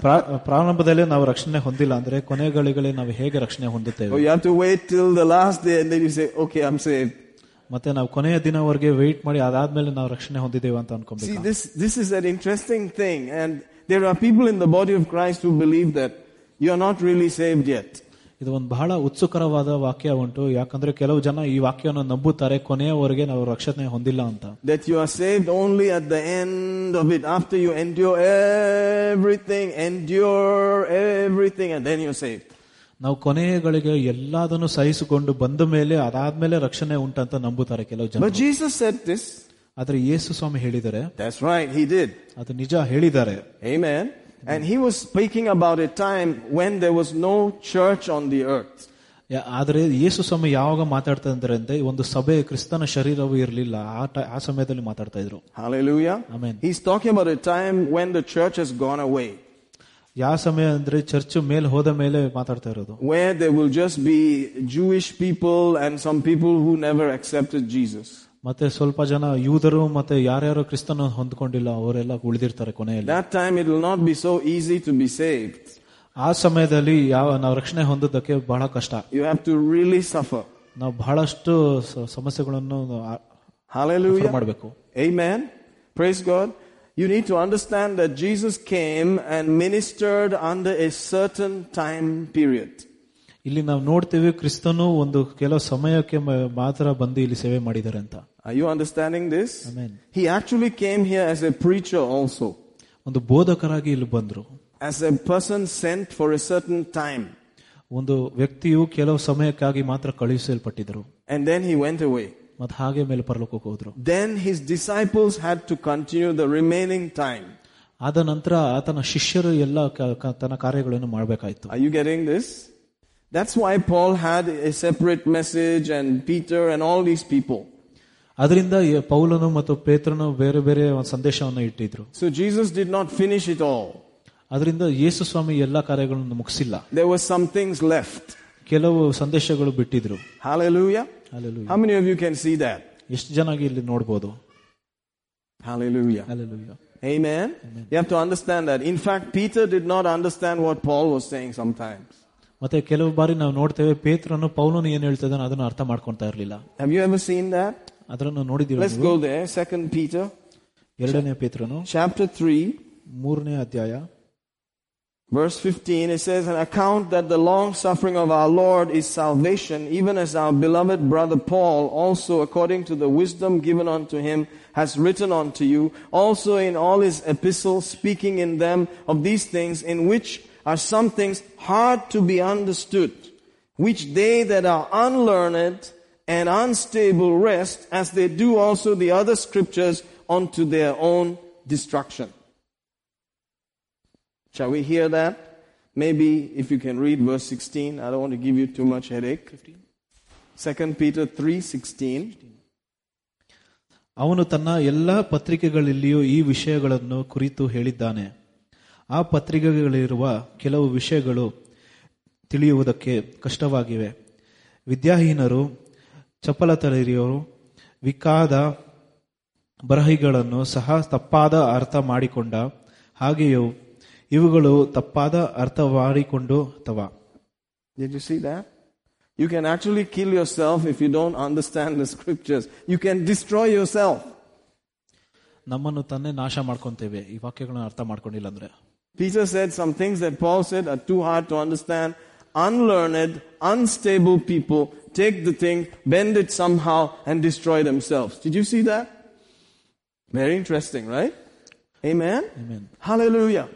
ಪ್ರಾ- ಪ್ರಾರಂಭದಲ್ಲಿ ನಾವು ರಕ್ಷಣೆ ಹೊಂದಿಲ್ಲ ಅಂದ್ರೆ ಕೊನೆಯ ಗಳಿಗೆಯಲ್ಲಿ ನಾವು ಹೇಗೆ ರಕ್ಷಣೆ ಹೊಂದುತ್ತೇವೆ Or you have to wait till the last day and then you say, okay, I'm saved. ಮತ್ತೆ ನಾವು ಕೊನೆಯ ದಿನವರೆಗೆ ವೆಯ್ಟ್ ಮಾಡಿ ಅದಾದ್ಮೇಲೆ ನಾವು ರಕ್ಷಣೆ ಹೊಂದಿದ್ದೇವೆ ಅಂತ See, ಅನ್ಕೊಬೇಕು this, this is an interesting thing. And there are people in the body of Christ who believe that you're not really saved yet. ಇದು ಒಂದು ಬಹಳ ಉತ್ಸುಕರವಾದ ವಾಕ್ಯ ಉಂಟು. ಯಾಕಂದ್ರೆ ಕೆಲವು ಜನ ಈ ವಾಕ್ಯವನ್ನು ನಂಬುತ್ತಾರೆ ಕೊನೆಯವರೆಗೆ ನಾವು ರಕ್ಷಣೆ ಹೊಂದಿಲ್ಲ ಅಂತ. That you are saved only at the end of it after you endure everything endure everything and then you save ನಾವು ಕೊನೆಗಳಿಗೆ ಎಲ್ಲದನ್ನು ಸಹಿಸಿಕೊಂಡು ಬಂದ ಮೇಲೆ ಅದಾದ್ಮೇಲೆ ರಕ್ಷಣೆ ಉಂಟಂತ ನಂಬುತ್ತಾರೆ ಕೆಲವು ಜನ ಜೀಸಸ್ ಸೆಟ್ ದಿಸ್ ಆದ್ರೆ ಯೇಸು ಸ್ವಾಮಿ ಹೇಳಿದರೆ ದಟ್ಸ್ ರೈಟ್ ಹಿ ಡಿಡ್ ಅದು ನಿಜ ಹೇಳಿದ್ದಾರೆ. Amen And He was speaking about a time when there was no church on the earth. ಯಾ- ಆದ್ರೆ ಯೇಸು ಸ್ವಾಮಿ ಯಾವಾಗ ಮಾತಾಡ್ತಾ ಇದ್ದಾರೆ ಅಂದ್ರೆ ಒಂದು ಸಭೆ ಕ್ರಿಸ್ತನ ಶರೀರವೂ ಇರಲಿಲ್ಲ ಆ ಟ- ಆ ಸಮಯದಲ್ಲಿ ಮಾತಾಡ್ತಾ ಇದ್ರು Hallelujah. Amen. He's talking about a time when the church has gone away. ಯಾವ ಸಮಯ ಅಂದ್ರೆ ಚರ್ಚ್ ಮೇಲೆ ಹೋದ ಮೇಲೆ ಮಾತಾಡ್ತಾ ಇರೋದು where there will just be Jewish people and some people who never accepted Jesus. ಮತ್ತೆ ಸ್ವಲ್ಪ ಜನ ಯೂದರು ಮತ್ತೆ ಯಾರ್ಯಾರು ಕ್ರಿಸ್ತನ ಹೊಂದ್ಕೊಂಡಿಲ್ಲ ಅವರೆಲ್ಲ ಉಳಿದಿರ್ತಾರೆ ಕೊನೆಯಲ್ಲಿ That time it will not be so easy to be saved. ಆ ಸಮಯದಲ್ಲಿ ಯಾವ ನಾವು ರಕ್ಷಣೆ ಹೊಂದೋದಕ್ಕೆ ಬಹಳ ಕಷ್ಟ You have to really suffer. ನಾವು ಬಹಳಷ್ಟು ಸಮಸ್ಯೆಗಳನ್ನು. ಮಾಡಬೇಕು Amen. Praise God. You need to understand that Jesus came and ministered under a certain time period. ಇಲ್ಲಿ ನಾವು ನೋಡ್ತೇವೆ ಕ್ರಿಸ್ತನು ಒಂದು ಕೆಲವು ಸಮಯಕ್ಕೆ ಮಾತ್ರ ಬಂದು ಇಲ್ಲಿ ಸೇವೆ ಮಾಡಿದ್ದಾರೆ ಅಂತ Are you understanding this? Amen. He actually came here as a preacher also, ಒಂದು ಬೋಧಕರಾಗಿ ಇಲ್ಲಿ ಬಂದ್ರು as a person sent for a certain time. ಒಂದು ವ್ಯಕ್ತಿಯು ಕೆಲವು ಸಮಯಕ್ಕಾಗಿ ಮಾತ್ರ ಕಳುಹಿಸಲ್ಪಟ್ಟಿದ್ರು And then he went away. ಮತ್ತೆ ಹಾಗೆ ಮೇಲೆ ಪರಲೋಕಕ್ಕೆ ಹೋದ್ರು Then his disciples had to continue the remaining time. ಆದ ನಂತರ ಆತನ ಶಿಷ್ಯರು ಎಲ್ಲ ಕ- ಕ- ತನ್ನ ಕಾರ್ಯಗಳನ್ನು ಮಾಡಬೇಕಾಯ್ತು Are you getting this? That's why Paul had a separate message and Peter and all these people. ಅದರಿಂದ ಈ ಪೌಲನು ಮತ್ತು ಪೇತ್ರನು ಬೇರೆ ಬೇರೆ ಒಂದು ಸಂದೇಶವನ್ನು ಇಟ್ಟಿದ್ರು So Jesus did not finish it all. ಅದರಿಂದ ಯೇಸು ಸ್ವಾಮಿ ಎಲ್ಲಾ ಕಾರ್ಯಗಳನ್ನು ಮುಗಿಸಿಲ್ಲ There were some things left. ಕೆಲವು ಸಂದೇಶಗಳು ಬಿಟ್ಟಿದ್ರು Hallelujah. Hallelujah. How many of you can see that? ಎಷ್ಟು ಜನಾಗಿ ಇಲ್ಲಿ ನೋಡ್ಬೋದು Hallelujah. Hallelujah. Amen. You have to understand that. In fact, Peter did not understand what Paul was saying sometimes. ಮತ್ತೆ ಕೆಲವು ಬಾರಿ ನಾವು ನೋಡ್ತೇವೆ ಪೇತ್ರನು ಪೌಲನು ಏನ್ ಹೇಳ್ತಿದ್ದಾನೆ ಅದನ್ನು ಅರ್ಥ ಮಾಡ್ಕೊಂತಾ ಇರ್ಲಿಲ್ಲ Have you ever seen that? ಅದನ್ನು ನೋಡಿದೀವಿ Let's go there. Second Peter ಎರಡನೇ ಪೇತ್ರನು chapter 3 ಮೂರನೇ ಅಧ್ಯಾಯ Verse 15, it says, An account that the long suffering of our Lord is salvation, even as our beloved brother Paul, also according to the wisdom given unto him, has written unto you, also in all his epistles, speaking in them of these things, in which are some things hard to be understood, which they that are unlearned and unstable rest, as they do also the other scriptures, unto their own destruction. Shall we hear that? Maybe if you can read verse 16. I don't want to give you too much headache. 2 Peter 3:16. ಅವನು ತನ್ನ ಎಲ್ಲ ಪತ್ರಿಕೆಗಳಲ್ಲಿಯೂ ಈ ವಿಷಯಗಳನ್ನು ಕುರಿತು ಹೇಳಿದ್ದಾನೆ ಆ ಪತ್ರಿಕೆಗಳಿರುವ ಕೆಲವು ವಿಷಯಗಳು ತಿಳಿಯುವುದಕ್ಕೆ ಕಷ್ಟವಾಗಿವೆ ವಿದ್ಯಾಹೀನರು ಚಪ್ಪಲ ತಲೆರಿಯವರು ವಿಕಾದ ಬರಹಿಗಳನ್ನು ಸಹ ತಪ್ಪಾದ ಅರ್ಥ ಮಾಡಿಕೊಂಡ ಹಾಗೆಯೂ ಇವುಗಳು ತಪ್ಪಾದ ಅರ್ಥ ಮಾಡಿಕೊಂಡು ಅಥವಾ Did you see that? You can actually kill yourself if you don't understand the scriptures. You can destroy yourself. ನಮ್ಮನ್ನು ತನ್ನೇ ನಾಶ ಮಾಡ್ಕೊಂತೇವೆ ಈ ವಾಕ್ಯಗಳನ್ನು ಅರ್ಥ ಮಾಡ್ಕೊಂಡಿಲ್ಲ ಅಂದ್ರೆ Peter said some things that Paul said are too hard to understand. Unlearned, unstable people take the thing, bend it somehow, and destroy themselves. Did you see that? Very interesting, right? Amen? Amen. Hallelujah.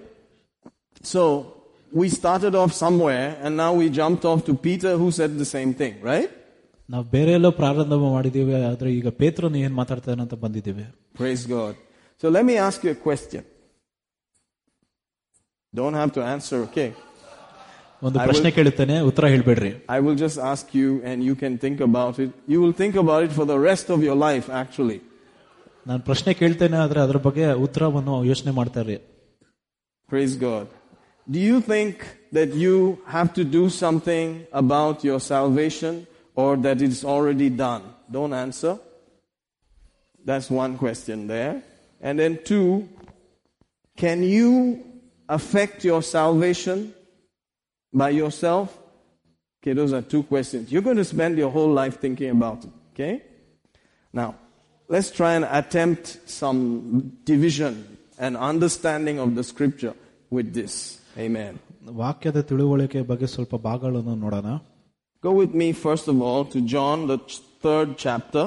So, we started off somewhere, and now we jumped off to Peter, who said the same thing, right? ನಾವು ಬೇರೆ ಎಲ್ಲೋ ಪ್ರಾರಂಭ ಮಾಡಿದೀವಿ ಆದ್ರೆ ಈಗ ಪೇತ್ರನು ಏನ್ ಮಾತಾಡ್ತಾನೆ ಅಂತ ಬಂದಿದ್ದೇವೆ Praise God. So, let me ask you a question. Don't have to answer, okay? ಒಂದು I ಪ್ರಶ್ನೆ ಕೇಳುತ್ತೇನೆ ಉತ್ತರ ಹೇಳ್ಬೇಡ್ರಿ I will just ask you and you can think about it. You will think about it for the rest of your life, actually. ನಾನು ಪ್ರಶ್ನೆ ಕೇಳ್ತೇನೆ ಆದ್ರೆ ಅದ್ರ ಬಗ್ಗೆ ಉತ್ತರವನ್ನು ಯೋಚನೆ ಮಾಡ್ತಾರೆ Praise God. Do you think that you have to do something about your salvation or that it's already done? Don't answer. That's one question there. And then two, can you affect your salvation by yourself? Okay, those are two questions. You're going to spend your whole life thinking about it. Okay? Now, let's try and attempt some division and understanding of the scripture with this. Amen. ವಾಕ್ಯದ ತಿಳುವಳಿಕೆ ಬಗ್ಗೆ ಸ್ವಲ್ಪ ಭಾಗಗಳನ್ನು ನೋಡೋಣ Go with me, first of all, to John, the ch- third chapter.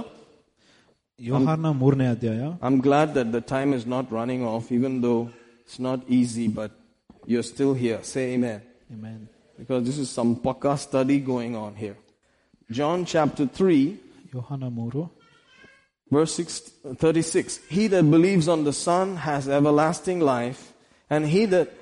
ಯೋಹಾನ ಮೂರನೇ ಅಧ್ಯಾಯ I'm glad that the time is not running off, even though it's not easy, but you're still here. Say amen. Amen. because this is some paka study going on here. John chapter 3, verse 6, 36. He that believes on the Son has everlasting life, and he that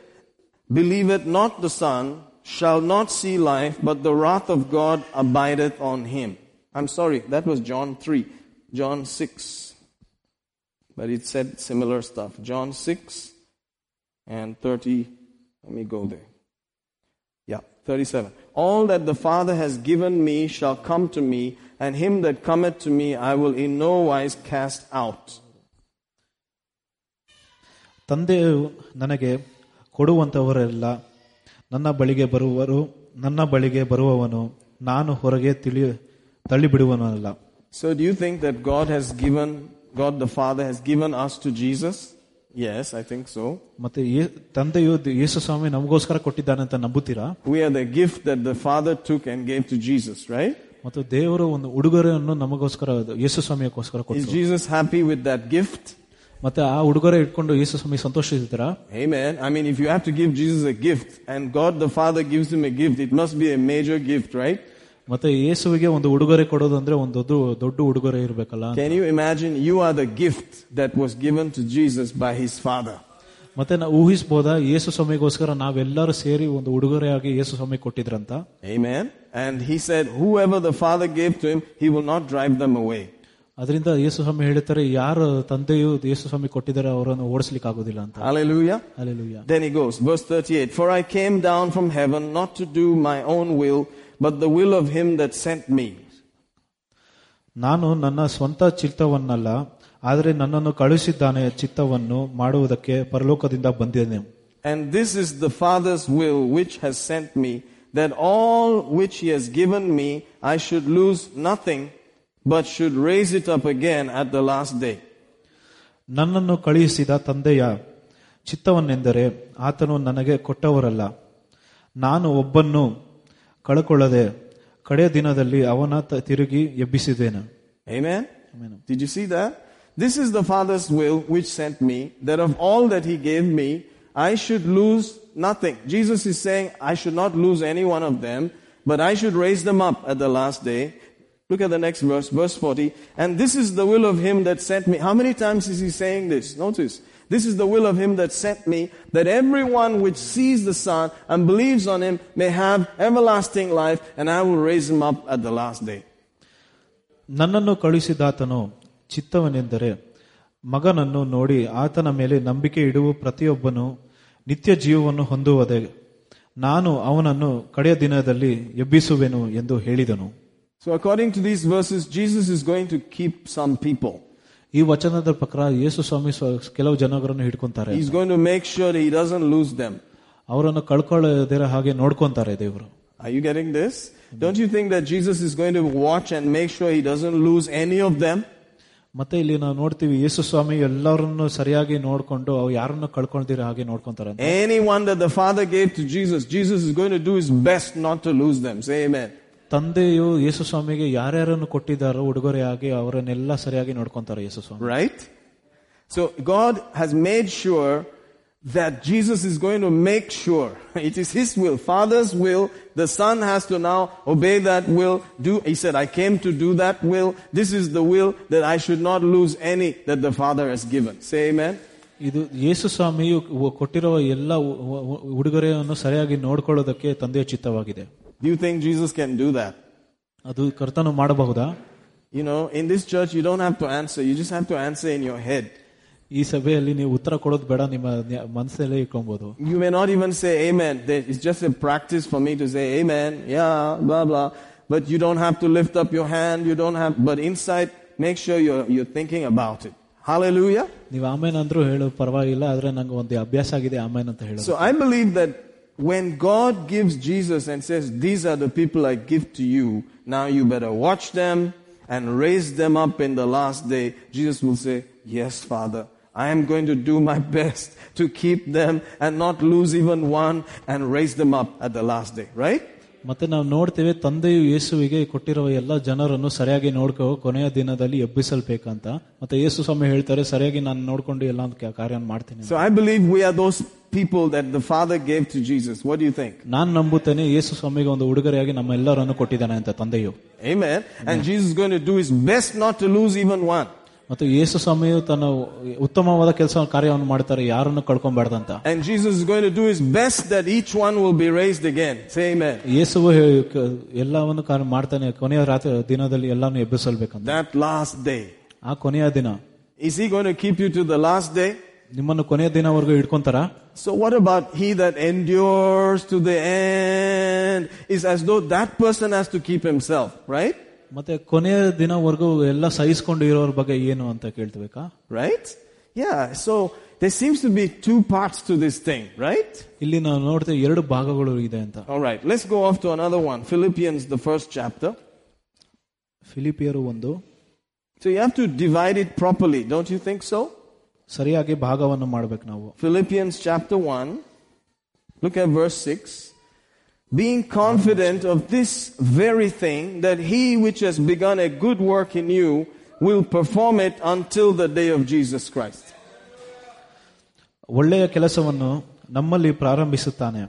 believeth not the Son shall not see life, but the wrath of God abideth on him. I'm sorry, that was John 3, John 6. But it said similar stuff. John 6 and 30. Let me go there. Yeah, 37. All that the Father has given me shall come to me, and him that cometh to me I will in no wise cast out. ತಂದೆಯು ನನಗೆ ಕೊಡುವಂತವರೆಲ್ಲ ನನ್ನ ಬಳಿಗೆ ಬರುವರು ನನ್ನ ಬಳಿಗೆ ಬರುವವನು ನಾನು ಹೊರಗೆ ತಿಳಿ ತಳ್ಳಿಬಿಡುವನಲ್ಲ So do you think that God has given, God the Father has given us to Jesus? Yes, I think so. ಮತ್ತೆ ಯೇ- ತಂದೆಯು ದ- ಯೇಸು ಸ್ವಾಮಿ ನಮಗೋಸ್ಕರ ಕೊಟ್ಟಿದ್ದಾನೆ ಅಂತ ನಂಬುತ್ತೀರಾ We are the gift that the Father took and gave to Jesus, right? ಮತ್ತು ದೇವರು ಒಂದು ಉಡುಗೊರೆಯನ್ನು ನಮಗೋಸ್ಕರ ಯೇಸು ಸ್ವಾಮಿಗೋಸ್ಕರ Is ಕೊಟ್ಟರು Jesus happy with that gift? ಮತ್ತೆ ಆ ಉಡುಗೊರೆ ಇಟ್ಕೊಂಡು ಯೇಸು ಸ್ವಾಮಿ ಸಂತೋಷಿಸಿದ್ದೀರಾ Amen. I mean, if you have to give Jesus a gift and God the Father gives him a gift, it must be a major gift, right? ಮತ್ತೆ ಯೇಸುವಿಗೆ ಒಂದು ಉಡುಗೊರೆ ಕೊಡೋದು ಅಂದ್ರೆ ಒಂದು ದೊಡ್ಡ ದೊಡ್ಡ ಉಡುಗೊರೆ ಇರಬೇಕಲ್ಲ Can you imagine you are the gift that was given to Jesus by his Father? ಮತ್ತೆ ನಾವು ಊಹಿಸಬಹುದಾ ಯೇಸು ಸ್ವಾಮಿಗೋಸ್ಕರ ನಾವೆಲ್ಲರೂ ಸೇರಿ ಒಂದು ಉಡುಗೊರೆಯಾಗಿ ಯೇಸು ಸ್ವಾಮಿ ಕೊಟ್ಟಿದ್ರಂತ Amen. And he said, whoever the Father gave to him, he will not drive them away. ಅದರಿಂದ ಯೇಸು ಸ್ವಾಮಿ ಹೇಳ್ತಾರೆ ಯಾರು ತಂದೆಯು ಯೇಸು ಸ್ವಾಮಿ ಕೊಟ್ಟಿದ್ದಾರೆ ಅವರನ್ನು ಓಡಿಸ್ಲಿಕ್ಕೆ ಆಗೋದಿಲ್ಲ ಅಂತ Hallelujah. Alleluia Then he goes, verse 38 For I came down from heaven not to do my own will, but the will of him that sent me. ನಾನು ನನ್ನ ಸ್ವಂತ ಚಿತ್ತವನ್ನಲ್ಲ ಆದರೆ ನನ್ನನ್ನು ಕಳುಹಿಸಿದ್ದಾನೆ ಚಿತ್ತವನ್ನು ಮಾಡುವುದಕ್ಕೆ ಪರಲೋಕದಿಂದ ಬಂದಿದ್ದೇನೆ And this is the Father's will which has sent me, that all which he has given me I should lose nothing, but should raise it up again at the last day. ನನ್ನನ್ನು ಕಳುಹಿಸಿದ ತಂದೆಯ ಚಿತ್ತವನ್ನೆಂದರೆ ಆತನು ನನಗೆ ಕೊಟ್ಟವರಲ್ಲ ನಾನು ಒಬ್ಬನ್ನು ಕಳಕೊಳ್ಳದೆ ಕಡೆಯ ದಿನದಲ್ಲಿ ಅವನ ತ- ತಿರುಗಿ ಎಬ್ಬಿಸಿದ್ದೇನೆ Amen? Amen. Did you see that? This is the Father's will which sent me, that of all that He gave me, I should lose nothing. Jesus is saying, I should not lose any one of them, but I should raise them up at the last day. Look at the next verse, verse 40. And this is the will of Him that sent me. How many times is He saying this? Notice. This is the will of Him that sent me, that everyone which sees the Son and believes on Him may have everlasting life, and I will raise him up at the last day. ನನ್ನನ್ನು ಕಳುಹಿಸಿದಾತನು ಚಿತ್ತವನೆಂದರೆ ಮಗನನ್ನು ನೋಡಿ ಆತನ ಮೇಲೆ ನಂಬಿಕೆ ಇಡುವ ಪ್ರತಿಯೊಬ್ಬನು ನಿತ್ಯ ಜೀವವನ್ನು ಹೊಂದುವುದೇ ನಾನು ಅವನನ್ನು ಕಡೆಯ ದಿನದಲ್ಲಿ ಎಬ್ಬಿಸುವೆನು ಎಂದು ಹೇಳಿದನು So, according to these verses, Jesus is going to keep some people. ಈ ವಚನದ ಪ್ರಕಾರ ಯೇಸು ಸ್ವಾಮಿ ಸ್ವ- ಕೆಲವು ಜನಗಳನ್ನು ಹಿಡ್ಕೊಂತಾರೆ He's going to make sure that he doesn't lose them. ಅವರನ್ನು ಕಳ್ಕೊಳ್ಳೋದಿರ ಹಾಗೆ ನೋಡ್ಕೊಂತಾರೆ ದೇವರು Are you getting this? Don't you think that Jesus is going to watch and make sure he doesn't lose any of them? ಮತ್ತೆ ಇಲ್ಲಿ ನಾವು ನೋಡ್ತೀವಿ ಯೇಸು ಸ್ವಾಮಿ ಎಲ್ಲರನ್ನು ಸರಿಯಾಗಿ ನೋಡ್ಕೊಂಡು ಅವು ಯಾರನ್ನು ಕಳ್ಕೊಳ್ದಿರ ಹಾಗೆ ನೋಡ್ಕೊಂತಾರೆ ಅಂತ. Anyone that the Father gave to Jesus, Jesus is going to do his best not to lose them. Say amen. ತಂದೆಯು ಯೇಸು ಸ್ವಾಮಿಗೆ ಯಾರ್ಯಾರನ್ನು ಕೊಟ್ಟಿದ್ದಾರೋ ಉಡುಗೊರೆಯಾಗಿ ಅವರನ್ನೆಲ್ಲ ಸರಿಯಾಗಿ ನೋಡ್ಕೊಂತಾರೆ ಯೇಸು ಸ್ವಾಮಿ Right? So God has made sure that Jesus is going to make sure it is His will, Father's will. The Son has to now obey that will. Do He said, "I came to do that will. This is the will that I should not lose any that the Father has given." Say Amen. ಇದು ಯೇಸು ಸ್ವಾಮಿಯು ಉ- ಕೊಟ್ಟಿರುವ ಎಲ್ಲ ಉ- ಉ- ಉಡುಗೊರೆಯನ್ನು ಸರಿಯಾಗಿ ನೋಡ್ಕೊಳ್ಳೋದಕ್ಕೆ ತಂದೆಯ ಚಿತ್ತವಾಗಿದೆ Do you think Jesus can do that? ಅದು ಕರ್ತನು ಮಾಡಬಹುದಾ You know, in this church, you don't have to answer. You just have to answer in your head. ಈ ಸಭೆಯಲ್ಲಿ ನೀವು ಉತ್ತರ ಕೊಡೋದು ಬೇಡ ನಿಮ್ಮ ನ್ಯ- ಮನಸ್ಸಲ್ಲೇ ಇಟ್ಕೊಬಹುದು You may not even say amen. There- It's just a practice for me to say amen. Yeah, blah, blah. But you don't have to lift up your hand. You don't have, but inside, make sure you're, you're thinking about it. Hallelujah. ನೀವು ಆಮೇನ್ ಅಂದ್ರೂ ಹೇಳೋ ಪರವಾಗಿಲ್ಲ ಆದ್ರೆ ನಂಗೆ ಒಂದು ಅಭ್ಯಾಸ ಆಗಿದೆ ಆಮೇನ್ ಅಂತ ಹೇಳೋದು So I believe that when God gives Jesus and says, these are the people I give to you, now you better watch them and raise them up in the last day, Jesus will say, yes, Father. I am going to do my best to keep them and not lose even one and raise them up at the last day, right? ಮತ್ತೆ ನಾವು ನೋಡ್ತೇವೆ ತಂದೆಯು ಯೇಸುವಿಗೆ ಕೊಟ್ಟಿರುವ ಎಲ್ಲ ಜನರನ್ನು ಸರಿಯಾಗಿ ನೋಡ್ಕೊ ಕೊನೆಯ ದಿನದಲ್ಲಿ ಎಬ್ಬಿಸಲ್ಬೇಕಂತ ಮತ್ತೆ ಯೇಸು ಸ್ವಾಮಿ ಹೇಳ್ತಾರೆ ಸರಿಯಾಗಿ ನಾನು ನೋಡ್ಕೊಂಡು ಎಲ್ಲ ಕಾರ್ಯ ಮಾಡ್ತೀನಿ so I believe we are those people that the father gave to Jesus what you think ನಾನು ನಂಬುತ್ತೇನೆ ಯೇಸು ಸ್ವಾಮಿಗೆ ಒಂದು ಉಡುಗೊರೆಯಾಗಿ ನಮ್ಮ ಎಲ್ಲರನ್ನು ಕೊಟ್ಟಿದ್ದಾನೆ ಅಂತ ತಂದೆಯು. Amen and Jesus going to do his best not to lose even one ಮತ್ತು ಯೇಸು ಸ್ವಾಮಿಯು ತನ್ನ ಉತ್ತಮವಾದ ಕೆಲಸ ಕಾರ್ಯವನ್ನು ಮಾಡ್ತಾರೆ ಯಾರನ್ನು ಕಳ್ಕೊಂಬಾರ್ದಂತ And Jesus is going to do his best that each one will be raised again. Say amen. ಯೇಸುವು ಹೇ- ಕ- ಎಲ್ಲವನ್ನು ಕಾರ್ಯ ಮಾಡ್ತಾನೆ ಕೊನೆಯ ರಾತ್ರಿ ದಿನದಲ್ಲಿ ಎಲ್ಲಾನು ಎಬ್ಬಿಸಲ್ಬೇಕಂತ That last day. ಆ ಕೊನೆಯ ದಿನ Is he going to keep you to the last day? ನಿಮ್ಮನ್ನು ಕೊನೆಯ ದಿನವರೆಗೂ ಇಟ್ಕೊಂತಾರ So what about he that endures to the end? Is as though that person has to keep himself, right? ಮತ್ತೆ ಕೊನೆಯ ದಿನವರೆಗೂ ಎಲ್ಲ ಸಹಿಸ್ಕೊಂಡು ಇರೋರ ಬಗ್ಗೆ ಏನು ಅಂತ ಕೇಳ್ತಬೇಕಾ Right? Yeah. So there seems to be two parts to this thing, right? ಇಲ್ಲಿ ನಾವು ನೋಡ್ತೇವೆ ಎರಡು ಭಾಗಗಳು ಇದೆ ಅಂತ All right. Let's go off to another one. Philippians, the first chapter. ಫಿಲಿಪಿಯರು ಒಂದು So you have to divide it properly, don't you think so? ಸರಿಯಾಗಿ ಭಾಗವನ್ನು ಮಾಡ್ಬೇಕು ನಾವು Philippians chapter 1. Look at verse 6. Being confident of this very thing, that he which has begun a good work in you will perform it until the day of Jesus Christ. ಒಳ್ಳೆಯ ಕೆಲಸವನ್ನು ನಮ್ಮಲ್ಲಿ ಪ್ರಾರಂಭಿಸುತ್ತಾನೆ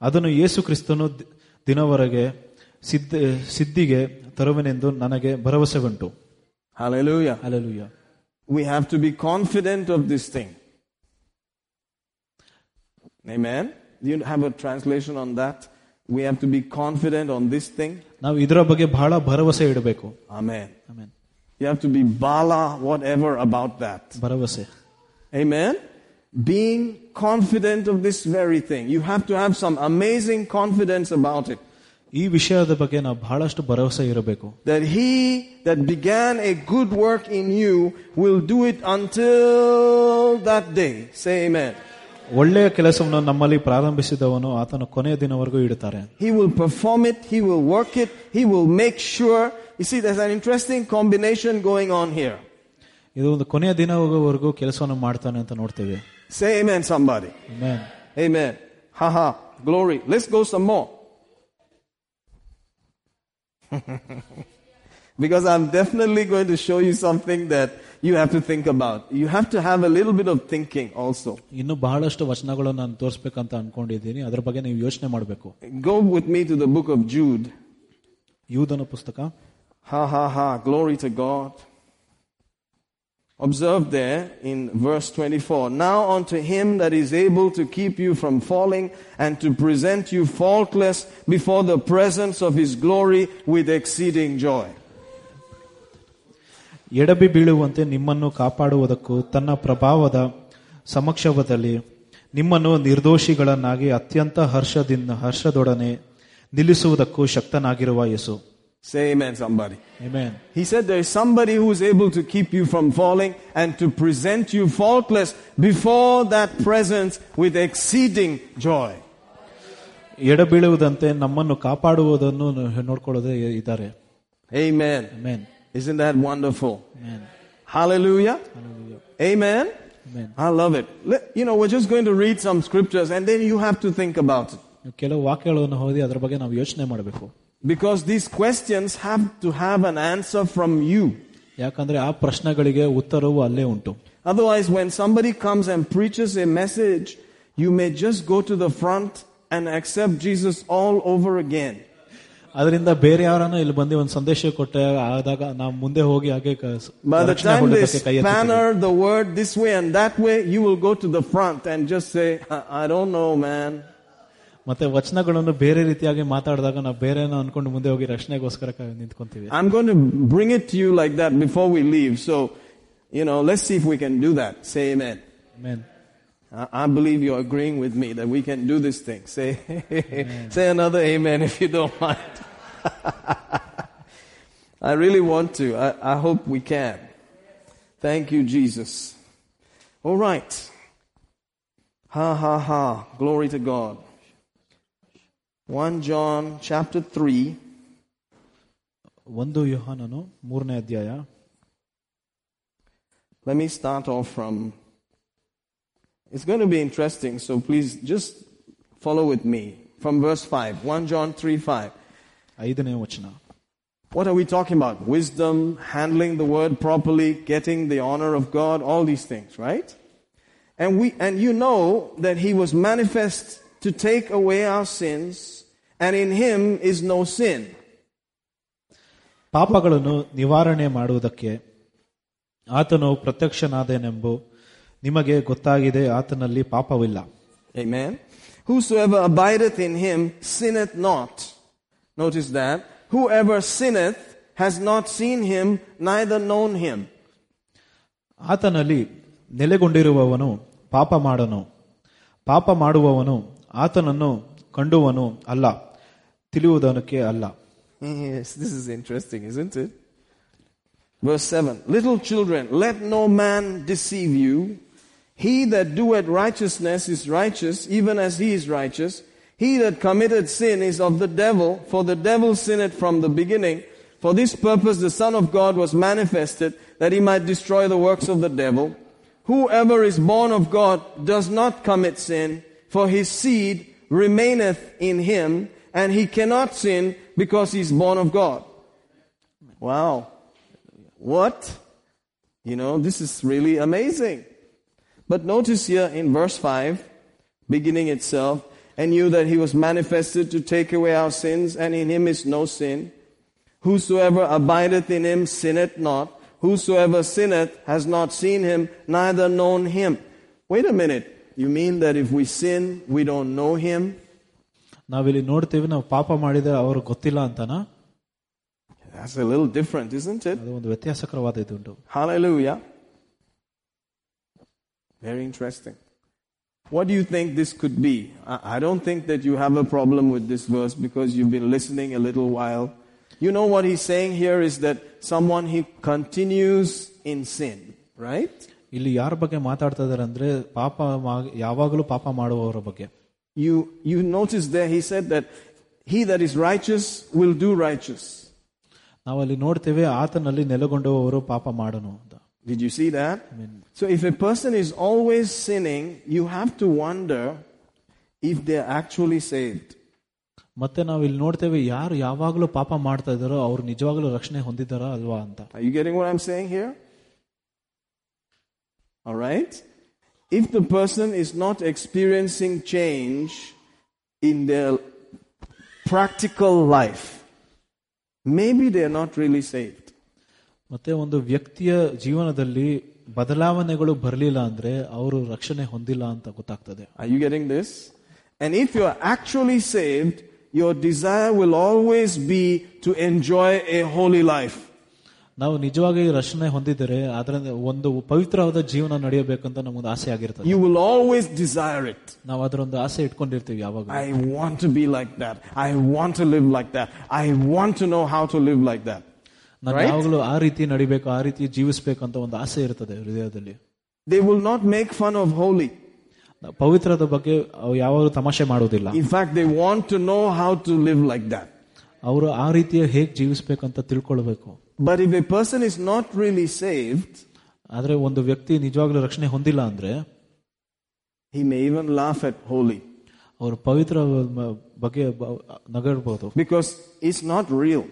ಅದನ್ನು ಯೇಸು ಕ್ರಿಸ್ತನು the- ದಿನವರೆಗೆ ಸಿದ್ಧ ಸಿದ್ಧಿಗೆ ತರುವೆನೆಂದು ನನಗೆ ಭರವಸೆ ಉಂಟು Hallelujah. Alleluia We have to be confident of this thing. Amen. Do you have a translation on that? We have to be confident on this thing. ನಾವು ಇದರ ಬಗ್ಗೆ ಬಹಳ ಭರವಸೆ ಇಡಬೇಕು Amen. Amen You have to be bala, whatever about that. ಭರವಸೆ Amen. Being confident of this very thing. You have to have some amazing confidence about it. ಈ ವಿಷಯದ ಬಗ್ಗೆ ನಾವು ಬಹಳಷ್ಟು ಭರವಸೆ ಇರಬೇಕು That he that began a good work in you will do it until that day. Say amen. ಒಳ್ಳೆಯ ಕೆಲಸವನ್ನು ನಮ್ಮಲ್ಲಿ ಪ್ರಾರಂಭಿಸಿದವನು ಆತನ ಕೊನೆಯ ದಿನವರೆಗೂ ಇಡುತ್ತಾರೆ He will perform it. He will work it. He will make sure. You see, there's an interesting combination going on here. ಇದು ಒಂದು ಕೊನೆಯ ದಿನವರೆಗೂ ಕೆಲಸವನ್ನು ಮಾಡ್ತಾನೆ ಅಂತ ನೋಡ್ತೇವೆ Say amen, somebody. Amen. Amen. Haha. Glory. Let's go some more. because I'm definitely going to show you something that you have to think about. You have to have a little bit of thinking also. ಇನ್ನು ಬಹಳಷ್ಟು ವಚನಗಳನ್ನು ನಾನು ತೋರಿಸ್ಬೇಕಂತ ಅನ್ಕೊಂಡಿದ್ದೀನಿ ಅದ್ರ ಬಗ್ಗೆ ನೀವು ಯೋಚನೆ ಮಾಡಬೇಕು Go with me to the book of Jude. ಯೂದನ ಪುಸ್ತಕ Ha ha ha. Glory to God. Observe there in verse 24. Now unto him that is able to keep you from falling and to present you faultless before the presence of his glory with exceeding joy. ಎಡಬಿ ಬೀಳುವಂತೆ ನಿಮ್ಮನ್ನು ಕಾಪಾಡುವುದಕ್ಕೂ ತನ್ನ ಪ್ರಭಾವದ ಸಮಕ್ಷಮದಲ್ಲಿ ನಿಮ್ಮನ್ನು ನಿರ್ದೋಷಿಗಳನ್ನಾಗಿ ಅತ್ಯಂತ ಹರ್ಷದಿಂದ ಹರ್ಷದೊಡನೆ ನಿಲ್ಲಿಸುವುದಕ್ಕೂ ಶಕ್ತನಾಗಿರುವ ಯೇಸು Say amen, somebody. Amen. He said there is somebody who is able to keep you from falling and to present you faultless before that presence with exceeding joy. ಎಡಬೀಳುವುದಂತೆ ನಮ್ಮನ್ನು ಕಾಪಾಡುವುದನ್ನು ನೋಡ್ಕೊಳ್ಳೋದೇ ಇದ್ದಾರೆ Amen. Amen. Isn't that wonderful? Amen. Hallelujah. Hallelujah. Amen. Amen. I love it. Let- You know, we're just going to read some scriptures and then you have to think about it. ಕೆಲವು ವಾಕ್ಯಗಳನ್ನು ಓದಿ ಅದ್ರ ಬಗ್ಗೆ ನಾವು ಯೋಚನೆ ಮಾಡಬೇಕು Because these questions have to have an answer from you. ಯಾಕಂದ್ರೆ ಆ ಪ್ರಶ್ನೆಗಳಿಗೆ ಉತ್ತರವು ಅಲ್ಲೇ ಉಂಟು Otherwise, when somebody comes and preaches a message, you may just go to the front and accept Jesus all over again. ಅದರಿಂದ ಬೇರೆ ಯಾರನ್ನ ಇಲ್ಲಿ ಬಂದು ಒಂದು ಸಂದೇಶ ಕೊಟ್ಟೆ ಆದಾಗ ನಾವು ಮುಂದೆ ಹೋಗಿ ಹಾಗೆ ಕ- By the ರಕ್ಷಣೆ time they ಹೊಂದೋದಕ್ಕೆ ಕೈ ಎತ್ತುತ್ತೀವಿ. spanner the word this way and that way, you will go to the front and just say, I, I don't know, man. ಮತ್ತೆ ವಚನಗಳನ್ನು ಬೇರೆ ರೀತಿಯಾಗಿ ಮಾತಾಡಿದಾಗ ನಾವು ಬೇರೆ ಅನ್ಕೊಂಡು ಮುಂದೆ ಹೋಗಿ ರಕ್ಷಣೆಗೋಸ್ಕರ ಕ- ನಿಂತ್ಕೊಂತೀವಿ I'm going to bring it to you like that before we leave. So, you know, let's see if we can do that. Say amen. Amen. I, I believe you're agreeing with me that we can do this thing. Say, say another amen if you don't mind. I really want to. I, I hope we can. Thank you, Jesus. All right. Ha ha ha. Glory to God. 1 John chapter 3. ಒಂದು ಯೋಹಾನನು ಮೂರನೇ ಅಧ್ಯಾಯ Let me start off from. It's going to be interesting, so please just follow with me. From verse 5. 1 John 3 5. ಐದನೇ ವಚನ What are we talking about? Wisdom, handling the word properly, getting the honor of God, all these things, right? And we, and you know that he was manifest to take away our sins, and in him is no sin. ಪಾಪಗಳನ್ನು ನಿವಾರಣೆ ಮಾಡುವುದಕ್ಕೆ ಆತನು ಪ್ರತ್ಯಕ್ಷನಾದನೆಂಬು ನಿಮಗೆ ಗೊತ್ತಾಗಿದೆ ಆತನಲ್ಲಿ ಪಾಪವಿಲ್ಲ Amen. Whosoever abideth in him sinneth not. Notice that. Whoever sinneth has not seen him, neither known him. ಆತನಲ್ಲಿ ನೆಲೆಗೊಂಡಿರುವವನು ಪಾಪ ಮಾಡನು ಪಾಪ ಮಾಡುವವನು ಆತನನ್ನು ಕಂಡುವನು ಅಲ್ಲ ತಿಳಿಯುವುದಕ್ಕೆ ಅಲ್ಲ Yes, this is interesting, isn't it? Verse 7 Little children, let no man deceive you. He that doeth righteousness is righteous, even as he is righteous. He that committed sin is of the devil, for the devil sinned from the beginning. For this purpose the Son of God was manifested, that he might destroy the works of the devil. Whoever is born of God does not commit sin, for his seed remaineth in him, and he cannot sin because he is born of God. Wow. What? You know, this is really amazing. But notice here in verse 5, beginning itself, and knew that he was manifested to take away our sins, and in him is no sin. Whosoever abideth in him sinneth not. Whosoever sinneth has not seen him, neither known him. Wait a minute. You mean that if we sin, we don't know him? ನಾವಿಲ್ಲಿ ನೋಡ್ತೀವಿ ನಾವು ಪಾಪ ಮಾಡಿದ್ರೆ ಅವ್ರಿಗೆ ಗೊತ್ತಿಲ್ಲ ಅಂತನ That's a little different, isn't it? ಅದು ಒಂದು ವ್ಯತ್ಯಾಸಕರವಾದ ಇದುಂಟು Hallelujah. Very interesting. What do you think this could be? I I don't think that you have a problem with this verse because you've been listening a little while. You know what he's saying here is that someone he continues in sin, right? ಇಲ್ಲಿ ಯಾರ ಬಗ್ಗೆ ಮಾತಾಡ್ತಾ ಇದಾರೆ ಅಂದ್ರೆ ಪಾಪ ಮಾ- ಯಾವಾಗಲೂ ಪಾಪ ಮಾಡುವವರ ಬಗ್ಗೆ You you notice there he said that he that is righteous will do righteous. ನಾವಲ್ಲಿ ನೋಡ್ತೇವೆ ಆತನಲ್ಲಿ ನೆಲೆಗೊಂಡವರು ಪಾಪ ಮಾಡನು ಅಂತ Did you see that? So if a person is always sinning, you have to wonder if they're actually saved. ಮತ್ತೆ ನಾವು ಇಲ್ಲಿ ನೋಡ್ತೇವೆ ಯಾರು ಯಾವಾಗಲೂ ಪಾಪ ಮಾಡ್ತಾ ಇದಾರೋ ಅವ್ರು ನಿಜವಾಗ್ಲೂ ರಕ್ಷಣೆ ಹೊಂದಿದಾರ ಅಲ್ವಾ ಅಂತ Are you getting what I'm saying here? All right? If the person is not experiencing change in their practical life, maybe they're not really saved. ಮತ್ತೆ ಒಂದು ವ್ಯಕ್ತಿಯ ಜೀವನದಲ್ಲಿ ಬದಲಾವಣೆಗಳು ಬರಲಿಲ್ಲ ಅಂದ್ರೆ ಅವರು ರಕ್ಷಣೆ ಹೊಂದಿಲ್ಲ ಅಂತ ಗೊತ್ತಾಗ್ತದೆ Are you getting this? And if you're actually saved, your desire will always be to enjoy a holy life. ನಾವು ನಿಜವಾಗಿ ರಕ್ಷಣೆ ಹೊಂದಿದರೆ ಅದರಿಂದ ಒಂದು ಪವಿತ್ರವಾದ ಜೀವನ ನಡೆಯಬೇಕಂತ ನಮಗೊಂದು ಆಸೆ ಆಗಿರ್ತದೆ You will always desire it. ನಾವು ಅದರ ಒಂದು ಆಸೆ ಇಟ್ಕೊಂಡಿರ್ತೀವಿ ಯಾವಾಗ I want to be like that. I want to live like that. I want to know how to live like that. ನಾನು Right? ಯಾವಾಗಲೂ ಆ ರೀತಿ ನಡಿಬೇಕು ಆ ರೀತಿ ಜೀವಿಸ್ಬೇಕಂತ ಒಂದು ಆಸೆ ಇರ್ತದೆ ಹೃದಯದಲ್ಲಿ They will not make fun of holy. ನಾವು ಪವಿತ್ರದ ಬಗ್ಗೆ ಅವು ಯಾವಾಗಲೂ ತಮಾಷೆ ಮಾಡುವುದಿಲ್ಲ In fact, they want to know how to live like that. ಅವರು ಆ ರೀತಿಯ ಹೇಗ್ ಜೀವಿಸ್ಬೇಕಂತ ತಿಳ್ಕೊಳ್ಬೇಕು But if a person is not really saved, ಆದ್ರೆ ಒಂದು ವ್ಯಕ್ತಿ ನಿಜವಾಗ್ಲೂ ರಕ್ಷಣೆ ಹೊಂದಿಲ್ಲ ಅಂದ್ರೆ he may even laugh at holy ಅವರು ಪವಿತ್ರ ಮ- ಬಗ್ಗೆ ಬ- ನಗರ್ಬೋದು because it's not real.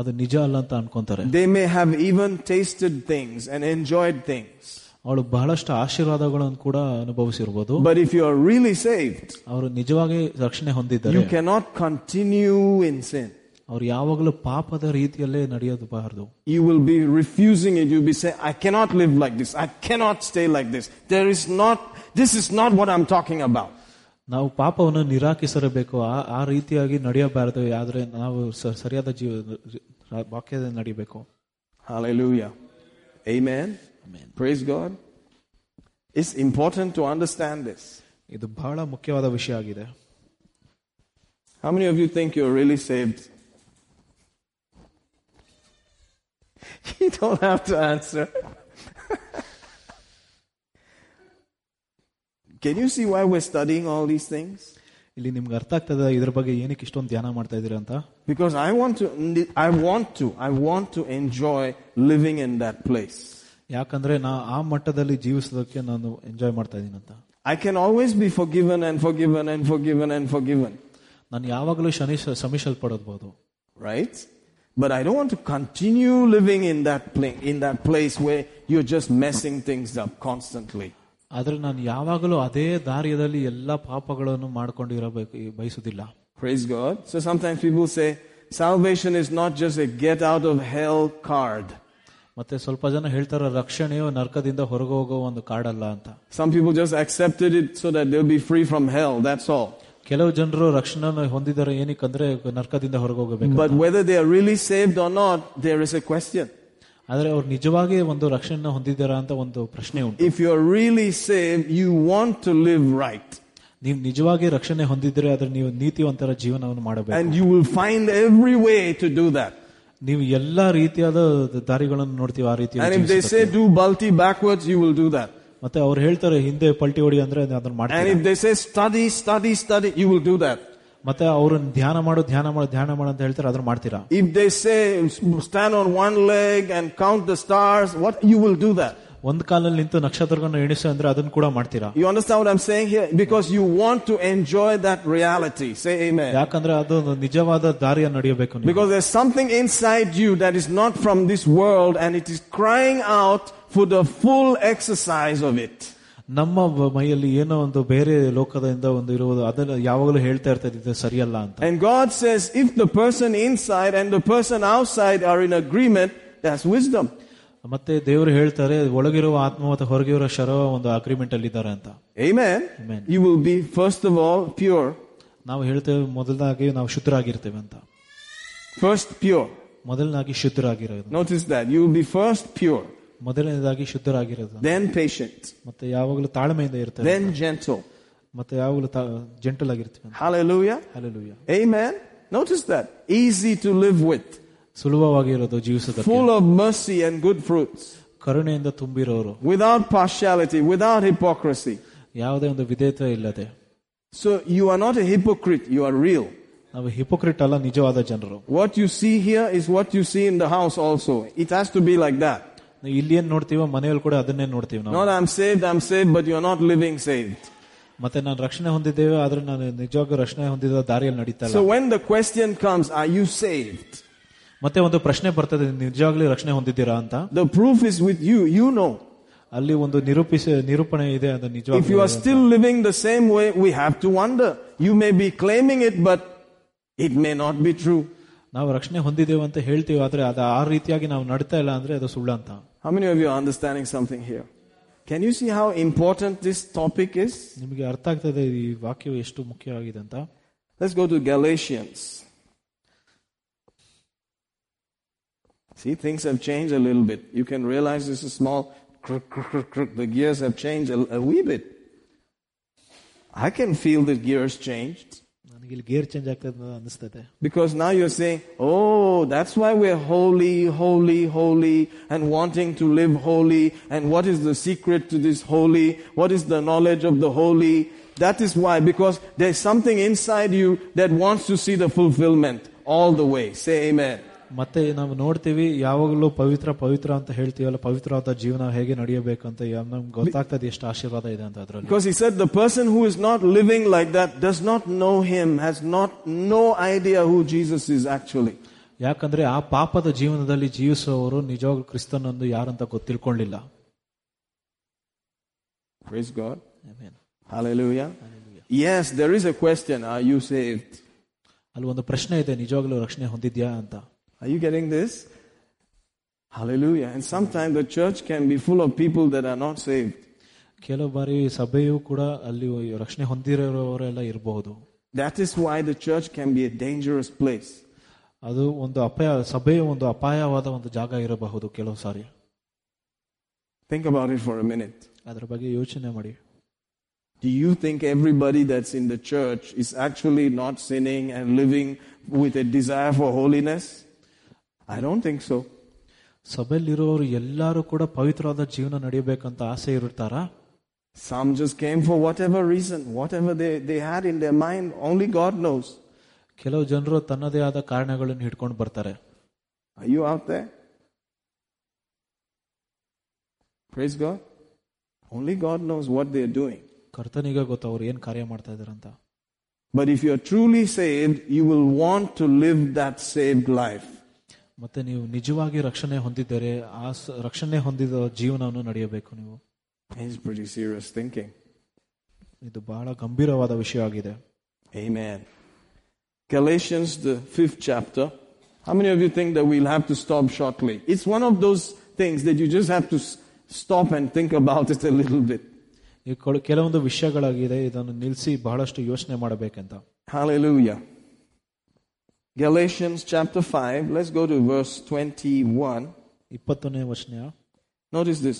ಅದು ನಿಜ ಅಲ್ಲ ಅಂತ ಅನ್ಕೊಂತಾರೆ They may have even tasted things and enjoyed things. ಅವಳು ಬಹಳಷ್ಟು ಆಶೀರ್ವಾದಗಳನ್ನು ಕೂಡ ಅನುಭವಿಸಿರ್ಬೋದು But if you are really saved, ಅವರು ನಿಜವಾಗಿ ರಕ್ಷಣೆ ಹೊಂದಿದ್ದಾರೆ you cannot continue in sin. ಅವ್ರು ಯಾವಾಗಲೂ ಪಾಪದ ರೀತಿಯಲ್ಲೇ ನಡೆಯೋದು ಬಾರದು You will be refusing it. You'll be saying, I cannot live like this. I cannot stay like this. There is not, this is not what I'm talking about. ನಾವು ಪಾಪವನ್ನು ನಿರಾಕರಿಸಿರಬೇಕು ಆ ಆ ರೀತಿಯಾಗಿ ನಡೆಯಬಾರದು ಆದ್ರೆ ನಾವು ಸ- ಸರಿಯಾದ ಜೀವ ವಾಕ್ಯದ ನಡಿಬೇಕು Hallelujah. Amen. Praise God. It's important to understand this. ಇದು ಬಹಳ ಮುಖ್ಯವಾದ ವಿಷಯ ಆಗಿದೆ How many of you think you're really saved? You don't have to answer. Can you see why we're studying all these things? ಇಲ್ಲಿ ನಿಮ್ಗೆ ಅರ್ಥ ಆಗ್ತದ ಇದ್ರ ಬಗ್ಗೆ ಏನಕ್ಕೆ ಇಷ್ಟೊಂದು ಧ್ಯಾನ ಮಾಡ್ತಾ ಇದೀರ ಅಂತ Because I want to, I want to, I want to enjoy living in that place. ಯಾಕಂದ್ರೆ ನಾ ಆ ಮಟ್ಟದಲ್ಲಿ ಜೀವಿಸೋದಕ್ಕೆ ನಾನು ಎಂಜಾಯ್ ಮಾಡ್ತಾ ಇದೀನಿ ಅಂತ I can always be forgiven and forgiven and forgiven and forgiven, ನಾನು ಯಾವಾಗಲೂ ಶನಿ ಶ್ರಮಿಸಲ್ಪಡಬಹುದು right? But I don't want to continue living in that place, in that place where you're just messing things up constantly. ಆದ್ರೆ ನಾನು ಯಾವಾಗಲೂ ಅದೇ ದಾರಿಯಲ್ಲಿ ಎಲ್ಲಾ ಪಾಪಗಳನ್ನು ಮಾಡ್ಕೊಂಡು ಇರಬೇಕು ಬಯಸುದಿಲ್ಲ Praise God. So sometimes people say salvation is not just a get out of hell card. ಮತ್ತೆ ಸ್ವಲ್ಪ ಜನ ಹೇಳ್ತಾರೆ ರಕ್ಷಣೆಯು ನರ್ಕದಿಂದ ಹೊರಗೆ ಹೋಗೋ ಒಂದು ಕಾಡಲ್ಲ ಅಂತ Some people just accepted it so that they'll be free from hell. That's all. ಕೆಲವು ಜನರು ರಕ್ಷಣೆ ಹೊಂದಿದ್ದಾರೆ ಏನಕ್ಕಂದ್ರೆ ನರ್ಕದಿಂದ ಹೊರಗೆ ಹೋಗಬೇಕು But whether they are really saved or not, there is a question. ಆದ್ರೆ ಅವ್ರು ನಿಜವಾಗಿ ಒಂದು ರಕ್ಷಣೆ ಹೊಂದಿದ್ದಾರಾ ಅಂತ ಒಂದು ಪ್ರಶ್ನೆ ಉಂಟು If you're really saved, you want to live right. ನೀವು ನಿಜವಾಗಿ ರಕ್ಷಣೆ ಹೊಂದಿದ್ರೆ ಆದ್ರೆ ನೀವು ನೀತಿವಂತರ ಜೀವನವನ್ನು ಮಾಡಬೇಕು And you will find every way to do that. ನೀವು ಎಲ್ಲಾ ರೀತಿಯಾದ ದಾರಿಗಳನ್ನು ನೋಡ್ತೀವಿ ಆ ರೀತಿ And if they say do balti backwards, you will do that. ಮತ್ತೆ ಅವ್ರು ಹೇಳ್ತಾರೆ ಹಿಂದೆ ಪಲ್ಟಿ ಹೊಡಿ ಅಂದ್ರೆ ಅದನ್ನ And ಮಾಡ್ತಾರೆ if they say study, study, study, you will do that. ಮತ್ತೆ ಅವ್ರನ್ನ ಧ್ಯಾನ ಮಾಡು ಧ್ಯಾನ ಮಾಡು ಧ್ಯಾನ ಮಾಡು ಅಂತ ಹೇಳ್ತಾರೆ ಅದನ್ನ ಮಾಡ್ತೀರಾ If they say stand on one leg and count the stars, what you will do that. ಒಂದ್ ಕಾಲಲ್ಲಿ ನಿಂತು ನಕ್ಷತ್ರಗಳನ್ನ ಎಣಿಸು ಅಂದ್ರೆ ಅದನ್ನ ಕೂಡ ಮಾಡ್ತೀರಾ You understand what I'm saying here? Because you want to enjoy that reality. Say amen. ಯಾಕಂದ್ರೆ ಅದು ಒಂದು ನಿಜವಾದ ದಾರಿಯ ನಡೆಯಬೇಕು ನೀವು. Because there's something inside you that is not from this world and it is crying out for the full exercise of it. ನಮ್ಮ ಬ- ಮೈಯಲ್ಲಿ ಏನೋ ಒಂದು ಬೇರೆ ಲೋಕದಿಂದ ಒಂದು ಇರುವುದು ಅದನ್ನ ಯಾವಾಗಲೂ ಹೇಳ್ತಾ ಇರ್ತದೆ ಇದು ಸರಿಯಲ್ಲ ಅಂತ And God says if the person inside and the person outside are in agreement, that's wisdom. ಮತ್ತೆ ದೇವರು ಹೇಳ್ತಾರೆ ಒಳಗಿರುವ ಆತ್ಮ ಮತ್ತು ಹೊರಗಿರುವ ಶರವ ಒಂದು ಅಗ್ರಿಮೆಂಟ್ ಅಲ್ಲಿ ಇದ್ದಾರೆ ಅಂತ Amen. Amen. You will be first of all pure. ನಾವು ಹೇಳ್ತೇವೆ ಮೊದಲನಾಗಿ ನಾವು ಶುದ್ಧರಾಗಿರ್ತೇವೆ ಅಂತ First pure. ಮೊದಲನಾಗಿ ಶುದ್ಧರಾಗಿರೋದು Notice that. You will be first pure, ಮೊದಲನೇದಾಗಿ ಶುದ್ಧರಾಗಿರೋದು then patient, ಮತ್ತೆ ಯಾವಾಗಲೂ ತಾಳ್ಮೆಯಿಂದ ಇರ್ತೇವೆ then gentle. ಮತ್ತೆ ಯಾವಾಗಲೂ ಜೆಂಟಲ್ ಆಗಿರ್ತೀವಿ ಅಂತ Hallelujah. Hallelujah. Amen. Notice that. Easy to live with. ಸುಲಭವಾಗಿರೋದು ಜೀವಿಸೋದಕ್ಕೆ Full of mercy and good fruits. ಕರುಣೆಯಿಂದ ತುಂಬಿರೋರು Without partiality, without hypocrisy. ಯಾವುದೇ ಒಂದು ವಿಧೇಯತೆ ಇಲ್ಲದೆ So you are not a hypocrite, you are real. ನಾವು hypocrite ಅಲ್ಲ ನಿಜವಾದ ಜನರು What you see here is what you see in the house also. It has to be like that. ನಾವು ಇಲ್ಲಿ ಏನ್ ನೋಡ್ತೀವೋ ಮನೆಯಲ್ಲಿ ಕೂಡ ಅದನ್ನೇ ನೋಡ್ತೀವಿ ನಾವು Not I'm saved, I'm saved, but you're not living saved. ಮತ್ತೆ ನಾನು ರಕ್ಷಣೆ ಹೊಂದಿದ್ದೇವೆ ಆದ್ರೆ ನಾನು ನಿಜವಾಗ ರಕ್ಷಣೆ ಹೊಂದಿದ ದಾರಿಯಲ್ಲಿ ನಡೀತಾ So ಇಲ್ಲ when the question comes, are you saved? ಮತ್ತೆ ಒಂದು ಪ್ರಶ್ನೆ ಬರ್ತದೆ ನಿಜವಾಗ್ಲೂ ರಕ್ಷಣೆ ಹೊಂದಿದ್ದೀರಾ ಅಂತ The proof is with you. You know. ಅಲ್ಲಿ ಒಂದು ನಿರೂಪಿಸ ನಿರೂಪಣೆ ಇದೆ ಅದು If ನಿಜವಾಗ್ಲೂ you are still living the same way, we have to wonder. You may be claiming it, but it may not be true. ನಾವು ರಕ್ಷಣೆ ಹೊಂದಿದ್ದೇವೆ ಅಂತ ಹೇಳ್ತೀವಿ ಆದ್ರೆ ಅದು ಆ ರೀತಿಯಾಗಿ ನಾವು ನಡ್ತಾ ಇಲ್ಲ ಅಂದ್ರೆ ಅದು ಸುಳ್ಳು ಅಂತ How many of you are understanding something here? Can you see how important this topic is? ನಿಮಗೆ ಅರ್ಥ ಆಗ್ತದೆ ಈ ವಾಕ್ಯವು ಎಷ್ಟು ಮುಖ್ಯವಾಗಿದೆ ಅಂತ Let's go to Galatians. See, things have changed a little bit. You can realize this is small. crook, crook, crook, crook. The gears have changed a, a wee bit. I can feel the gears changed. ನನಗೆ ಇಲ್ಲಿ gear change ಆಗ್ತದೆ ಅನಿಸ್ತದೆ Because now you're saying, oh, that's why we're holy, holy, holy, and wanting to live holy. And what is the secret to this holy? What is the knowledge of the holy? That is why, because there's something inside you that wants to see the fulfillment all the way. Say amen. ಮತ್ತೆ ನಾವು ನೋಡ್ತೀವಿ ಯಾವಾಗಲೂ ಪವಿತ್ರ ಪವಿತ್ರ ಅಂತ ಹೇಳ್ತೀವಲ್ಲ ಪವಿತ್ರವಾದ ಜೀವನ ಹೇಗೆ ನಡೆಯಬೇಕಂತ ಯಾ- ನಮ್ಗೆ ಗೊತ್ತಾಗ್ತದೆ ಎಷ್ಟು ಆಶೀರ್ವಾದ ಇದೆ ಅಂತ ಅದ್ರಲ್ಲಿ Because he said the person who is not living like that does not know him, has not no idea who Jesus is actually. ಯಾಕಂದ್ರೆ ಆ ಪಾಪದ ಜೀವನದಲ್ಲಿ ಜೀವಿಸುವವರು ನಿಜವಾಗ್ಲೂ ಕ್ರಿಸ್ತನನ್ನು ಯಾರಂತ ಗೊತ್ತಿಳ್ಕೊಳ್ಳಿಲ್ಲ Praise God. Amen. Hallelujah. Yes, there is a question. Are you saved? ಅಲ್ಲಿ ಒಂದು ಪ್ರಶ್ನೆ ಇದೆ ನಿಜವಾಗ್ಲೂ ರಕ್ಷಣೆ ಹೊಂದಿದ್ಯಾ ಅಂತ Are you getting this? Hallelujah. And sometimes the church can be full of people that are not saved. ಕೆಲವು ಬಾರಿ ಸಭೆಯು ಕೂಡ ಅಲ್ಲಿ ರಕ್ಷಣೆ ಹೊಂದಿರೋರೆಲ್ಲ ಇರಬಹುದು That is why the church can be a dangerous place. ಅದು ಒಂದು ಅಪಾಯ ಸಭೆಯು ಒಂದು ಅಪಾಯವಾದ ಒಂದು ಜಾಗ ಇರಬಹುದು ಕೆಲವು ಸಾರಿ Think about it for a minute. ಅದ್ರ ಬಗ್ಗೆ ಯೋಚನೆ ಮಾಡಿ Do you think everybody that's in the church is actually not sinning and living with a desire for holiness? I don't think so. ಸಭೆಯಲ್ಲಿರುವವರು ಎಲ್ಲರೂ ಕೂಡ ಪವಿತ್ರವಾದ ಜೀವನ ನಡೆಯಬೇಕಂತ ಆಸೆ ಇರುತ್ತಾರಾ Some just came for whatever reason, whatever they, they had in their mind, only God knows. ಕೆಲವು ಜನರು ತನ್ನದೇ ಆದ ಕಾರಣಗಳನ್ನು ಹಿಡ್ಕೊಂಡು ಬರ್ತಾರೆ Are you out there? Praise God. Only God knows what they're doing. ಕರ್ತನಿಗೆ ಗೊತ್ತು ಅವ್ರು ಏನ್ ಕಾರ್ಯ ಮಾಡ್ತಾ ಇದಾರಂತ But if you're truly saved, you will want to live that saved life. ಮತ್ತೆ ನೀವು ನಿಜವಾಗಿ ರಕ್ಷಣೆ ಹೊಂದಿದ್ದರೆ ಆ ಸ- ರಕ್ಷಣೆ ಹೊಂದಿದ ಜೀವನವನ್ನು ನಡೆಯಬೇಕು ನೀವು It's pretty serious thinking. ಇದು ಬಹಳ ಗಂಭೀರವಾದ ವಿಷಯ ಆಗಿದೆ Amen. Galatians, the fifth chapter. How many of you think that we'll have to stop shortly? It's one of those things that you just have to s- stop and think about it a little bit. ಈ ಕೊಳ- ಕೆಲವೊಂದು ವಿಷಯಗಳಾಗಿದೆ ಇದನ್ನು ನಿಲ್ಲಿಸಿ ಬಹಳಷ್ಟು ಯೋಚನೆ ಮಾಡಬೇಕಂತ Hallelujah. Galatians chapter 5, let's go to verse 21. ಇಪ್ಪತ್ತನೇ ವಚನ Notice this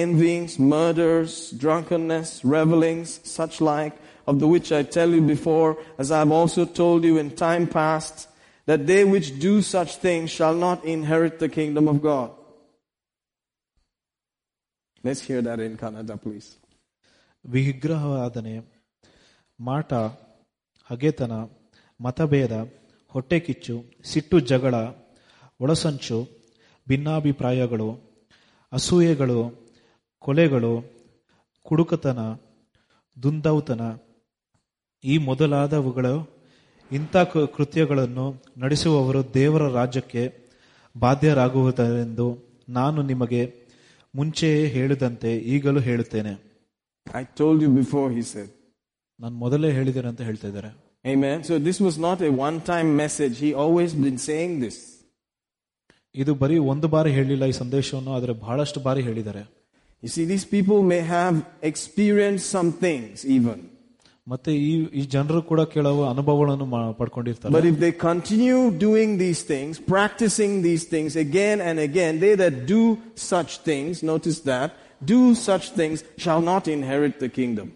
envyings, murders, drunkenness, revelings, such like, of the which I tell you before, as I have also told you in time past, that they which do such things shall not inherit the kingdom of God. Let's hear that in Kannada, please. ವಿಗ್ರಹವಾದನೆ ಮಾಟ ಹಗೆತನ ಮತಭೇದ ಹೊಟ್ಟೆಕಿಚ್ಚು ಸಿಟ್ಟು ಜಗಳ ಒಳಸಂಚು ಭಿನ್ನಾಭಿಪ್ರಾಯಗಳು ಅಸೂಯೆಗಳು ಕೊಲೆಗಳು ಕುಡುಕತನ ದುಂದೌತನ ಈ ಮೊದಲಾದವುಗಳು ಇಂಥ ಕೃತ್ಯಗಳನ್ನು ನಡೆಸುವವರು ದೇವರ ರಾಜ್ಯಕ್ಕೆ ಬಾಧ್ಯರಾಗುವುದರೆಂದು ನಾನು ನಿಮಗೆ ಮುಂಚೆಯೇ ಹೇಳಿದಂತೆ ಈಗಲೂ ಹೇಳುತ್ತೇನೆ. I told you before he said ನಾನು ಮೊದಲೇ ಹೇಳಿದ್ದೇನೆ ಅಂತ ಹೇಳ್ತಾ ಇದ್ದಾರೆ. Amen. So this was not a one time message. He always been saying this. ಇದು ಬರೀ ಒಂದು ಬಾರಿ ಹೇಳಿಲ್ಲ ಈ ಸಂದೇಶವನ್ನು ಆದರೆ ಬಹಳಷ್ಟು ಬಾರಿ ಹೇಳಿದ್ದಾರೆ You see, these people may have experienced some things even. ಮತ್ತೆ ಈ ಈ ಜನರು ಕೂಡ ಕೆಲವು ಅನುಭವಗಳನ್ನು ಮಾ- ಪಡ್ಕೊಂಡಿರ್ತಾರೆ But if they continue doing these things, practicing these things again and again, they that do such things, notice that, do such things shall not inherit the kingdom.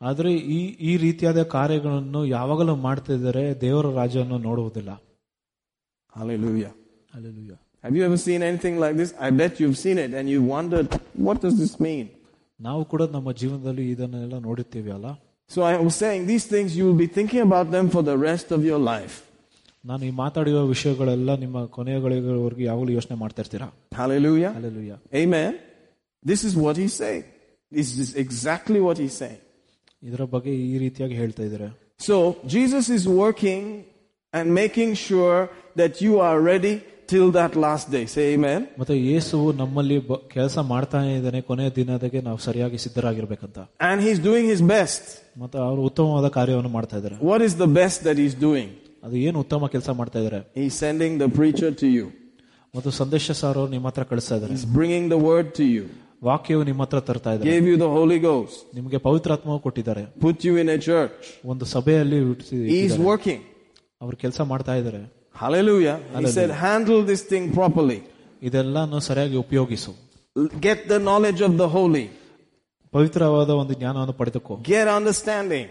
ಆದ್ರೆ ಈ ಈ ರೀತಿಯಾದ ಕಾರ್ಯಗಳನ್ನು ಯಾವಾಗಲೂ ಮಾಡ್ತಾ ಇದ್ದಾರೆ ದೇವರ ರಾಜ್ಯವನ್ನು ನೋಡುವುದಿಲ್ಲ Hallelujah. Hallelujah. Have you ever seen anything like this? I bet you've seen it and you wondered, what does this mean? ನಾವು ಕೂಡ ನಮ್ಮ ಜೀವನದಲ್ಲಿ ಇದನ್ನೆಲ್ಲ ನೋಡುತ್ತೀವಿ ಅಲ್ಲ So I was saying, these things you will be thinking about them for the rest of your life. ನಾನು ಈ ಮಾತಾಡಿರೋ ವಿಷಯಗಳೆಲ್ಲ ನಿಮ್ಮ ಕೊನೆಗಳಿವರೆಗೂ ಯಾವಾಗಲೂ ಯೋಚನೆ ಮಾಡ್ತಾ ಇರ್ತೀರಾ Hallelujah. Alleluia Amen. This is what he's saying. This is exactly what he's saying. ಇದರ ಬಗ್ಗೆ ಈ ರೀತಿಯಾಗಿ ಹೇಳ್ತಾ ಇದ್ದಾರೆ So Jesus is working and making sure that you are ready till that last day. Say amen. ಮತ್ತೆ ಯೇಸುವು ನಮ್ಮಲ್ಲಿ ಕೆಲಸ ಮಾಡ್ತಾನೆ ಇದ್ದಾನೆ ಕೊನೆಯ ದಿನದಾಗೆ ನಾವು ಸರಿಯಾಗಿ ಸಿದ್ಧರಾಗಿರ್ಬೇಕಂತ And he's doing his best. ಮತ್ತೆ ಅವರು ಉತ್ತಮವಾದ ಕಾರ್ಯವನ್ನು ಮಾಡ್ತಾ ಇದ್ದಾರೆ What is the best that he's doing? ಅದು ಏನು ಉತ್ತಮ ಕೆಲಸ ಮಾಡ್ತಾ ಇದ್ದಾರೆ He's sending the preacher to you. ಮತ್ತು ಸಂದೇಶ ಸಾರು ನಿಮ್ಮ ಹತ್ರ ಕಳಿಸ್ತಾ ಇದ್ದಾರೆ He's bringing the word to you. ವಾಕ್ಯವು ನಿಮ್ಮ ಹತ್ರ ತರ್ತಾ ಇದ್ದಾರೆ Gave you the Holy Ghost. ನಿಮಗೆ ಪವಿತ್ರಾತ್ಮವು ಕೊಟ್ಟಿದ್ದಾರೆ Put you in a church. ಒಂದು ಸಭೆಯಲ್ಲಿ ಇಟ್ಸಿ- He's ಇಟ್ಟಿದ್ದಾರೆ. working. ಅವ್ರು ಕೆಲಸ ಮಾಡ್ತಾ ಇದ್ದಾರೆ Hallelujah. He Hallelujah. said, handle this thing properly. ಇದೆಲ್ಲಾನು ಸರಿಯಾಗಿ ಉಪಯೋಗಿಸು Get the knowledge of the holy. ಪವಿತ್ರವಾದ ಒಂದು ಜ್ಞಾನವನ್ನು ಪಡೆದುಕೋ Get understanding.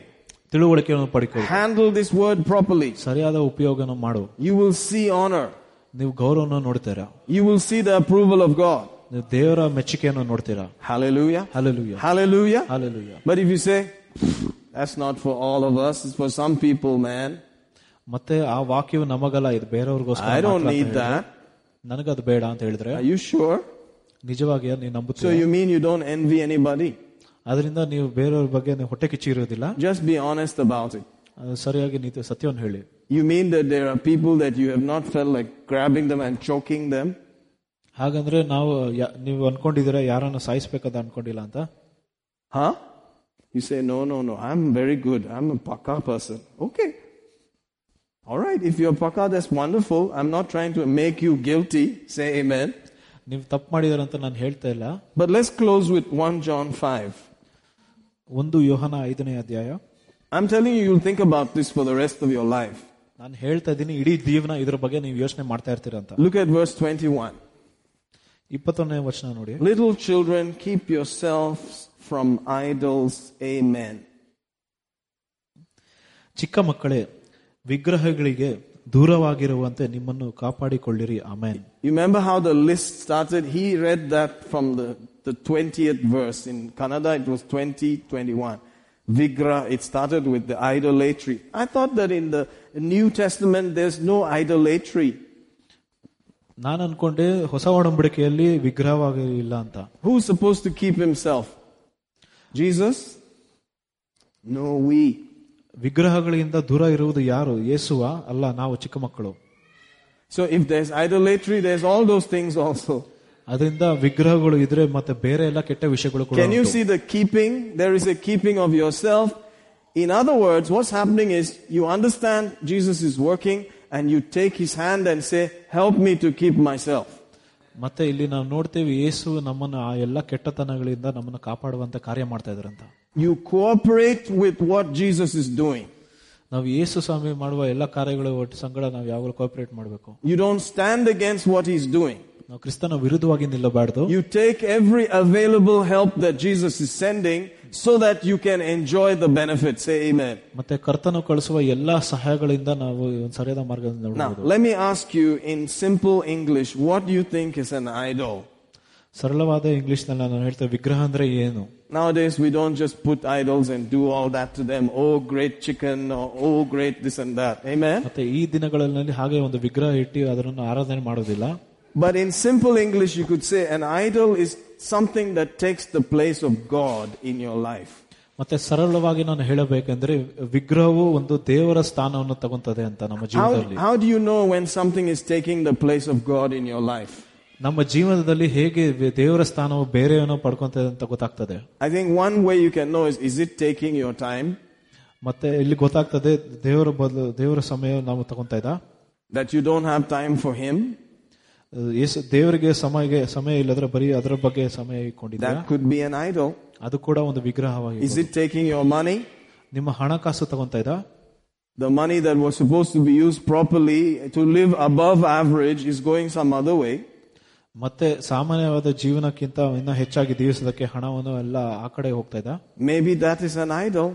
ತಿಳುವಳಿಕೆಯನ್ನು ಪಡೆಕೋ Handle this word properly. ಸರಿಯಾದ ಉಪಯೋಗನ ಮಾಡು You will see honor. ನೀವು ಗೌರವನ ನೋಡ್ತೀರಾ You will see the approval of God. ನೀವು ದೇವರ ಮೆಚ್ಚುಗೆಯನ್ನು ನೋಡ್ತೀರಾ Hallelujah. Hallelujah Hallelujah. Hallelujah But if you say, that's not for all of us, it's for some people, man. ಮತ್ತೆ ಆ ವಾಕ್ಯವು ನಮಗಲ್ಲ ಇದು ಬೇರೆಯವ್ರಿಗೋಸ್ಕರ I don't ಮಾತ್ರ ಅಂತ need ಹೇಳಿದ್ರೆ, that. ನನಗದು ಬೇಡ ಅಂತ ಹೇಳಿದ್ರೆ Are you sure? ನಿಜವಾಗಿ ನೀವು So ನಂಬುತ್ತೀರಾ you mean you don't envy anybody? ಅದರಿಂದ ನೀವು ಬೇರೆಯವ್ರ ಬಗ್ಗೆ ನೀವು ಹೊಟ್ಟೆ ಕಿಚ್ಚಿ ಇರೋದಿಲ್ಲ Just be honest about it. ಅದು ಸರಿಯಾಗಿ ನೀವು ಸತ್ಯವನ್ನು ಹೇಳಿ You mean that there are people that you have not felt like grabbing them and choking them? ಹಾಗಂದ್ರೆ ನಾವು ಯಾ- ನೀವು ಅನ್ಕೊಂಡಿದ್ದೀರಾ ಯಾರನ್ನ ಸಾಯಿಸ್ಬೇಕಂತ ಅನ್ಕೊಂಡಿಲ್ಲ ಅಂತ Huh? You say, no, no, no, I'm very good. I'm a paka person. Okay. All right, if you're paka, that's wonderful. I'm not trying to make you guilty. Say amen. ನೀವು ತಪ್ಪು ಮಾಡಿದಾರೆ ಅಂತ ನಾನು ಹೇಳ್ತಾ ಇಲ್ಲ But let's close with 1 John 5. ಒಂದು ಯೋಹನ ಐದನೇ ಅಧ್ಯಾಯ I'm telling you, you'll think about this for the rest of your life. ನಾನು ಹೇಳ್ತಾ ಇದ್ದೀನಿ ಇಡೀ ಜೀವನ ಇದ್ರ ಬಗ್ಗೆ ನೀವು ಯೋಚನೆ ಮಾಡ್ತಾ ಇರ್ತೀರ ಅಂತ Look at verse 21. ಇಪ್ಪತ್ತೊಂದನೇ ವಚನ ನೋಡಿ Little children, keep yourselves from idols. Amen. ಚಿಕ್ಕ ಮಕ್ಕಳೇ ವಿಗ್ರಹಗಳಿಗೆ ದೂರವಾಗಿರುವಂತೆ ನಿಮ್ಮನ್ನು ಕಾಪಾಡಿಕೊಳ್ಳಿರಿ ಆಮೇನ್ You remember how the list started? He read that from the, the 20th verse. In Kannada, it was 20, 21. Vigra, it started with the idolatry. I thought that in the New Testament, there's no idolatry. ನಾನು ಅನ್ಕೊಂಡೆ ಹೊಸ ಒಡಂಬಡಿಕೆಯಲ್ಲಿ ವಿಗ್ರಹವಾಗಿ ಇಲ್ಲ ಅಂತ Who's supposed to keep himself? Jesus? No, we. ವಿಗ್ರಹಗಳಿಂದ ದೂರ ಇರುವುದು ಯಾರು ಯೇಸುವ ಅಲ್ಲ ನಾವು ಚಿಕ್ಕ ಮಕ್ಕಳು So if there's idolatry, there's all those things also. ಅದರಿಂದ ವಿಗ್ರಹಗಳು ಇದ್ರೆ ಮತ್ತೆ ಬೇರೆ ಎಲ್ಲ ಕೆಟ್ಟ ವಿಷಯಗಳು ಕೂಡ Can you ಉಂಟು. see the keeping? There is a keeping of yourself. In other words, what's happening is you understand Jesus is working and you take his hand and say, help me to keep myself. ಮತ್ತೆ ಇಲ್ಲಿ ನಾವು ನೋಡ್ತೇವೆ ಯೇಸು ನಮ್ಮನ್ನ ಆ ಎಲ್ಲ ಕೆಟ್ಟತನಗಳಿಂದ ನಮ್ಮನ್ನ ಕಾಪಾಡುವಂತ ಕಾರ್ಯ ಮಾಡ್ತಾ ಇದ್ರಂತ You cooperate with what Jesus is doing. ನಾವು ಯೇಸು ಸ್ವಾಮಿ ಮಾಡುವ ಎಲ್ಲ ಕಾರ್ಯಗಳು ಒಟ್ಟು ಸಂಗಡ ನಾವು ಯಾವಾಗಲೂ ಕೋಆಪರೇಟ್ ಮಾಡಬೇಕು You don't stand against what he's doing. ನಾವು ಕ್ರಿಸ್ತನ ವಿರುದ್ಧವಾಗಿ ನಿಲ್ಲಬಾರ್ದು You take every available help that Jesus is sending so that you can enjoy the benefits. Say amen. ಮತ್ತೆ ಕರ್ತನು ಕಳಿಸುವ ಎಲ್ಲಾ ಸಹಾಯಗಳಿಂದ ನಾವು ಒಂದು ಸರಿಯಾದ ಮಾರ್ಗದಿಂದ Now, ನೋಡಬಹುದು let me ask you in simple English, what do you think is an idol? ಸರಳವಾದ ಇಂಗ್ಲಿಷ್ ನಲ್ಲಿ ನಾನು ಹೇಳ್ತೇವೆ ವಿಗ್ರಹ ಅಂದ್ರೆ ಏನು Nowadays, we don't just put idols and do all that to them. Oh, great chicken, or oh, great this and that. Amen. ಮತ್ತೆ ಈ ದಿನಗಳಲ್ಲಿ ಹಾಗೆ ಒಂದು ವಿಗ್ರಹ ಇಟ್ಟು ಅದನ್ನು ಆರಾಧನೆ ಮಾಡೋದಿಲ್ಲ But in simple English, you could say an idol is something that takes the place of God in your life. ಮತ್ತೆ ಸರಳವಾಗಿ ನಾನು ಹೇಳಬೇಕೆಂದ್ರೆ ವಿಗ್ರಹವು ಒಂದು ದೇವರ ಸ್ಥಾನವನ್ನು ತಗೊಂತದೆ ಅಂತ ನಮ್ಮ How, ಜೀವನದಲ್ಲಿ how do you know when something is taking the place of God in your life? ನಮ್ಮ ಜೀವನದಲ್ಲಿ ಹೇಗೆ ವಿ- ದೇವರ ಸ್ಥಾನವು ಬೇರೆಯನ್ನು ಪಡ್ಕೊಂತದೆ ಅಂತ ಗೊತ್ತಾಗ್ತದೆ I think one way you can know is is it taking your time? ಮತ್ತೆ ಇಲ್ಲಿ ಗೊತ್ತಾಗ್ತದೆ ದೇವರ ಬದಲು ದೇವರ ಸಮಯ ನಾವು ತಗೊಂತ ಇದ್ದ That you don't have time for Him? ಯೇಸು ದೇವರಿಗೆ ಸಮಯಗೆ ಸಮಯ ಇಲ್ಲದ್ರೆ ಬರೀ ಅದರ ಬಗ್ಗೆ ಸಮಯ ಇಟ್ಕೊಂಡಿದ್ದ That could be an idol. ಅದು ಕೂಡ ಒಂದು ವಿಗ್ರಹವಾಗಿ Is it taking your money? ನಿಮ್ಮ ಹಣಕಾಸು ತಗೊಂತ ಇದ್ದ The money that was supposed to be used properly to live above average is going some other way. ಮತ್ತೆ ಸಾಮಾನ್ಯವಾದ ಜೀವನಕ್ಕಿಂತ ಇನ್ನ ಹೆಚ್ಚಾಗಿ ಜೀವಿಸೋದಕ್ಕೆ ಹಣವನ್ನು ಎಲ್ಲ ಆ ಕಡೆ ಹೋಗ್ತಾ ಇದ್ದ Maybe that is an idol.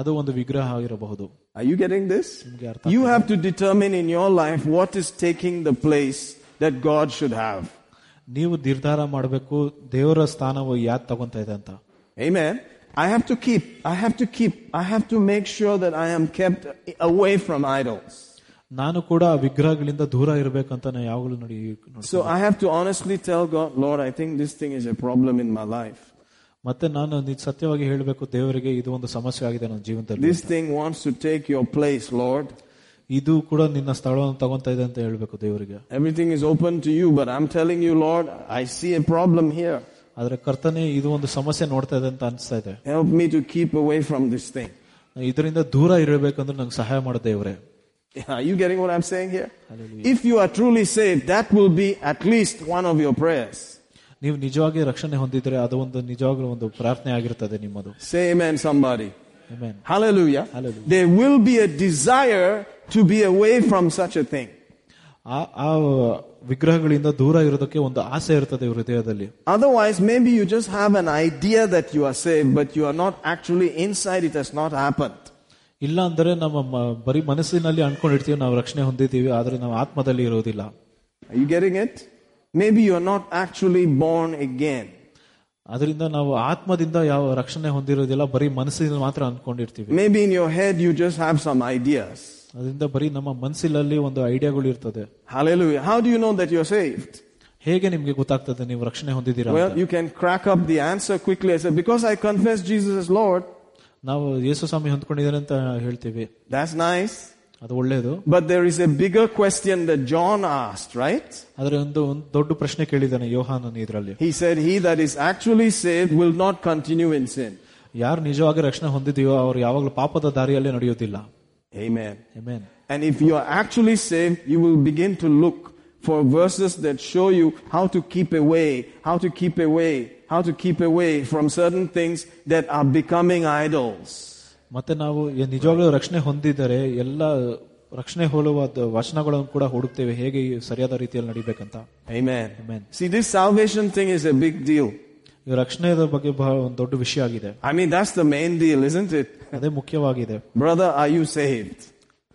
ಅದು ಒಂದು ವಿಗ್ರಹ ಆಗಿರಬಹುದು Are you getting this? ನಿಮ್ಗೆ ಅರ್ಥ You have to determine in your life what is taking the place that God should have. ನೀವು ನಿರ್ಧಾರ ಮಾಡಬೇಕು ದೇವರ ಸ್ಥಾನವು ಯಾದ್ ತಗೊಂತ ಇದೆ ಅಂತ Amen. I have to keep, I have to keep, I have to make sure that I am kept away from idols. ನಾನು ಕೂಡ ಆ ವಿಗ್ರಹಗಳಿಂದ ದೂರ ಇರಬೇಕಂತ ನಾನು ಯಾವಾಗಲೂ ನೋಡಿ ನೋಡಿ- So I have to honestly tell God, Lord, I think this thing is a problem in my life. ಮತ್ತೆ ನಾನು ನಿಜ ಸತ್ಯವಾಗಿ ಹೇಳಬೇಕು ದೇವರಿಗೆ ಇದು ಒಂದು ಸಮಸ್ಯೆ ಆಗಿದೆ ನನ್ನ ಜೀವನದಲ್ಲಿ This thing wants to take your place, Lord. ಇದು ಕೂಡ ನಿನ್ನ ಸ್ಥಳವನ್ನು ತಗೊಂತ ಇದೆ ಅಂತ ಹೇಳ್ಬೇಕು ದೇವರಿಗೆ Everything is open to you, but I'm telling you, Lord, I see a problem here. ಆದ್ರೆ ಕರ್ತನೆ ಇದು ಒಂದು ಸಮಸ್ಯೆ ನೋಡ್ತಾ ಇದೆ ಅಂತ ಅನಿಸ್ತಾ ಇದೆ Help me to keep away from this thing. ಇದರಿಂದ ದೂರ ಇರಬೇಕಂದ್ರೆ ನಂಗೆ ಸಹಾಯ ಮಾಡ ದೇವರೇ Are you getting what I'm saying here? If you are truly saved, that will be at least one of your prayers. ನೀವು ನಿಜವಾಗಿ ರಕ್ಷಣೆ ಹೊಂದಿದ್ರೆ ಅದು ಒಂದು ನಿಜವಾಗ್ಲೂ ಒಂದು ಪ್ರಾರ್ಥನೆ ಆಗಿರ್ತದೆ ನಿಮ್ಮದು Say amen, somebody. Amen. Hallelujah. Hallelujah. There will be a desire to be away from such a thing. ಆ ಆ ವಿಗ್ರಹಗಳಿಂದ ದೂರ ಇರೋದಕ್ಕೆ ಒಂದು ಆಸೆ ಇರ್ತದೆ ಹೃದಯದಲ್ಲಿ Otherwise, maybe you just have an idea that you are saved, but you are not actually inside, it has not happened. ಇಲ್ಲ ಅಂದ್ರೆ ನಮ್ಮ ಮ- ಬರೀ ಮನಸ್ಸಿನಲ್ಲಿ ಅನ್ಕೊಂಡಿರ್ತೀವಿ ನಾವು ರಕ್ಷಣೆ ಹೊಂದಿದ್ದೀವಿ ಆದ್ರೆ ನಾವು ಆತ್ಮದಲ್ಲಿ ಇರೋದಿಲ್ಲ Are you getting it? Maybe you are not actually born again. ಅದರಿಂದ ನಾವು ಆತ್ಮದಿಂದ ಯಾವ ರಕ್ಷಣೆ ಹೊಂದಿರೋದಿಲ್ಲ ಬರೀ ಮನಸ್ಸಿನಲ್ಲಿ ಮಾತ್ರ ಅನ್ಕೊಂಡಿರ್ತೀವಿ Maybe in your head you just have some ideas. ಅದರಿಂದ ಬರೀ ನಮ್ಮ ಮನಸ್ಸಿನಲ್ಲಿ ಒಂದು ಐಡಿಯಾಗಳು ಇರ್ತದೆ Hallelujah. How do you know that you're saved? ಹೇಗೆ ನಿಮ್ಗೆ ಗೊತ್ತಾಗ್ತದೆ ನೀವು ರಕ್ಷಣೆ ಹೊಂದಿದ್ದೀರಾ Well, ಅಂತ? you can crack up the answer quickly and say, Because I confess Jesus as Lord. ನಾವು ಯೇಸು ಸ್ವಾಮಿ ಹೊಂದ್ಕೊಂಡಿದ್ದಾರೆ ಅಂತ ಹೇಳ್ತೀವಿ That's nice. ಅದು ಒಳ್ಳೇದು But there is a bigger question that John asked, right? ಆದ್ರೆ ಒಂದು ಒಂದು ದೊಡ್ಡ ಪ್ರಶ್ನೆ ಕೇಳಿದ್ದಾನೆ ಯೋಹಾನನ್ ಇದರಲ್ಲಿ He said, He that is actually saved will not continue in sin. ಯಾರು ನಿಜವಾಗಿ ರಕ್ಷಣೆ ಹೊಂದಿದೆಯೋ ಅವ್ರು ಯಾವಾಗಲೂ ಪಾಪದ ದಾರಿಯಲ್ಲೇ ನಡೆಯೋದಿಲ್ಲ Amen. Amen. And if you are actually saved, you will begin to look for verses that show you how to keep away, how to keep away, how to keep away from certain things that are becoming idols. ಮತ್ತೆ ನಾವು ಏ- ನಿಜವಾಗ್ಲೂ ರಕ್ಷಣೆ ಹೊಂದಿದರೆ ಎಲ್ಲ ರಕ್ಷಣೆ ಹೋಲುವ the- ವಚನಗಳನ್ನು ಕೂಡ ಹುಡುಕ್ತೇವೆ ಹೇಗೆ ಈ ಸರಿಯಾದ ರೀತಿಯಲ್ಲಿ ನಡಿಬೇಕಂತ Amen. Amen. See, this salvation thing is a big deal. ಈ ರಕ್ಷಣೆಯ ಬಗ್ಗೆ ಬಹಳ ಒಂದು ದೊಡ್ಡ ವಿಷಯ ಆಗಿದೆ I mean, that's the main deal, isn't it? ಅದೇ ಮುಖ್ಯವಾಗಿದೆ Brother, are you saved?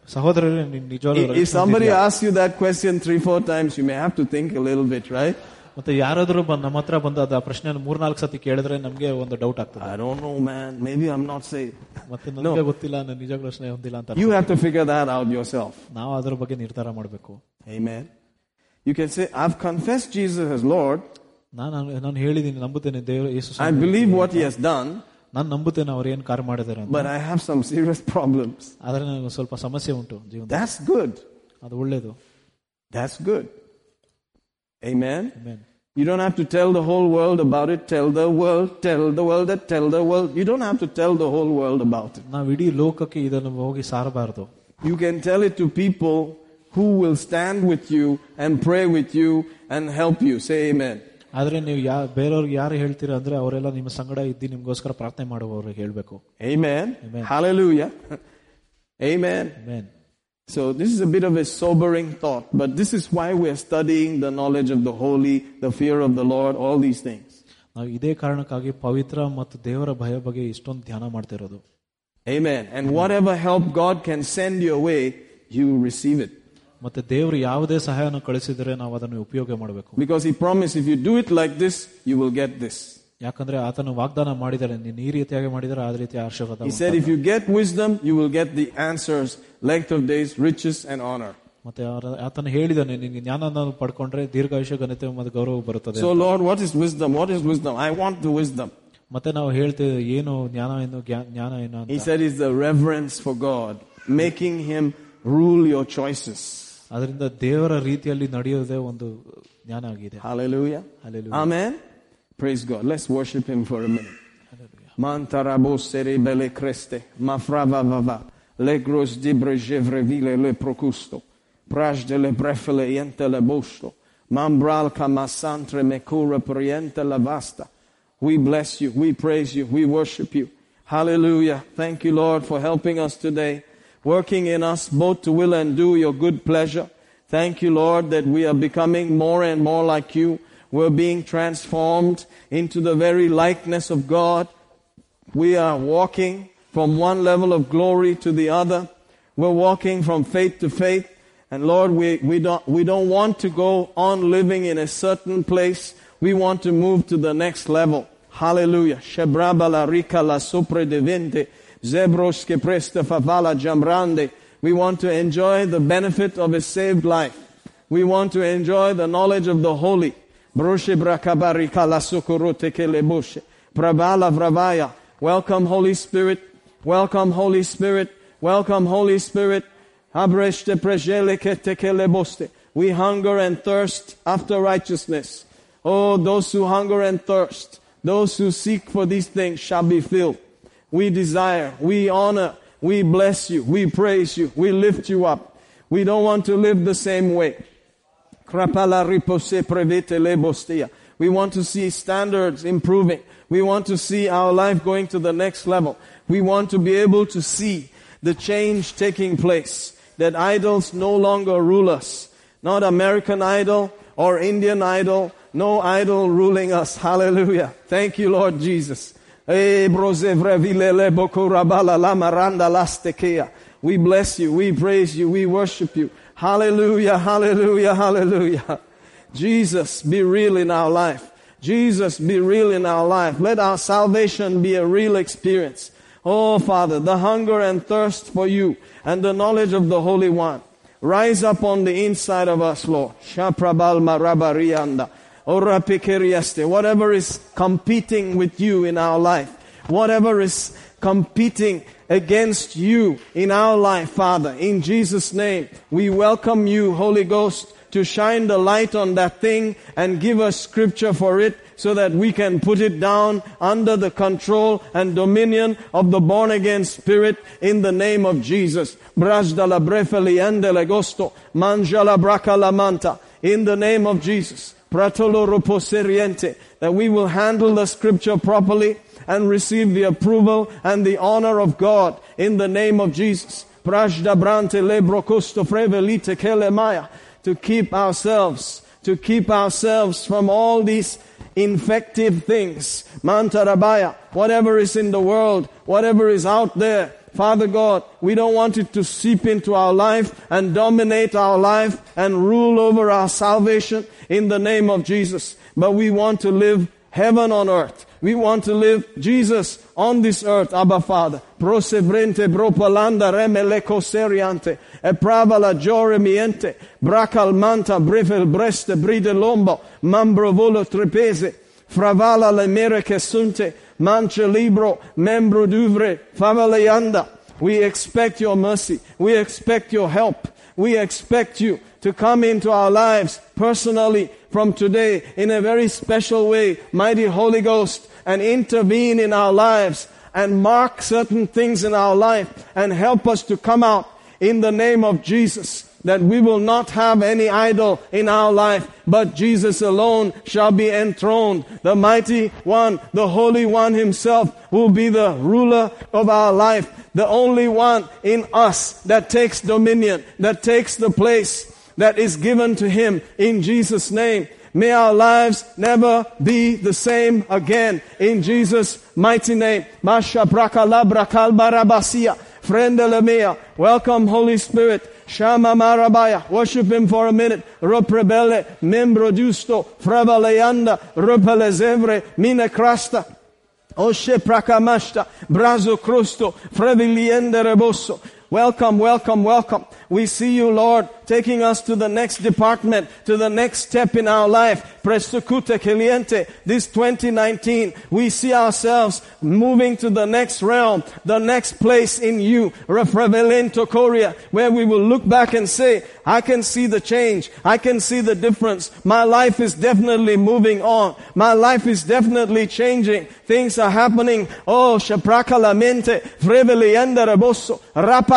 ಸಹೋದರರೇ ನೀನ್ ನಿಜವಾಗ್ಲೂ If if ರಕ್ಷಣೆ somebody ಹೊಂದಿದ್ಯಾ? asks you that question three, four times, you may have to think a little bit, right? ಮತ್ತೆ ಯಾರಾದ್ರೂ ಬಂದ್ ನಮ್ಮ ಹತ್ರ ಬಂದ ಅದ ಪ್ರಶ್ನೆ ಮೂರ್ನಾಲ್ಕು ಸತಿ ಕೇಳಿದ್ರೆ ನಮ್ಗೆ ಒಂದು ಡೌಟ್ ಆಗ್ತದೆ I don't know, man. Maybe I'm not saved. ಮತ್ತೆ ನಮ್ಗೆ ಗೊತ್ತಿಲ್ಲ ನಾನು ನಿಜವಾಗ್ಲೂ ರಕ್ಷಣೆ ಹೊಂದಿಲ್ಲ ಅಂತ You have to figure that out yourself. ನಾವು ಅದ್ರ ಬಗ್ಗೆ ನಿರ್ಧಾರ ಮಾಡಬೇಕು Amen. You can say, I've confessed Jesus as Lord. ನಾನು ನಾನು ಹೇಳಿದ್ದೀನಿ ನಂಬುತ್ತೇನೆ ದೇವರು ಯೇಸು I believe what he has done, ನಾನು ನಂಬುತ್ತೇನೆ ಅವ್ರು ಏನ್ ಕಾರ್ಯ ಮಾಡಿದಾರೆ ಅಂತ but I have some serious problems. ಆದ್ರೆ ನನಗೆ ಸ್ವಲ್ಪ ಸಮಸ್ಯೆ ಉಂಟು ಜೀವನ That's good. ಅದು ಒಳ್ಳೇದು That's good. Amen. Amen. You don't have to tell the whole world about it. Tell the world, tell the world that, tell the world. You don't have to tell the whole world about it. ನಾವು ಇಡೀ ಲೋಕಕ್ಕೆ ಇದನ್ನು ಹೋಗಿ ಸಾರಬಾರದು You can tell it to people who will stand with you and pray with you and help you. Say amen. ಆದ್ರೆ ನೀವು ಯಾ ಬೇರೆಯವ್ರಿಗೆ ಯಾರು ಹೇಳ್ತೀರಾ ಅಂದ್ರೆ ಅವರೆಲ್ಲ ನಿಮ್ಮ ಸಂಗಡ ಇದ್ದು ನಿಮ್ಗೋಸ್ಕರ ಪ್ರಾರ್ಥನೆ ಮಾಡುವವ್ರಿಗೆ ಹೇಳ್ಬೇಕು Amen. Amen. Hallelujah. amen. Amen. So this is a bit of a sobering thought, but this is why we're studying the knowledge of the holy, the fear of the Lord, all these things. ನಾವು ಇದೇ ಕಾರಣಕ್ಕಾಗಿ ಪವಿತ್ರ ಮತ್ತು ದೇವರ ಭಯ ಬಗ್ಗೆ ಇಷ್ಟೊಂದು ಧ್ಯಾನ ಮಾಡ್ತಾ ಇರೋದು Amen. And whatever help God can send your way, you receive it. ಮತ್ತೆ ದೇವರು ಯಾವುದೇ ಸಹಾಯನ ಕಳಿಸಿದರೆ ನಾವು ಅದನ್ನು ಉಪಯೋಗ ಮಾಡಬೇಕು Because He promised if you do it like this, you will get this. ಯಾಕಂದ್ರೆ ಆತನು ವಾಗ್ದಾನ ಮಾಡಿದರೆ ನೀನು ಈ ರೀತಿಯಾಗಿ ಮಾಡಿದರೆ ಆ ರೀತಿ ಆಶೀರ್ವಾದ He said if you get wisdom, you will get the answers, length of days, riches and honor. ಮತ್ತೆ ಅವರ- ಆತನು ಹೇಳಿದಾನೆ ನಿನ್ಗೆ ಜ್ಞಾನ ಪಡ್ಕೊಂಡ್ರೆ ದೀರ್ಘಾಯುಷ್ಯ ಘನತೆ ಮತ್ತು ಗೌರವ ಬರುತ್ತದೆ So Lord, what is wisdom? What is wisdom? I want the wisdom. ಮತ್ತೆ ನಾವು ಹೇಳ್ತೇವೆ ಏನು ಜ್ಞಾನ ಏನು ಜ್ಞಾ- ಜ್ಞಾನ ಏನು He ಅಂತ said it's the reverence for God, making Him rule your choices. ಅದರಿಂದ ದೇವರ ರೀತಿಯಲ್ಲಿ ನಡೆಯೋದೇ ಒಂದು ಜ್ಞಾನ ಆಗಿದೆ Hallelujah. Hallelujah. Amen. Praise God. Let's worship Him for a minute. Mantarabo cerebele creste, mafrava vava, legros dibre jevrevile le procusto, prash de le brefele iente le bosto, mambral kamasantre mekura priente la vasta. We bless you, we praise you, we worship you. Hallelujah. Thank you, Lord, for helping us today, working in us both to will and do your good pleasure. Thank you, Lord, that we are becoming more and more like you. We're being transformed into the very likeness of God. We are walking from one level of glory to the other. We're walking from faith to faith. And Lord, we, we don't, we don't want to go on living in a certain place. We want to move to the next level. Hallelujah. La rica la. Zebros que presta favala jambrande. We want to enjoy the benefit of a saved life. We want to enjoy the knowledge of the holy. Broshe brakabarika la sokorote ke. Prabala vravaya. Welcome, Holy Spirit. Welcome, Holy Spirit. Welcome, Holy Spirit. Abreshte prejele ke te ke le boste. We hunger and thirst after righteousness. Oh, those who hunger and thirst, those who seek for these things shall be filled. We desire, we honor, we bless you, we praise you, we lift you up. We don't want to live the same way. We want to see standards improving. We want to see our life going to the next level. We want to be able to see the change taking place. That idols no longer rule us. Not American idol, or Indian idol. No idol ruling us. Hallelujah. Thank you, Lord Jesus. We bless you. We praise you. We worship you. Hallelujah. Hallelujah. Hallelujah. Jesus, be real in our life. Jesus, be real in our life. Let our salvation be a real experience. Oh, Father, the hunger and thirst for you and the knowledge of the Holy One. Rise up on the inside of us, Lord. Whatever is competing with you in our life, whatever is competing against you in our life, Father, in Jesus' name, we welcome you, Holy Ghost, to shine the light on that thing and give us scripture for it so that we can put it down under the control and dominion of the born again spirit in the name of Jesus. Brajdala brefeli endelegosto, manjala brakalamanta, in the name of Jesus. That we will handle the scripture properly and receive the approval and the honor of God in the name of Jesus. To keep ourselves, to keep ourselves from all these infective things. Mantarabaya, whatever is in the world, whatever is out there. Father God, we don't want it to seep into our life and dominate our life and rule over our salvation in the name of Jesus. But we want to live heaven on earth. We want to live Jesus on this earth, Abba Father. Prosebrente bropalanda remeleco seriante, e pravala giore miente, bracal manta brevel breste bride lombo, mambro volo trepese, fravala le mere che sunte, libro, membro duvre. We expect your mercy. We expect your help. We expect you to come into our lives personally from today in a very special way. Mighty Holy Ghost, and intervene in our lives and mark certain things in our life and help us to come out in the name of Jesus. That we will not have any idol in our life, but Jesus alone shall be enthroned. The mighty one, the holy one himself will be the ruler of our life. The only one in us that takes dominion, that takes the place that is given to him in Jesus' name. May our lives never be the same again. In Jesus' mighty name. Masha brakalabra kalbarabasia. Friend Welcome, Holy Spirit. Shama Marabaya. Worship Him for a minute. Roprebele, membro giusto, fravaleanda, ropelezevre, mine crasta. Oshe prakamashta, brazo crusto, freviliende rebosso. Welcome, welcome, welcome. We see you, Lord, taking us to the next department, to the next step in our life. Prestocute Caliente, this 2019, we see ourselves moving to the next realm, the next place in you, Refrevelento Korea, where we will look back and say, I can see the change. I can see the difference. My life is definitely moving on. My life is definitely changing. Things are happening. Oh, Shapraka Lamente, Reboso,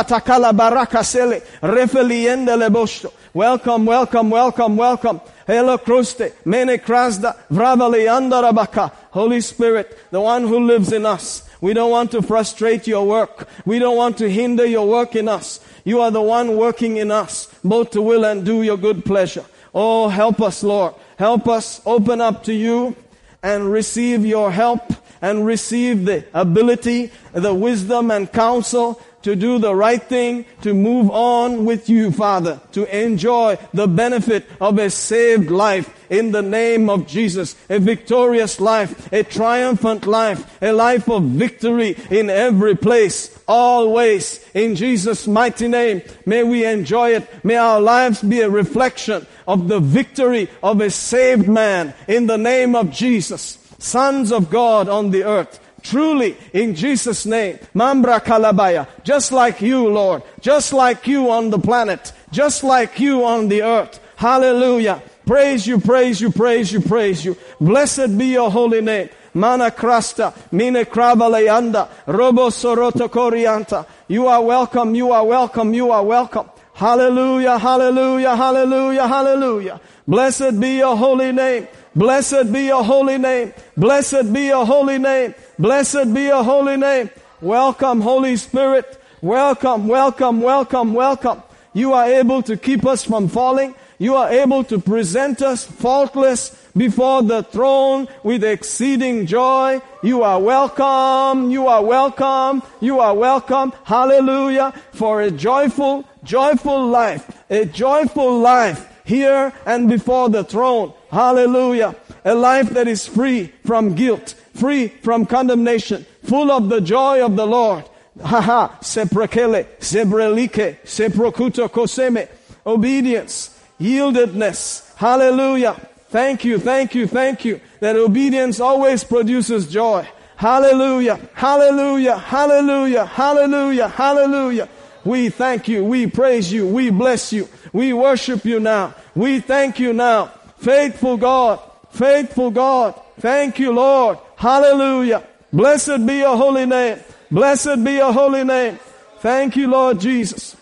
Rapatakala Barakasele, Refelienda Lebosto. Welcome, welcome, welcome, welcome. Hello, Kruste, Mene Krasda, Vravali Andarabaka. Holy Spirit, the one who lives in us. We don't want to frustrate your work. We don't want to hinder your work in us. You are the one working in us, both to will and do your good pleasure. Oh, help us, Lord. Help us open up to you and receive your help and receive the ability, the wisdom and counsel to do the right thing, to move on with you, Father, to enjoy the benefit of a saved life in the name of Jesus. A victorious life, a triumphant life, a life of victory in every place, always. In Jesus' mighty name, may we enjoy it. May our lives be a reflection of the victory of a saved man in the name of Jesus. Sons of God on the earth Truly, in Jesus' name, Mambra Kalabaya, just like you, Lord, just like you on the planet, just like you on the earth. Hallelujah. Praise you, praise you, praise you, praise you. Blessed be your holy name. Mana krasta, mine kravalayanda, robo soroto korianta. You are welcome, you are welcome, you are welcome. Hallelujah, hallelujah, hallelujah, hallelujah. Blessed be your holy name. Blessed be your holy name. Blessed be your holy name. Blessed be your holy name. Welcome, Holy Spirit. Welcome, welcome, welcome, welcome. You are able to keep us from falling. You are able to present us faultless before the throne with exceeding joy. You are welcome. You are welcome. You are welcome. Hallelujah. For a joyful, joyful life. A joyful life here and before the throne. Hallelujah. A life that is free from guilt, free from condemnation, full of the joy of the Lord. Haha, seprekele, sebrelike, seprokuto koseme. Obedience, yieldedness. Hallelujah. Thank you, thank you, thank you. That obedience always produces joy. Hallelujah, hallelujah, hallelujah, hallelujah, hallelujah. We thank you, we praise you, we bless you, we worship you now. We thank you now. Faithful God, faithful God. Thank you, Lord. Hallelujah. Blessed be your holy name. Blessed be your holy name. Thank you, Lord Jesus.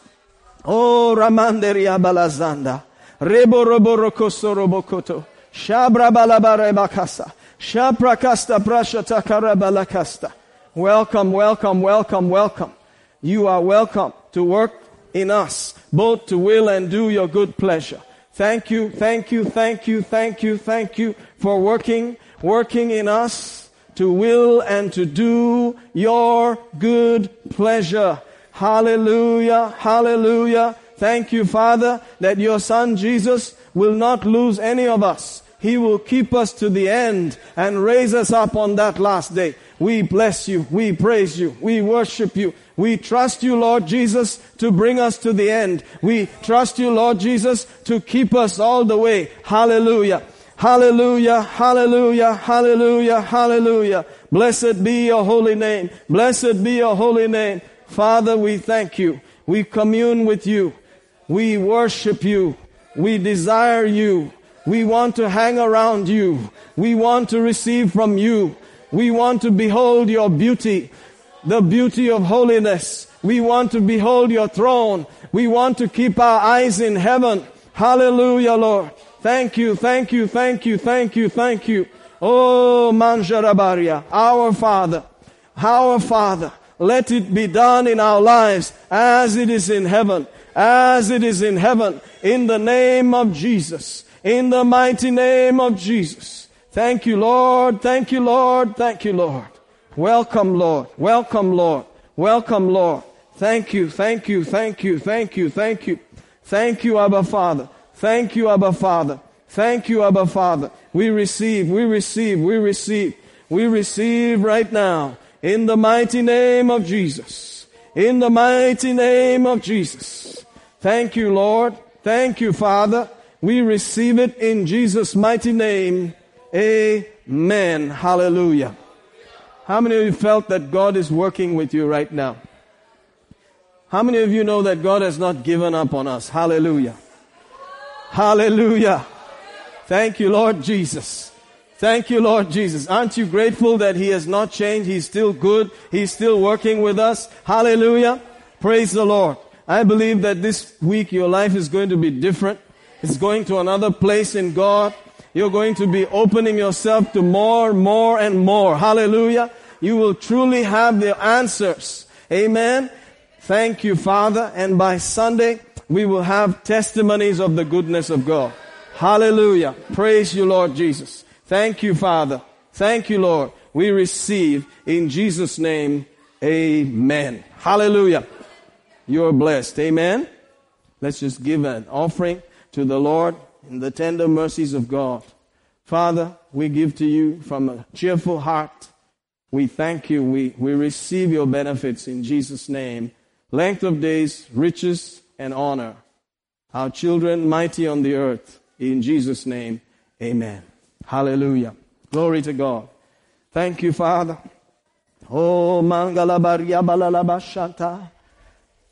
Oh, Ramanderia Balazanda. Rebo robo rokoso robokoto. Shabra balabarebakasa. Shaprakasta prashata karabalakasta. Welcome, welcome, welcome, welcome. You are welcome to work in us, both to will and do your good pleasure. Thank you, thank you, thank you, thank you, thank you for working, working in us to will and to do your good pleasure. Hallelujah, hallelujah. Thank you, Father, that your Son Jesus will not lose any of us. He will keep us to the end and raise us up on that last day. We bless you. We praise you. We worship you. We trust you, Lord Jesus, to bring us to the end. We trust you, Lord Jesus, to keep us all the way. Hallelujah. Hallelujah, hallelujah, hallelujah, hallelujah. Blessed be your holy name. Blessed be your holy name. Father, we thank you. We commune with you. We worship you. We desire you. We want to hang around you. We want to receive from you. We want to behold your beauty, the beauty of holiness. We want to behold your throne. We want to keep our eyes in heaven. Hallelujah, Lord. Thank you, thank you, thank you, thank you, thank you. Oh, Manjarabaria, our Father, our Father, let it be done in our lives as it is in heaven, as it is in heaven, in the name of Jesus in the mighty name of Jesus. Thank you, Lord. Thank you, Lord. Thank you, Lord. Welcome, Lord. Welcome, Lord. Welcome, Lord. Thank you, thank you, thank you, thank you, thank you. Thank you, Abba Father. Thank you, Abba Father. Thank you, Abba Father. We receive, we receive, we receive, we receive right now in the mighty name of Jesus. In the mighty name of Jesus. Thank you, Lord. Thank you, Father. We receive it in Jesus' mighty name. Amen. Hallelujah. How many of you felt that God is working with you right now? How many of you know that God has not given up on us? Hallelujah. Hallelujah. Thank you, Lord Jesus. Thank you, Lord Jesus. Aren't you grateful that He has not changed? He's still good. He's still working with us. Hallelujah. Praise the Lord. I believe that this week your life is going to be different It's going to another place in God. You're going to be opening yourself to more, more, and more. Hallelujah. You will truly have the answers. Amen. Thank you, Father. And by Sunday, we will have testimonies of the goodness of God. Hallelujah. Praise you, Lord Jesus. Thank you, Father. Thank you, Lord. We receive in Jesus' name. Amen. Hallelujah. You're blessed. Amen. Let's just give an offering to the Lord in the tender mercies of God. Father, we give to you from a cheerful heart. We thank you. We, we receive your benefits in Jesus' name. Length of days, riches, and honor. Our children mighty on the earth. In Jesus' name, amen. Hallelujah. Glory to God. Thank you, Father. Oh, Mangalabaria Balalabashanta.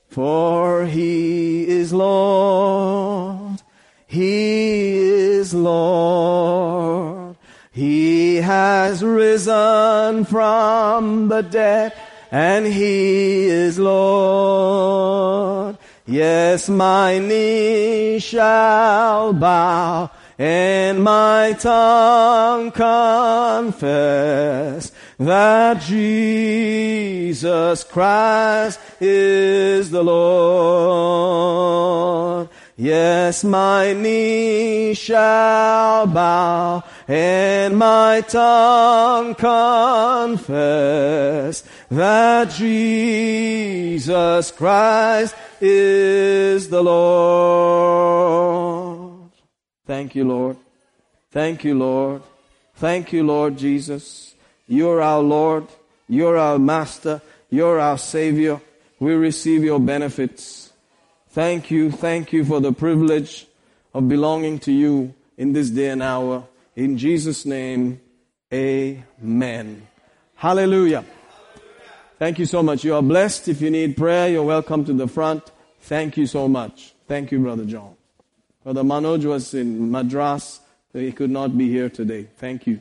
For he is Lord. He is Lord. He has risen from the dead and He is Lord. Yes, my knee shall bow and my tongue confess that Jesus Christ is the Lord. Yes, my knee shall bow and my tongue confess that Jesus Christ is the Lord. Thank you, Lord. Thank you, Lord. Thank you, Lord Jesus. You're our Lord. You're our Master. You're our Savior. We receive your benefits. Thank you. Thank you for the privilege of belonging to you in this day and hour. In Jesus' name, amen. Hallelujah. Thank you so much. You are blessed. If you need prayer, you're welcome to the front. Thank you so much. Thank you, Brother John. Brother Manoj was in Madras, he could not be here today. Thank you.